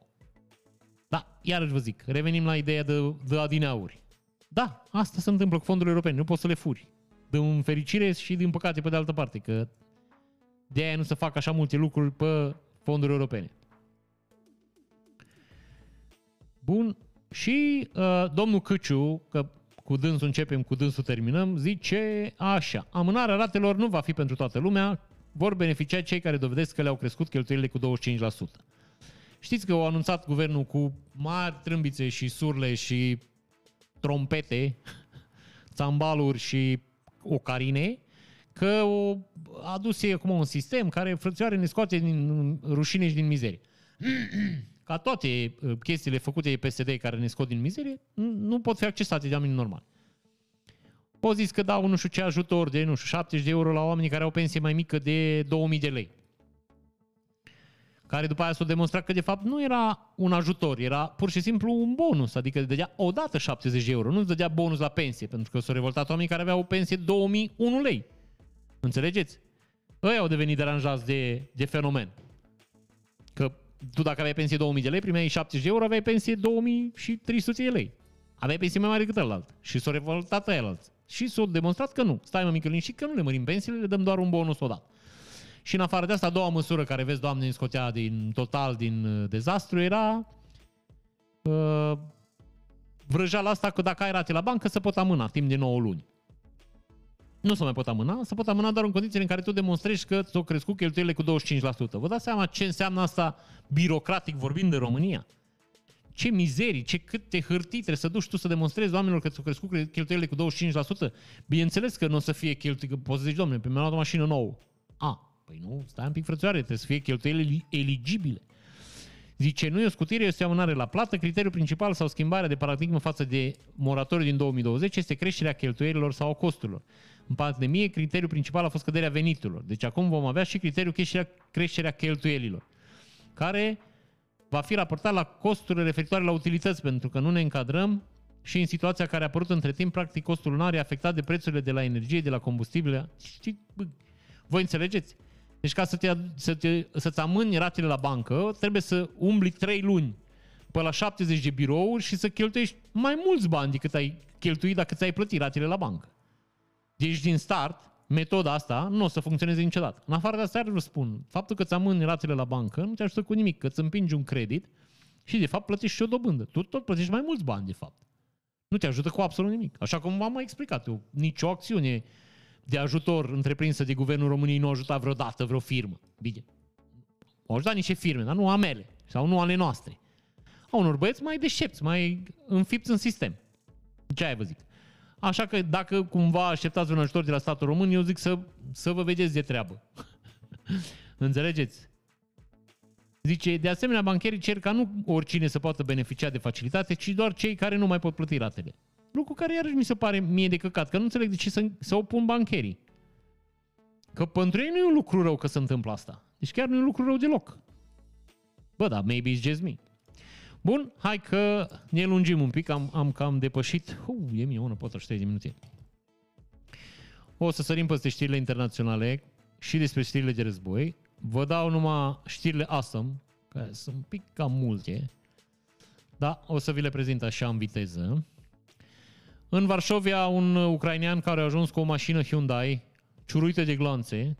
Da, iarăși vă zic, revenim la ideea de, de adineauri. Da, asta se întâmplă cu fondurile europene, nu poți să le furi. Din fericire și din păcate pe de altă parte, că de aia nu se fac așa multe lucruri pe fonduri europene. Bun, și uh, domnul Căciu, că cu dânsul începem, cu dânsul terminăm, zice așa, amânarea ratelor nu va fi pentru toată lumea, vor beneficia cei care dovedesc că le-au crescut cheltuielile cu 25%. Știți că au anunțat guvernul cu mari trâmbițe și surle și trompete, țambaluri și ocarine, că o adus ei acum un sistem care frățioare ne scoate din rușine și din mizerie. Ca toate uh, chestiile făcute de PSD care ne scot din mizerie, nu pot fi accesate de oameni normali. O zis că dau nu știu ce ajutor de, nu știu, 70 de euro la oamenii care au pensie mai mică de 2000 de lei. Care după aia s-a demonstrat că de fapt nu era un ajutor, era pur și simplu un bonus, adică dădea odată 70 de euro, nu dădea bonus la pensie, pentru că s-au revoltat oamenii care aveau o pensie 2001 lei. Înțelegeți? Ăia au devenit deranjați de, de fenomen. Că tu dacă aveai pensie 2000 de lei, primeai 70 de euro, aveai pensie 2300 de lei. Aveai pensie mai mare decât ălalt. Și s-au revoltat ăia Și s-au demonstrat că nu. Stai mă mică și că nu le mărim pensiile, le dăm doar un bonus odată. Și în afară de asta, a doua măsură care vezi, Doamne, în scotea din total din uh, dezastru era uh, vrăjeala asta că dacă ai rate la bancă să pot amâna timp de 9 luni nu se mai pot amâna, se pot amâna doar în condițiile în care tu demonstrezi că ți-au crescut cheltuielile cu 25%. Vă dați seama ce înseamnă asta birocratic vorbind de România? Ce mizerii, ce câte hârtii trebuie să duci tu să demonstrezi oamenilor că ți-au crescut cheltuielile cu 25%? Bineînțeles că nu o să fie cheltuieli, că poți să zici, domnule, pe mi-am luat o mașină nouă. A, păi nu, stai un pic frățioare, trebuie să fie cheltuieli eligibile. Zice, nu e o scutire, este o amânare la plată. Criteriul principal sau schimbarea de paradigmă față de moratoriu din 2020 este creșterea cheltuielilor sau costurilor. În pandemie, criteriul principal a fost scăderea veniturilor. Deci acum vom avea și criteriul creșterea, creșterea cheltuielilor, care va fi raportat la costurile referitoare la utilități, pentru că nu ne încadrăm și în situația care a apărut între timp, practic costul lunar e afectat de prețurile de la energie, de la combustibile. Știi, voi înțelegeți? Deci ca să te, să te, să-ți amâni ratele la bancă, trebuie să umbli 3 luni pe la 70 de birouri și să cheltuiești mai mulți bani decât ai cheltuit dacă ți-ai plătit ratele la bancă. Deci din start, metoda asta nu o să funcționeze niciodată. În afară de asta, vă spun, faptul că ți amâni ratele la bancă nu te ajută cu nimic, că îți împingi un credit și de fapt plătești și o dobândă. Tu tot plătești mai mulți bani, de fapt. Nu te ajută cu absolut nimic. Așa cum v-am mai explicat eu, nicio acțiune de ajutor întreprinsă de Guvernul României nu a ajutat vreodată vreo firmă. Bine. Au ajutat niște firme, dar nu a mele sau nu ale noastre. A unor băieți mai deștepți, mai înfipți în sistem. Ce ai vă zic? Așa că dacă cumva așteptați un ajutor de la statul român, eu zic să, să vă vedeți de treabă. Înțelegeți? Zice, de asemenea, bancherii cer ca nu oricine să poată beneficia de facilitate, ci doar cei care nu mai pot plăti ratele. Lucru care iarăși mi se pare mie de căcat, că nu înțeleg de ce să, să opun bancherii. Că pentru ei nu e un lucru rău că se întâmplă asta. Deci chiar nu e un lucru rău deloc. Bă, da, maybe it's just me. Bun, hai că ne lungim un pic, am, am cam depășit. Uh, e mie, una, pot de minute. O să sărim peste știrile internaționale și despre știrile de război. Vă dau numai știrile awesome, care sunt un pic cam multe. Da, o să vi le prezint așa în viteză. În Varșovia, un ucrainean care a ajuns cu o mașină Hyundai ciuruită de glanțe,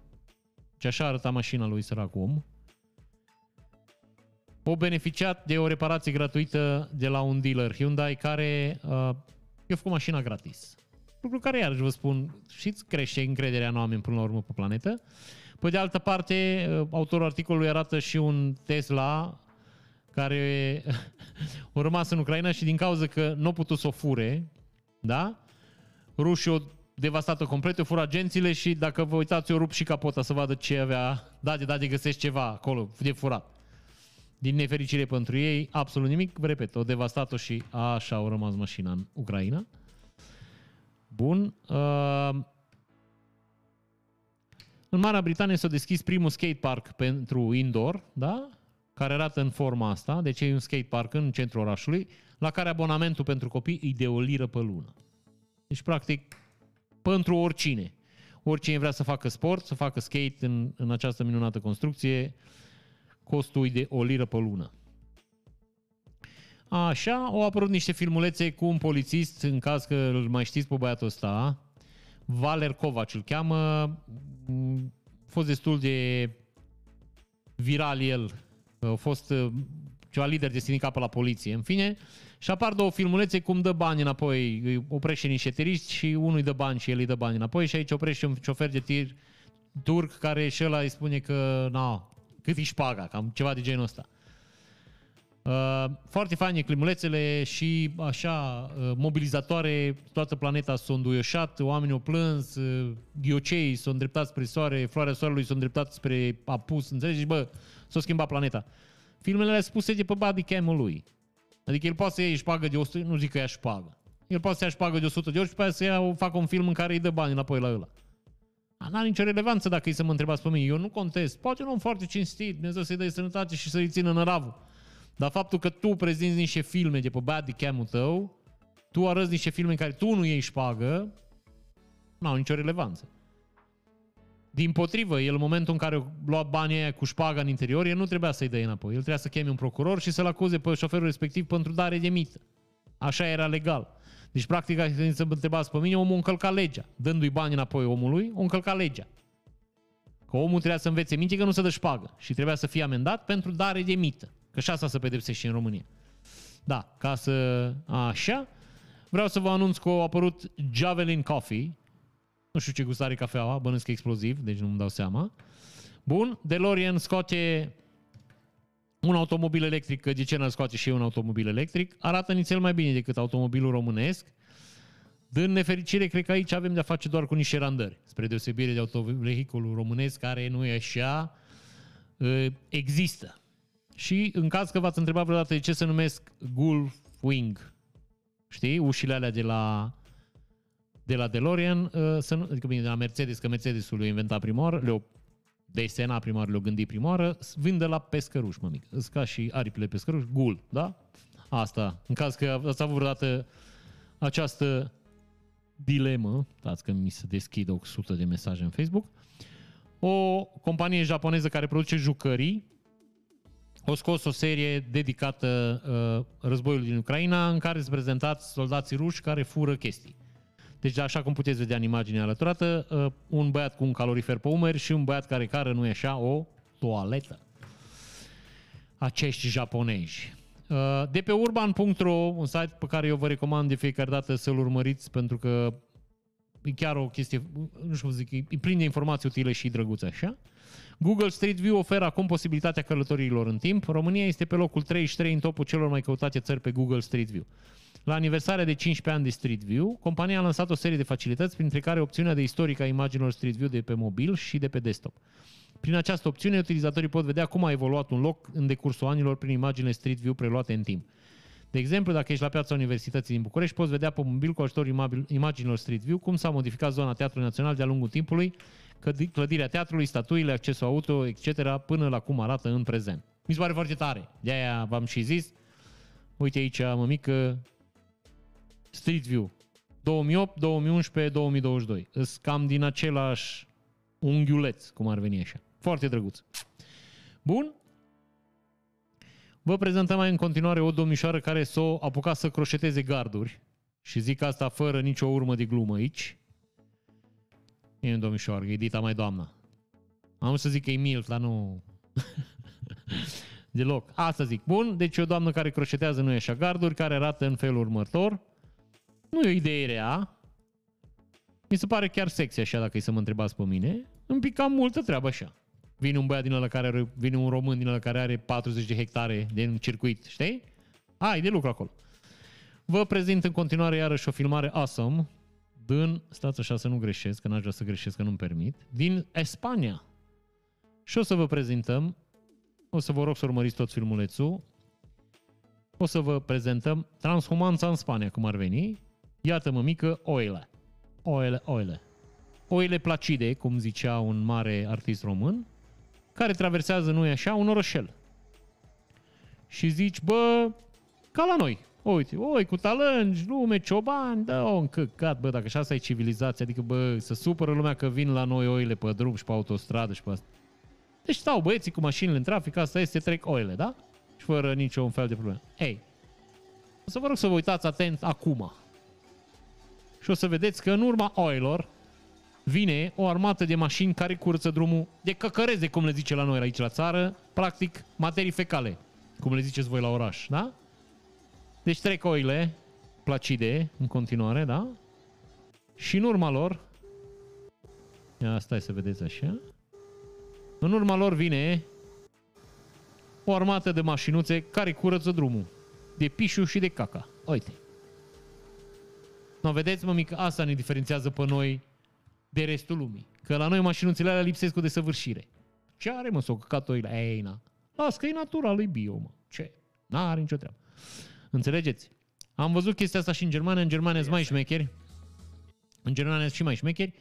ce așa arăta mașina lui săracul om, o beneficiat de o reparație gratuită de la un dealer Hyundai care uh, i-a făcut mașina gratis. Lucru care, iarăși vă spun, și crește încrederea în oameni până la urmă pe planetă. Pe de altă parte, uh, autorul articolului arată și un Tesla care a rămas în Ucraina și din cauza că nu a putut să o fure, da? Rușii au devastat-o complet, o fură agențiile și dacă vă uitați, o rup și capota să vadă ce avea, da, de da, de găsești ceva acolo, de furat. Din nefericire pentru ei, absolut nimic. Vă repet, o devastat-o și așa au rămas mașina în Ucraina. Bun. Uh, în Marea Britanie s-a deschis primul skatepark pentru indoor, da? care arată în forma asta, deci e un skatepark în centrul orașului, la care abonamentul pentru copii e de o liră pe lună. Deci, practic, pentru oricine. Oricine vrea să facă sport, să facă skate în, în această minunată construcție, costul de o liră pe lună. Așa, au apărut niște filmulețe cu un polițist, în caz că îl mai știți pe băiatul ăsta, Valer Kovac îl cheamă, a fost destul de viral el, a fost uh, ceva lider de sindicat pe la poliție, în fine, și apar două filmulețe cum dă bani înapoi, îi oprește niște teriști și unul îi dă bani și el îi dă bani înapoi și aici oprește un șofer de tir turc care și ăla îi spune că, na, cât îi șpaga, cam ceva de genul ăsta. Uh, foarte faine climulețele și așa uh, mobilizatoare, toată planeta s-a înduioșat, oamenii au plâns, uh, ghiocei s-au îndreptat spre soare, floarea soarelui s-a îndreptat spre apus, înțelegi? Bă, s-a schimbat planeta. Filmele alea spuse de pe body cam lui. Adică el poate să ia șpagă de 100, nu zic că ia șpagă. El poate să ia șpagă de 100 de ori și pe aia să ia, facă un film în care îi dă bani înapoi la ăla. N-are nicio relevanță dacă îi să mă întrebați pe mine. Eu nu contest. Poate un om foarte cinstit, Dumnezeu să-i dea sănătate și să-i țină năravul. Dar faptul că tu prezinți niște filme de pe body cam-ul tău, tu arăți niște filme în care tu nu iei șpagă, nu au nicio relevanță. Din potrivă, el în momentul în care lua banii aia cu șpaga în interior, el nu trebuia să-i dea înapoi. El trebuia să cheme un procuror și să-l acuze pe șoferul respectiv pentru dare de mită. Așa era legal. Deci, practic, când să mă întrebați pe mine, omul încălca legea. Dându-i bani înapoi omului, o încălca legea. Că omul trebuia să învețe minte că nu se dă șpagă și trebuia să fie amendat pentru dare de mită. Că și asta se pedepsește în România. Da, ca să... Așa. Vreau să vă anunț că a apărut Javelin Coffee. Nu știu ce gust are cafeaua, bănesc exploziv, deci nu-mi dau seama. Bun, DeLorean scoate un automobil electric, că de ce n scoate și un automobil electric, arată nițel mai bine decât automobilul românesc. Din nefericire, cred că aici avem de-a face doar cu niște randări, spre deosebire de autovehiculul românesc, care nu e așa, ă, există. Și în caz că v-ați întrebat vreodată de ce se numesc Gulf Wing, știi, ușile alea de la de la DeLorean, ă, să nu, adică bine, de la Mercedes, că Mercedesul le-a inventat prima oară, le-a desena prima oară, le-a gândit prima oară, vinde la pescăruș, mă mic. Îți ca și aripile pescăruș, gul, da? Asta, în caz că ați avut vreodată această dilemă, dați că mi se deschid 100 de mesaje în Facebook, o companie japoneză care produce jucării o scos o serie dedicată uh, războiului din Ucraina în care sunt prezentați soldații ruși care fură chestii. Deci, așa cum puteți vedea în imaginea alăturată, uh, un băiat cu un calorifer pe umeri și un băiat care cară, nu e așa, o toaletă. Acești japonezi. Uh, de pe urban.ro, un site pe care eu vă recomand de fiecare dată să-l urmăriți pentru că e chiar o chestie, nu știu cum zic, e plin de informații utile și drăguțe așa. Google Street View oferă acum posibilitatea călătoriilor în timp. România este pe locul 33 în topul celor mai căutate țări pe Google Street View. La aniversarea de 15 ani de Street View, compania a lansat o serie de facilități, printre care opțiunea de istorică a imaginilor Street View de pe mobil și de pe desktop. Prin această opțiune, utilizatorii pot vedea cum a evoluat un loc în decursul anilor prin imaginile Street View preluate în timp. De exemplu, dacă ești la piața Universității din București, poți vedea pe mobil cu ajutorul imaginilor Street View cum s-a modificat zona Teatrului Național de-a lungul timpului, clădirea teatrului, statuile, accesul auto, etc., până la cum arată în prezent. Mi se pare foarte tare. De-aia v-am și zis. Uite aici, mămică, Street View. 2008, 2011, 2022. Îs cam din același unghiuleț, cum ar veni așa. Foarte drăguț. Bun. Vă prezentăm mai în continuare o domnișoară care s-o apucat să croșeteze garduri. Și zic asta fără nicio urmă de glumă aici. E un domnișoară, e dita mai doamna. Am să zic că e milf, dar nu... Deloc. Asta zic. Bun, deci o doamnă care croșetează nu e așa garduri, care arată în felul următor. Nu e o idee rea. Mi se pare chiar sexy așa, dacă e să mă întrebați pe mine. Îmi pic cam multă treabă așa. Vine un băiat din ăla care are, vine un român din ăla care are 40 de hectare de un circuit, știi? Ai, de lucru acolo. Vă prezint în continuare iarăși o filmare awesome din, stați așa să nu greșesc, că n-aș vrea să greșesc, că nu-mi permit, din Spania. Și o să vă prezentăm, o să vă rog să urmăriți tot filmulețul, o să vă prezentăm transhumanța în Spania, cum ar veni. Iată, mică, oile. Oile, oile. Oile placide, cum zicea un mare artist român, care traversează, nu așa, un orășel. Și zici, bă, ca la noi, Uite, oi, cu talângi, lume, ciobani, da, o încăcat, bă, dacă așa asta e civilizația, adică, bă, să supără lumea că vin la noi oile pe drum și pe autostradă și pe asta. Deci stau băieții cu mașinile în trafic, asta este, trec oile, da? Și fără niciun fel de problemă. Ei, o să vă rog să vă uitați atent acum. Și o să vedeți că în urma oilor vine o armată de mașini care curăță drumul de căcăreze, cum le zice la noi aici la țară, practic materii fecale, cum le ziceți voi la oraș, da? Deci trec oile placide în continuare, da? Și în urma lor, ia stai să vedeți așa, în urma lor vine o armată de mașinuțe care curăță drumul. De pișu și de caca. Uite. No, vedeți, mă, mică, asta ne diferențiază pe noi de restul lumii. Că la noi mașinuțele alea lipsesc cu desăvârșire. Ce are, mă, s-o căcat oile? Ei, na. Las că e natural, e bio, mă. Ce? N-are nicio treabă. Înțelegeți? Am văzut chestia asta și în Germania. În Germania sunt mai șmecheri. În Germania sunt și mai șmecheri.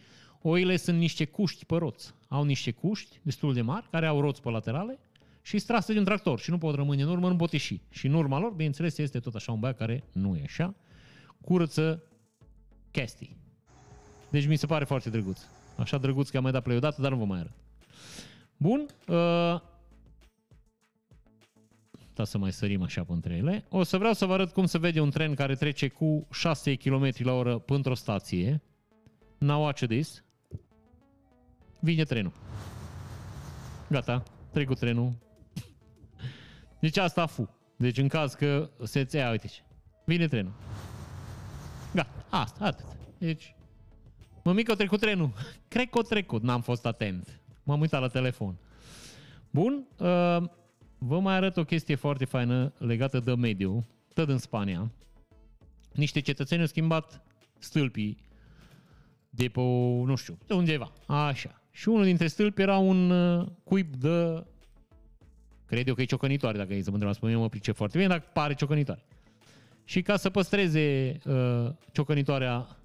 Oile sunt niște cuști pe roți. Au niște cuști destul de mari, care au roți pe laterale și strase de un tractor și nu pot rămâne în urmă, nu pot ieși. Și în urma lor, bineînțeles, este tot așa un băiat care nu e așa, curăță chestii. Deci mi se pare foarte drăguț. Așa drăguț că am mai dat play odată, dar nu vă mai arăt. Bun. Uh, da să mai sărim așa pe între ele. O să vreau să vă arăt cum se vede un tren care trece cu 6 km la oră până o stație. Now watch this. Vine trenul. Gata, trecut trenul. Deci asta fu. Deci în caz că se țea, uite ce. Vine trenul. Gata, asta, atât. Deci, mămică, a trecut trenul. Cred că a trecut, n-am fost atent. M-am uitat la telefon. Bun, uh, vă mai arăt o chestie foarte faină legată de mediu, tot în Spania. Niște cetățeni au schimbat stâlpii de pe, nu știu, de undeva. Așa. Și unul dintre stâlpi era un uh, cuib de Cred eu că e ciocănitoare, dacă e să mă întrebați pe mine, mă pricep foarte bine, dar pare ciocănitoare. Și ca să păstreze uh, ciocănitoarea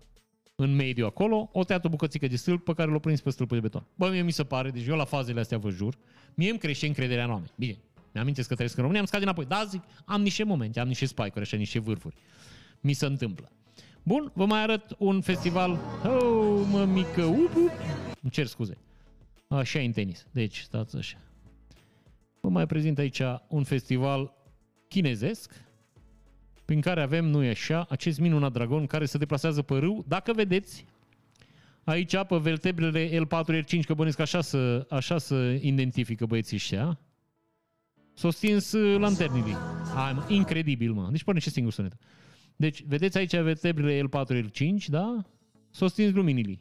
în mediu acolo, o tăiat o bucățică de stâlp pe care l-o prins pe stâlpul de beton. Bă, mie mi se pare, deci eu la fazele astea vă jur, mie îmi crește încrederea în oameni. Bine, mi-amintesc că trăiesc în România, am scade înapoi. Da, zic, am niște momente, am niște spike așa, niște vârfuri. Mi se întâmplă. Bun, vă mai arăt un festival. Oh, mă, mică, up, up. Îmi cer scuze. Așa e în tenis. Deci, stați așa. Vă mai prezint aici un festival chinezesc, prin care avem, nu e așa, acest minunat dragon care se deplasează pe râu. Dacă vedeți, aici pe vertebrele L4-R5, că bănesc așa să, așa să identifică băieții ăștia, s-au stins uh, lanternile. Hai, mă, incredibil, mă. Deci pornește singur sunetul. Deci, vedeți aici vertebrele L4-L5, da? S-au stins luminile.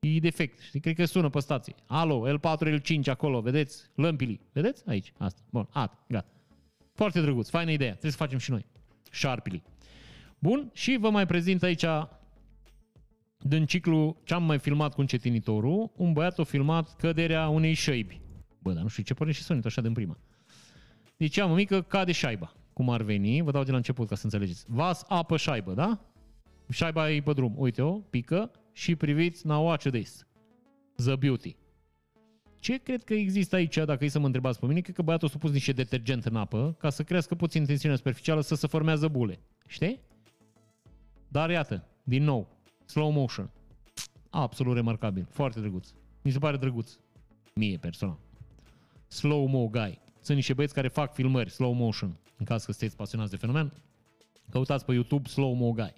E defect. Știi? Cred că sună pe stație. Alo, L4, L5 acolo, vedeți? Lămpili. Vedeți? Aici. Asta. Bun. At. Gata. Foarte drăguț. Faină idee. Trebuie să facem și noi. Șarpili. Bun. Și vă mai prezint aici din ciclu ce am mai filmat cu încetinitorul, un băiat a filmat căderea unei șăibi. Bă, dar nu știu ce pare și sunet așa din prima. Deci am o mică, cade șaiba. Cum ar veni, vă dau de la început ca să înțelegeți. Vas, apă, șaibă, da? Șaiba e pe drum. Uite-o, pică, și priviți Now Watch This, The Beauty. Ce cred că există aici, dacă e să mă întrebați pe mine? Cred că băiatul a pus niște detergent în apă ca să crească puțin tensiunea superficială, să se formează bule. Știi? Dar iată, din nou, slow motion. Absolut remarcabil. Foarte drăguț. Mi se pare drăguț. Mie, personal. Slow-mo guy. Sunt niște băieți care fac filmări slow motion. În caz că sunteți pasionați de fenomen, căutați pe YouTube slow-mo guy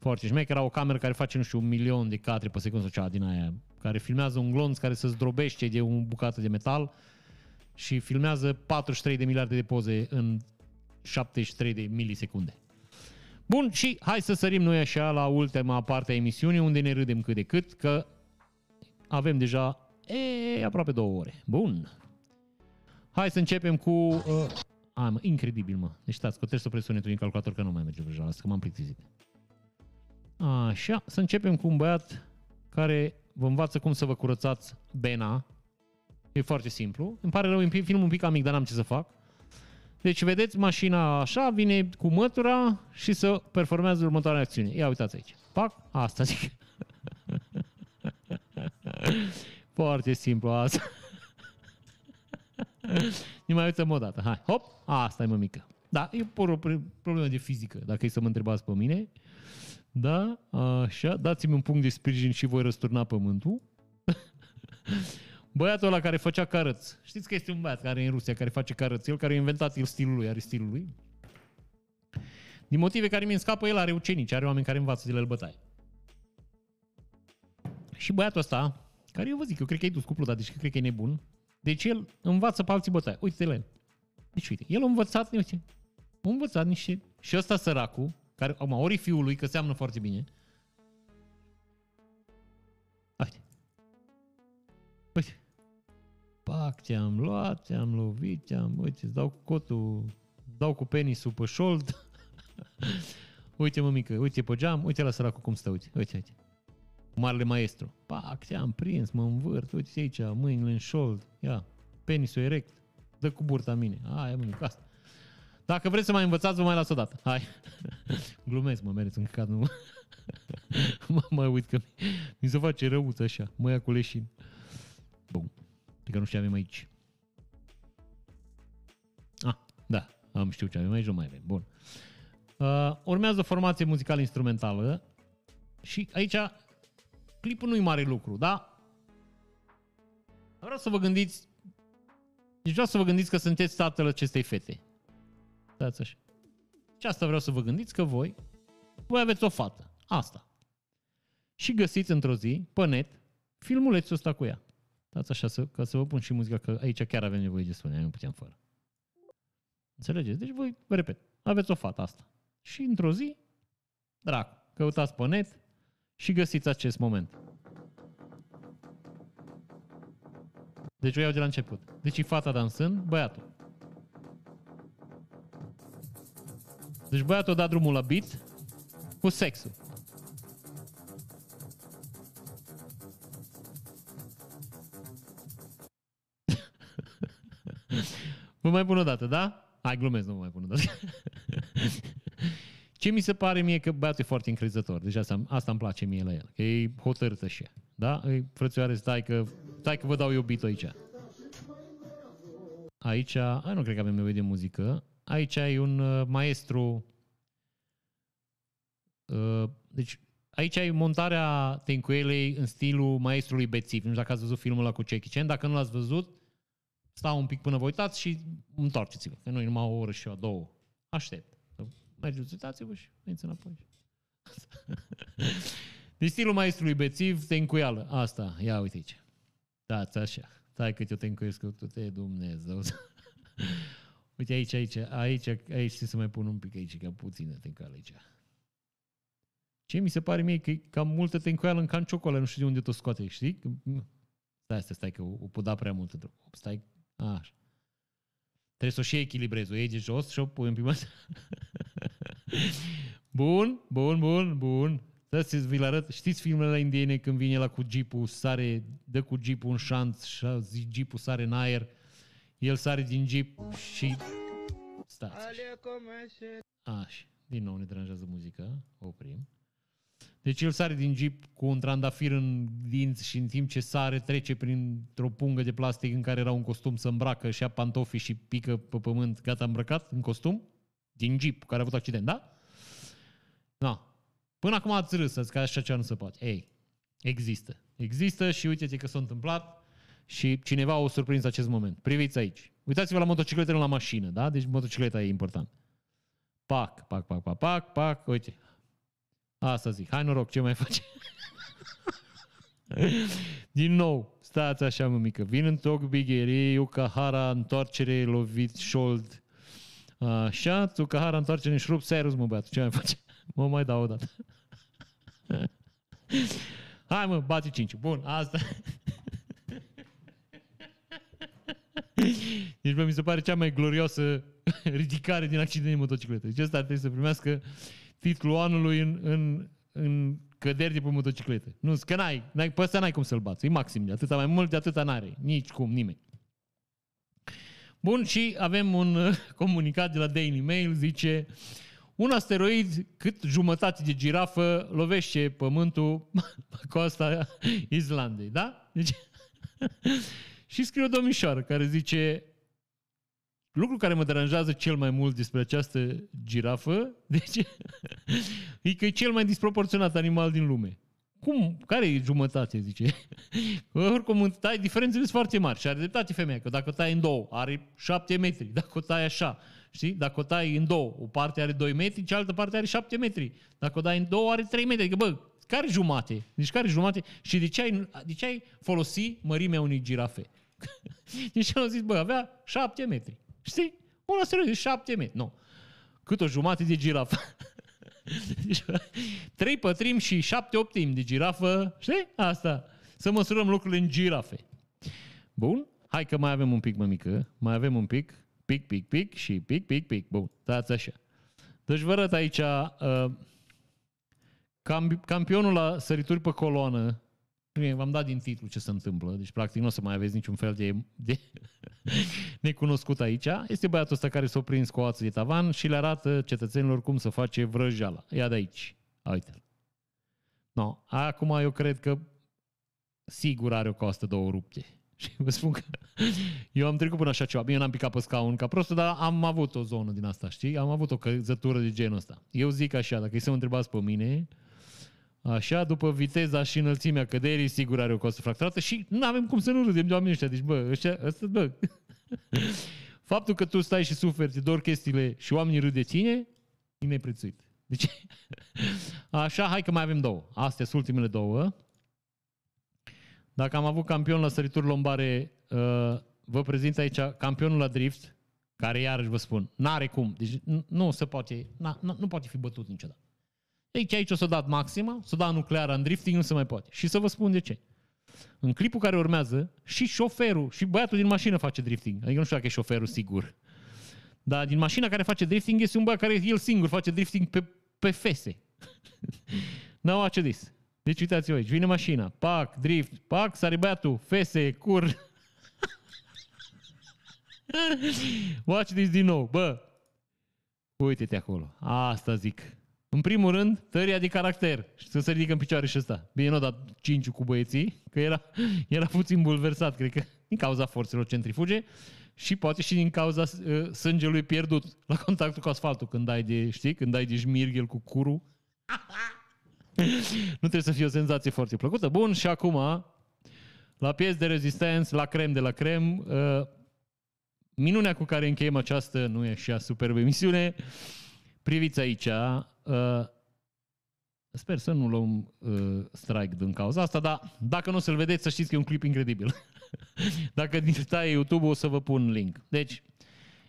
foarte șmecher. Era o cameră care face, nu știu, un milion de cadre pe secundă sau ceva din aia, care filmează un glonț care se zdrobește de o bucată de metal și filmează 43 de miliarde de poze în 73 de milisecunde. Bun, și hai să sărim noi așa la ultima parte a emisiunii, unde ne râdem cât de cât, că avem deja e, aproape două ore. Bun. Hai să începem cu... Uh, a, mă, incredibil, mă. Deci stați, că trebuie să opresc sunetul din calculator, că nu mai merge deja, că m-am plictisit. Așa, să începem cu un băiat care vă învață cum să vă curățați bena. E foarte simplu. Îmi pare rău, film un pic amic, dar n-am ce să fac. Deci, vedeți, mașina așa, vine cu mătura și să performează următoarea acțiune. Ia uitați aici. Pac, asta zic. Foarte simplu asta. Ne mai uităm o dată. Hai, hop, asta e mămică. Da, e pur o problemă de fizică, dacă e să mă întrebați pe mine. Da? Așa, dați-mi un punct de sprijin și voi răsturna pământul. Băiatul ăla care făcea carăți. Știți că este un băiat care e în Rusia, care face carăți. El care a inventat el stilul lui, are stilul lui. Din motive care mi scapă, el are ucenici, are oameni care învață de la el bătaie. Și băiatul ăsta, care eu vă zic, eu cred că e dus cu pluta, deci cred că e nebun. Deci el învață pe alții bătaie. Uite-te la el. Deci uite, el a învățat, uite, a învățat niște... Și ăsta săracul, care, acum, ori fiul lui, că seamănă foarte bine. Uite. Uite. pac, te-am luat, te-am lovit, te-am, uite, îți dau cu cotul, dau cu penisul pe șold. uite, mă mică, uite pe geam, uite la săracul cum stă, uite, uite, uite. Marele maestru. Pac, te-am prins, mă învârt, uite aici, mâinile în șold, ia, penisul erect, dă cu burta în mine. Aia, mă mică, asta. Dacă vreți să mai învățați, vă mai las o dată. Hai. Glumesc, mă, mereți în căcat, nu mă mai uit că mi, mi se face răuț așa. Mă ia cu leșin. Bun. Că nu știu ce avem aici. Ah, da, am știu ce avem aici, nu mai avem. Bun. Uh, urmează o formație muzicală instrumentală și aici clipul nu-i mare lucru, da? Vreau să vă gândiți deci vreau să vă gândiți că sunteți tatăl acestei fete. Stați așa. Și asta vreau să vă gândiți că voi, voi aveți o fată. Asta. Și găsiți într-o zi, pe net, filmulețul ăsta cu ea. Stați așa, să, ca să vă pun și muzica, că aici chiar avem nevoie de sunet, nu puteam fără. Înțelegeți? Deci voi, vă repet, aveți o fată asta. Și într-o zi, dracu, căutați pe net și găsiți acest moment. Deci o iau de la început. Deci e fata dansând, băiatul. Deci băiatul a dat drumul la beat cu sexul. Vă mai pun o dată, da? Hai, glumesc, nu vă mai pun o dată. Ce mi se pare mie că băiatul e foarte încrezător. Deci asta, asta îmi place mie la el. Că e hotărât așa. Da? E, frățioare, stai că, stai că vă dau eu beat aici. Aici, ai, nu cred că avem nevoie de muzică. Aici ai un uh, maestru. Uh, deci, aici ai montarea tencuelei în stilul maestrului Bețiv. Nu știu dacă ați văzut filmul ăla cu Jackie Chan. Dacă nu l-ați văzut, stau un pic până vă uitați și întoarceți-vă. Că nu e numai o oră și o două. Aștept. Mergeți, uitați-vă și veniți înapoi. De stilul maestrului Bețiv, tencuială. Asta, ia uite aici. Dați așa. Stai că te-o tencuiesc cu te Dumnezeu. uite aici, aici, aici, aici, să mai pun un pic aici, ca puțină tencuială aici. Ce mi se pare mie că e cam multă tencuială în can ciocolă, nu știu de unde tot scoate, știi? Stai, stai, stai, că o, o puda prea mult. Stai, așa. Trebuie să o și echilibrezi. O iei de jos și o pui în prima Bun, bun, bun, bun. Să să vi-l arăt. Știți filmele indiene când vine la cu jeepul, sare, dă cu jeepul un șanț și jeepul sare în aer, el sare din jeep și... Stați. Așa. Din nou ne deranjează muzica. Oprim. Deci el sare din jeep cu un trandafir în dinți și în timp ce sare trece printr-o pungă de plastic în care era un costum să îmbracă și ia pantofi și pică pe pământ gata îmbrăcat în costum din jeep care a avut accident, da? Da. Până acum ați râs, că așa ceva nu se poate. Ei, există. Există și uite că s-a întâmplat și cineva o surprins acest moment. Priviți aici. Uitați-vă la motocicletele la mașină, da? Deci motocicleta e important. Pac, pac, pac, pac, pac, pac, uite. Asta zic. Hai noroc, ce mai face? Din nou, stați așa, mă mică. Vin în toc bigherie, Ukahara, întoarcere, lovit, șold. Așa, Ukahara, întoarcere în șrup, serus, mă băiat. Ce mai face? Mă mai dau o dată. Hai mă, bate 5. Bun, asta. Deci bă, mi se pare cea mai glorioasă ridicare din accident de motocicletă. Deci asta ar trebui să primească titlul anului în, în, în căderi de pe motocicletă. Nu, că n-ai, n-ai, pe ăsta n-ai cum să-l bați. E maxim de atâta, mai mult de atâta n-are. Nici cum, nimeni. Bun, și avem un comunicat de la Daily Mail, zice un asteroid cât jumătate de girafă lovește pământul pe coasta Islandei, da? Deci, și scrie o domnișoară care zice lucru care mă deranjează cel mai mult despre această girafă deci, e că e cel mai disproporționat animal din lume. Cum? Care e jumătate, zice? Oricum, tai, diferențele sunt foarte mari și are dreptate femeia, că dacă tai în două, are șapte metri, dacă o tai așa, Știi? Dacă o tai în două, o parte are 2 metri, cealaltă parte are 7 metri. Dacă o dai în două, are 3 metri. Adică, bă, care jumate? Deci care jumate? Și de ce ai, de ce ai folosi mărimea unei girafe? deci am zis, bă, avea 7 metri. Știi? Un serios, 7 metri. Nu. Cât o jumate de girafă. deci, 3 pătrimi și 7 optimi de girafă. Știi? Asta. Să măsurăm lucrurile în girafe. Bun. Hai că mai avem un pic, mămică. Mai avem un pic. Pic, pic, pic și pic, pic, pic. Bun, dați așa. Deci vă arăt aici uh, cam, campionul la sărituri pe coloană. Bine, V-am dat din titlu ce se întâmplă, deci practic nu o să mai aveți niciun fel de, de necunoscut aici. Este băiatul ăsta care s-a prins cu o ață de tavan și le arată cetățenilor cum să face vrăjeala. Ia de aici. Uite-l. No, acum eu cred că sigur are o costă două rupte. Și vă spun că eu am trecut până așa ceva. Bine, n-am picat pe scaun ca prostul, dar am avut o zonă din asta, știi? Am avut o căzătură de genul ăsta. Eu zic așa, dacă îi să mă întrebați pe mine, așa, după viteza și înălțimea căderii, sigur are o costă fracturată și nu avem cum să nu râdem de oamenii ăștia. Deci, bă, ăștia, ăsta, bă. Faptul că tu stai și suferi, te dor chestiile și oamenii râd de tine, e neprețuit. Deci, așa, hai că mai avem două. Astea sunt ultimele două. Dacă am avut campion la sărituri lombare, uh, vă prezint aici campionul la drift, care iarăși vă spun, n-are cum. Deci nu se poate, nu poate fi bătut niciodată. Deci aici o să dat maxima, să da nucleară în drifting, nu se mai poate. Și să vă spun de ce. În clipul care urmează, și șoferul, și băiatul din mașină face drifting. Adică nu știu dacă e șoferul sigur. Dar din mașina care face drifting este un băiat care el singur face drifting pe, pe fese. N-au acedis. Deci uitați-vă aici, vine mașina, pac, drift, pac, sare băiatul, fese, cur. Watch this din nou, bă. Uite-te acolo. Asta zic. În primul rând, tăria de caracter. Și să se ridică în picioare și ăsta. Bine, nu a dat 5 cu băieții, că era, era puțin bulversat, cred că, din cauza forțelor centrifuge și poate și din cauza uh, sângelui pierdut la contactul cu asfaltul când ai de, știi, când ai de șmirghel cu curul. nu trebuie să fie o senzație foarte plăcută. Bun, și acum, la pies de rezistență, la crem de la crem, uh, minunea cu care încheiem această, nu e așa superbă emisiune, priviți aici, uh, sper să nu luăm uh, strike din cauza asta, dar dacă nu o să-l vedeți, să știți că e un clip incredibil. dacă din taie YouTube o să vă pun link. Deci,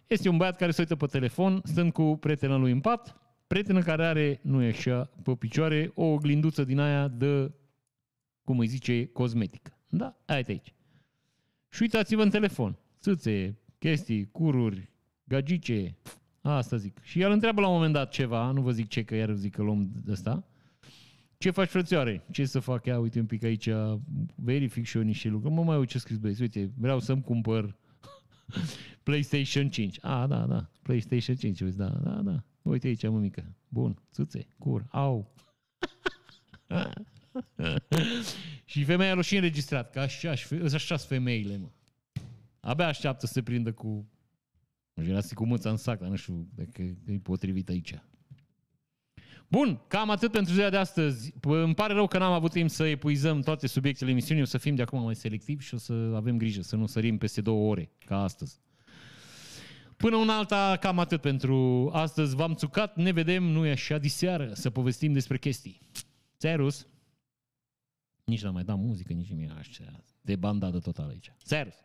este un băiat care se uită pe telefon, stând cu prietena lui în pat, prietenă care are, nu e așa, pe picioare, o oglinduță din aia de, cum îi zice, cosmetică. Da? Aia aici. Și uitați-vă în telefon. Țâțe, chestii, cururi, gagice, asta zic. Și el întreabă la un moment dat ceva, nu vă zic ce, că iar zic că luăm de asta. Ce faci, frățioare? Ce să fac? Ia, uite un pic aici, verific și eu niște lucruri. Mă mai uit ce scris băieți, uite, vreau să-mi cumpăr PlayStation 5. Ah, da, da, PlayStation 5, uite, da, da, da. Uite aici, mică. Bun, țâțe, cur, au. și femeia l-a și înregistrat, că așa, așa sunt femeile, mă. Abia așteaptă să se prindă cu... Era cu mâța în sac, dar nu știu dacă e potrivit aici. Bun, cam atât pentru ziua de astăzi. Îmi pare rău că n-am avut timp să epuizăm toate subiectele emisiunii, o să fim de acum mai selectivi și o să avem grijă să nu sărim peste două ore, ca astăzi. Până un alta, cam atât pentru astăzi. V-am țucat, ne vedem, nu e așa, diseară, să povestim despre chestii. Serus! Nici n-am mai dat muzică, nici nimic așa. De bandadă totală aici. Serus!